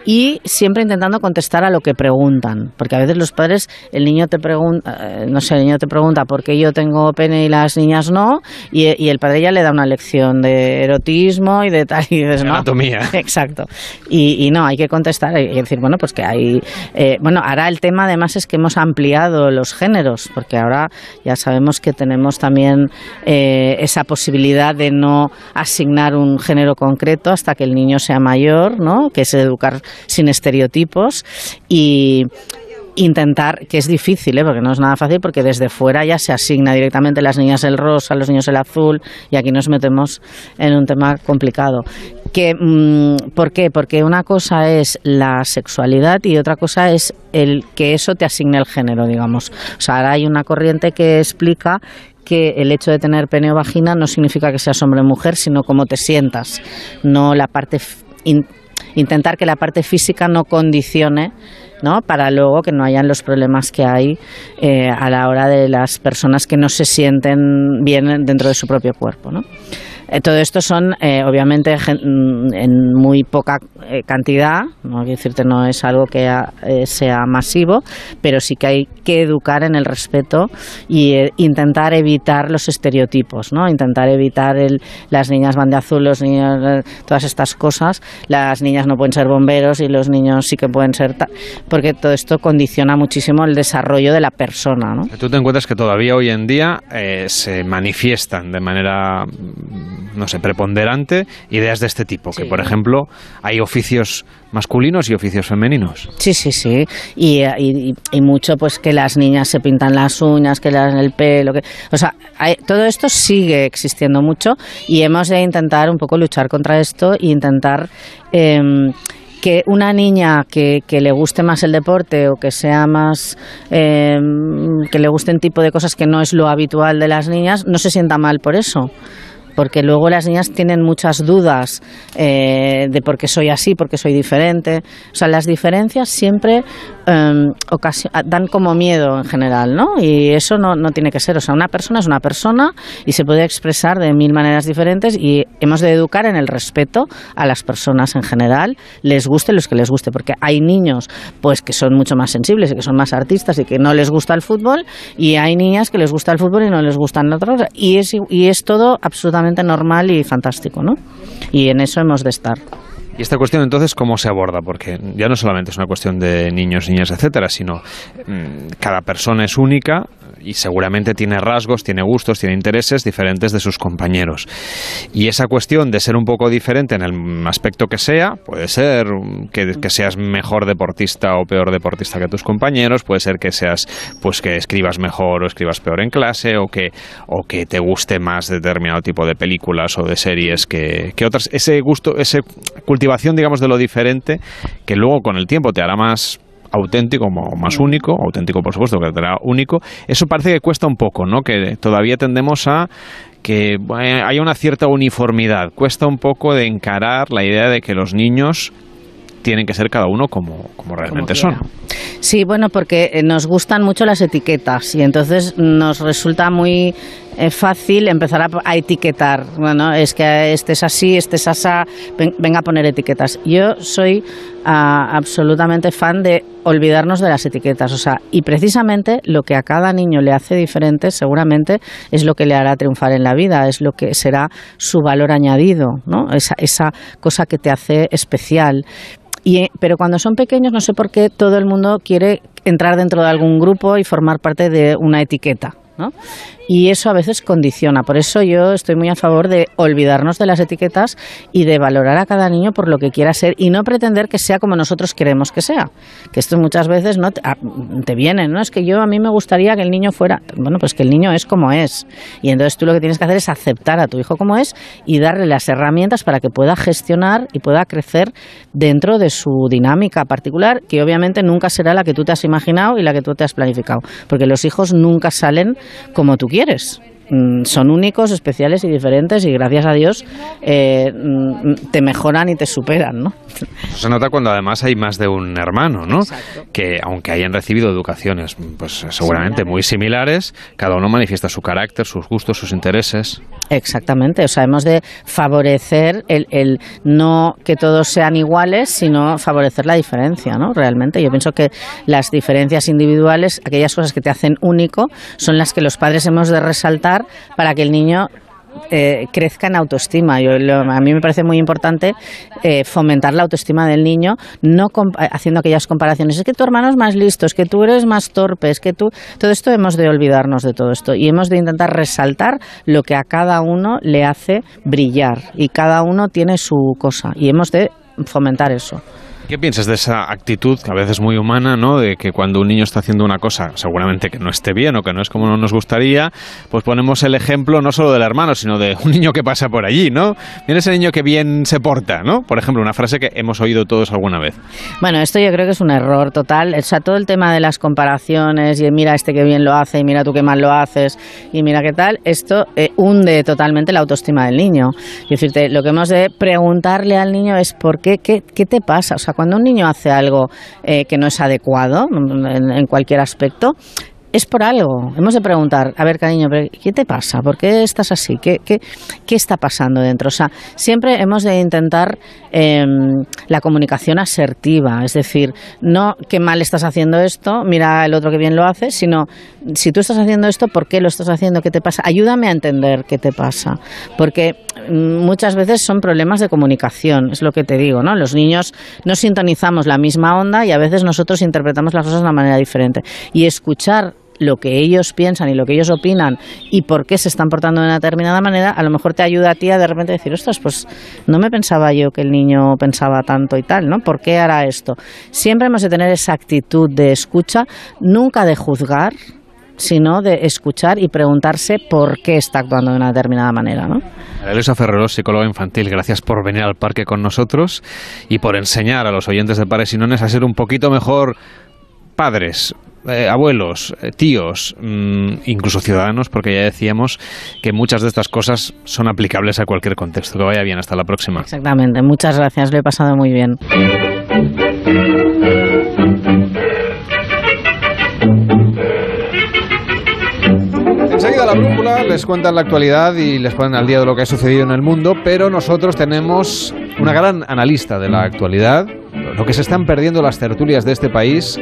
y siempre intentando contestar a lo que preguntan, porque a veces los padres, el niño te pregunta, eh, no sé, el niño te pregunta por qué yo tengo pene y las niñas no, y, el padre ya le da una lección de erotismo y de tal y de anatomía. [laughs] Exacto. Y, no, hay que contestar y decir, bueno, pues que hay, eh, bueno, ahora el tema además es que hemos ampliado los géneros, porque ahora ya sabemos que tenemos también eh, esa posibilidad de no asignar un género concreto hasta que el niño sea mayor, ¿no? Que es educar sin estereotipos y intentar, que es difícil, ¿eh? porque no es nada fácil, porque desde fuera ya se asigna directamente las niñas el rosa, los niños el azul, y aquí nos metemos en un tema complicado. Que, mm, ¿Por qué? Porque una cosa es la sexualidad y otra cosa es el que eso te asigne el género, digamos. O sea, ahora hay una corriente que explica que el hecho de tener pene o vagina no significa que seas hombre o mujer, sino cómo te sientas, no la parte intentar que la parte física no condicione ¿no? para luego que no hayan los problemas que hay eh, a la hora de las personas que no se sienten bien dentro de su propio cuerpo. ¿no? Eh, todo esto son, eh, obviamente, mm, en muy poca eh, cantidad, no quiero decirte no es algo que sea masivo, pero sí que hay que educar en el respeto y intentar evitar los estereotipos, ¿no? Intentar evitar el, las niñas van de azul, los niños, todas estas cosas. Las niñas no pueden ser bomberos y los niños sí que pueden ser, porque todo esto condiciona muchísimo el desarrollo de la persona, ¿no? Tú te encuentras que todavía hoy en día se manifiestan de manera no sé, preponderante ideas de este tipo, que por ejemplo hay oficios masculinos y oficios femeninos. Sí, sí, sí. Y, y, mucho pues que las niñas se pintan las uñas, que las el pelo, que, o sea, todo esto sigue existiendo mucho y hemos de intentar un poco luchar contra esto e intentar em, que una niña que, que, le guste más el deporte o que sea más em, que le gusten tipo de cosas que no es lo habitual de las niñas no se sienta mal por eso porque luego las niñas tienen muchas dudas eh, de por qué soy así, por qué soy diferente. O sea, las diferencias siempre em, dan como miedo en general, ¿no? Y eso no, no tiene que ser. O sea, una persona es una persona y se puede expresar de mil maneras diferentes y hemos de educar en el respeto a las personas en general, les guste los que les guste, porque hay niños pues que son mucho más sensibles y que son más artistas y que no les gusta el fútbol y hay niñas que les gusta el fútbol y no les gustan otras. Y es, y es todo absolutamente normal y fantástico, ¿no? Y en eso hemos de estar. ¿Y esta cuestión entonces cómo se aborda? Porque ya no solamente es una cuestión de niños, niñas, etcétera, sino mm, cada persona es única, y seguramente tiene rasgos, tiene gustos, tiene intereses diferentes de sus compañeros. Y esa cuestión de ser un poco diferente en el aspecto que sea, puede ser que, seas mejor deportista o peor deportista que tus compañeros, puede ser que seas, pues que escribas mejor o escribas peor en clase, o que, o que te guste más determinado tipo de películas o de series que, que otras. Ese gusto, esa cultivación, digamos, de lo diferente, que luego con el tiempo te hará más auténtico, más único, auténtico por supuesto, que será único, eso parece que cuesta un poco, ¿no? Que todavía tendemos a que bueno, hay una cierta uniformidad. Cuesta un poco de encarar la idea de que los niños tienen que ser cada uno como, como realmente son. Sí, bueno, porque eh, nos gustan mucho las etiquetas y entonces nos resulta muy eh, fácil empezar a, etiquetar. Bueno, es que este es así, este es así, ven- venga a poner etiquetas. Yo soy ah, absolutamente fan de olvidarnos de las etiquetas, o sea, y precisamente lo que a cada niño le hace diferente, seguramente es lo que le hará triunfar en la vida, es lo que será su valor añadido, ¿no? Esa, esa cosa que te hace especial. Y, eh, pero cuando son pequeños, no sé por qué todo el mundo quiere entrar dentro de algún grupo y formar parte de una etiqueta. ¿No? Y eso a veces condiciona. Por eso yo estoy muy a favor de olvidarnos de las etiquetas y de valorar a cada niño por lo que quiera ser y no pretender que sea como nosotros queremos que sea. Que esto muchas veces no te, ah, te viene, ¿no? Es que yo a mí me gustaría que el niño fuera. Bueno, pues que el niño es como es. Y entonces tú lo que tienes que hacer es aceptar a tu hijo como es y darle las herramientas para que pueda gestionar y pueda crecer dentro de su dinámica particular, que obviamente nunca será la que tú te has imaginado y la que tú te has planificado. Porque los hijos nunca salen como tú quieres. Mm, Son únicos, especiales y diferentes y gracias a Dios eh, mm, te mejoran y te superan, ¿no? Eso se nota cuando además hay más de un hermano, ¿no? Que aunque hayan recibido educaciones, pues seguramente muy similares, cada uno manifiesta su carácter, sus gustos, sus intereses. Exactamente, o sea, hemos de favorecer el, el no que todos sean iguales, sino favorecer la diferencia, ¿no? Realmente, yo pienso que las diferencias individuales, aquellas cosas que te hacen único, son las que los padres hemos de resaltar para que el niño eh, crezca en autoestima. Yo, lo- a mí me parece muy importante eh, fomentar la autoestima del niño, no compa- haciendo aquellas comparaciones. Es que tu hermano es más listo, es que tú eres más torpe, es que tú. Todo esto hemos de olvidarnos de todo esto y hemos de intentar resaltar lo que a cada uno le hace brillar y cada uno tiene su cosa y hemos de fomentar eso. ¿Qué piensas de esa actitud, que a veces muy humana, ¿no? De que cuando un niño está haciendo una cosa, seguramente que no esté bien o que no es como nos gustaría, pues ponemos el ejemplo no solo del hermano, sino de un niño que pasa por allí, ¿no? Mira ese niño que bien se porta, ¿no? Por ejemplo, una frase que hemos oído todos alguna vez. Bueno, esto yo creo que es un error total. O sea, todo el tema de las comparaciones y mira este que bien lo hace y mira tú que mal lo haces y mira qué tal, esto eh, hunde totalmente la autoestima del niño. Es decirte, lo que hemos de preguntarle al niño es por qué, qué, qué te pasa. O sea, cuando un niño hace algo eh, que no es adecuado mm, en, cualquier aspecto, es por algo. Hemos de preguntar, a ver, cariño, ¿qué te pasa? ¿Por qué estás así? ¿Qué, qué, qué está pasando dentro? O sea, siempre hemos de intentar eh, la comunicación asertiva, es decir, no qué mal estás haciendo esto, mira el otro que bien lo hace, sino si tú estás haciendo esto, ¿por qué lo estás haciendo? ¿Qué te pasa? Ayúdame a entender qué te pasa, porque muchas veces son problemas de comunicación, es lo que te digo, ¿no? Los niños no sintonizamos la misma onda y a veces nosotros interpretamos las cosas de una manera diferente. Y escuchar lo que ellos piensan y lo que ellos opinan y por qué se están portando de una determinada manera, a lo mejor te ayuda a ti a de repente decir, ostras, pues no me pensaba yo que el niño pensaba tanto y tal, ¿no? ¿Por qué hará esto? Siempre hemos de tener esa actitud de escucha, nunca de juzgar, sino de escuchar y preguntarse por qué está actuando de una determinada manera, ¿no? Elisa Ferrero, psicóloga infantil, gracias por venir al parque con nosotros y por enseñar a los oyentes de Pares y Nones a ser un poquito mejor padres, eh, abuelos, eh, tíos, mm, incluso ciudadanos, porque ya decíamos que muchas de estas cosas son aplicables a cualquier contexto. Que vaya bien, hasta la próxima. Exactamente, muchas gracias, lo he pasado muy bien. La brújula les cuentan la actualidad y les ponen al día de lo que ha sucedido en el mundo, pero nosotros tenemos una gran analista de la actualidad, lo que se están perdiendo las tertulias de este país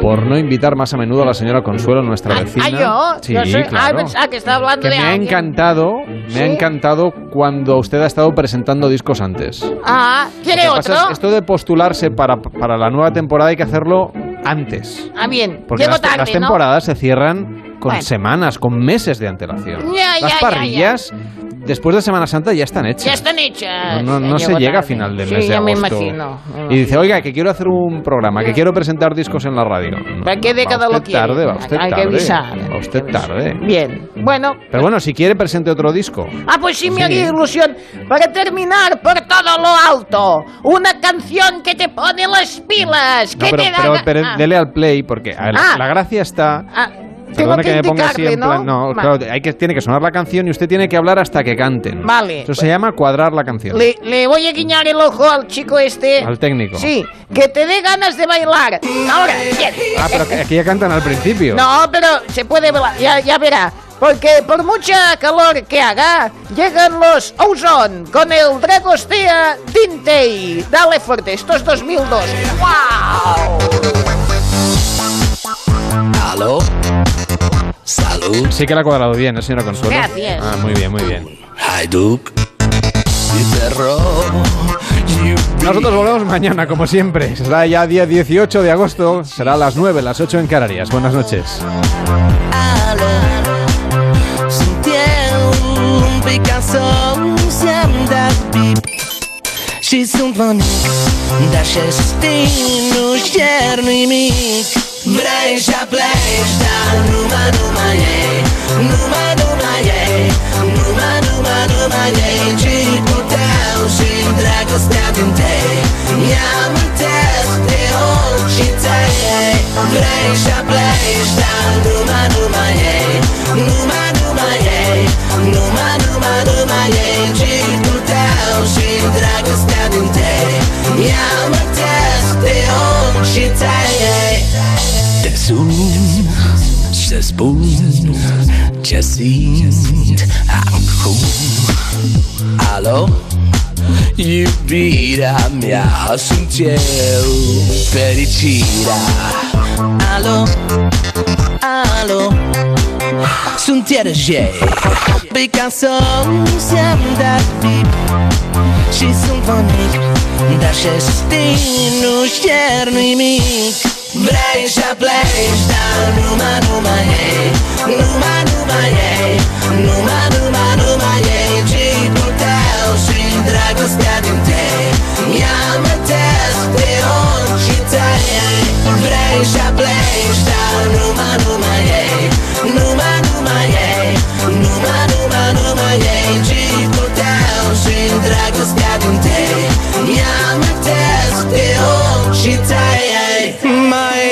por no invitar más a menudo a la señora Consuelo, nuestra vecina. Ah, yo, Sí, yo soy. Ah, claro. pensaba que estaba hablando Que de me ha alguien. encantado, me ha Sí. encantado cuando usted ha estado presentando discos antes. Ah, ¿quiere otro? es- esto de postularse para, para la nueva temporada hay que hacerlo antes. Ah, bien. Porque Llego las, tarde, las ¿no? temporadas se cierran con Bueno. semanas, con meses de antelación. Ya, las ya, parrillas, después de Semana Santa, ya están hechas. Ya están hechas. No, se llega a final de Sí, mes de ya me agosto. imagino. Y dice, oiga, que quiero hacer un programa, que quiero presentar discos en la radio. No, ¿Para qué década lo quiere? tarde, va usted Hay que tarde. avisar. Va usted tarde. Bien. Bueno. Pero bueno, si quiere, presente otro disco. Ah, pues sí, me Sí. haría ilusión. Para terminar por todo lo alto, una canción que te pone las pilas. No, que pero, te da pero, pero ah. dele al play, porque a ver, Ah. la gracia está Ah, tengo que, que me ponga así en plan. ¿no? No, Va. claro, hay que, tiene que sonar la canción y usted tiene que hablar hasta que canten. Vale. Eso se llama cuadrar la canción. Le, le voy a guiñar el ojo al chico este. Al técnico. Sí, que te dé ganas de bailar. Ahora, bien. Ah, pero que aquí ya cantan al principio. No, pero se puede bailar, ya, ya verá. Porque por mucha calor que haga, llegan los Ozone con el Dragostea Dintei. Dale fuerte, esto es 2002. ¡Wow! Aló. Salud. Sí que la ha cuadrado bien, ¿eh, señora Consuelo? Gracias. Ah, muy bien, muy bien. Nosotros volvemos mañana, como siempre. Será ya día 18 de agosto. Será a las 9, las 8 en Canarias. Buenas noches. Și sunt vănic Dar și Vrei să pleci, dar numai, numai ei. Numai, numai ei. Numai, numai, numai ei. Cipul tău și dragostea din tei. I-amintesc de ochii tăi. Vrei să pleci, dar numai, numai ei. Numai, numai ei Numai, numai, numai ei Cipul tău și dragostea din tei I-amintesc de ochii tăi Te sun să spun ce simt acum Alo? Iubirea mea sunt eu Fericirea Alo? Alo? Sunt iarăși Pe canson se-am dat bip Și sunt vonic Dar și nu șer nimic Vrei să pleci, dar numai, numai ei Numai, numai ei Numai, numai, numai ei. Cipul tău și dragostea din tei I-amintesc de ochii tăi Vrei și pleci, dar numai, numai ei. Numai, numai ei. Numai, numai, numai ei. Gicul tău și dragostea din tei mi-am de și tăi Mai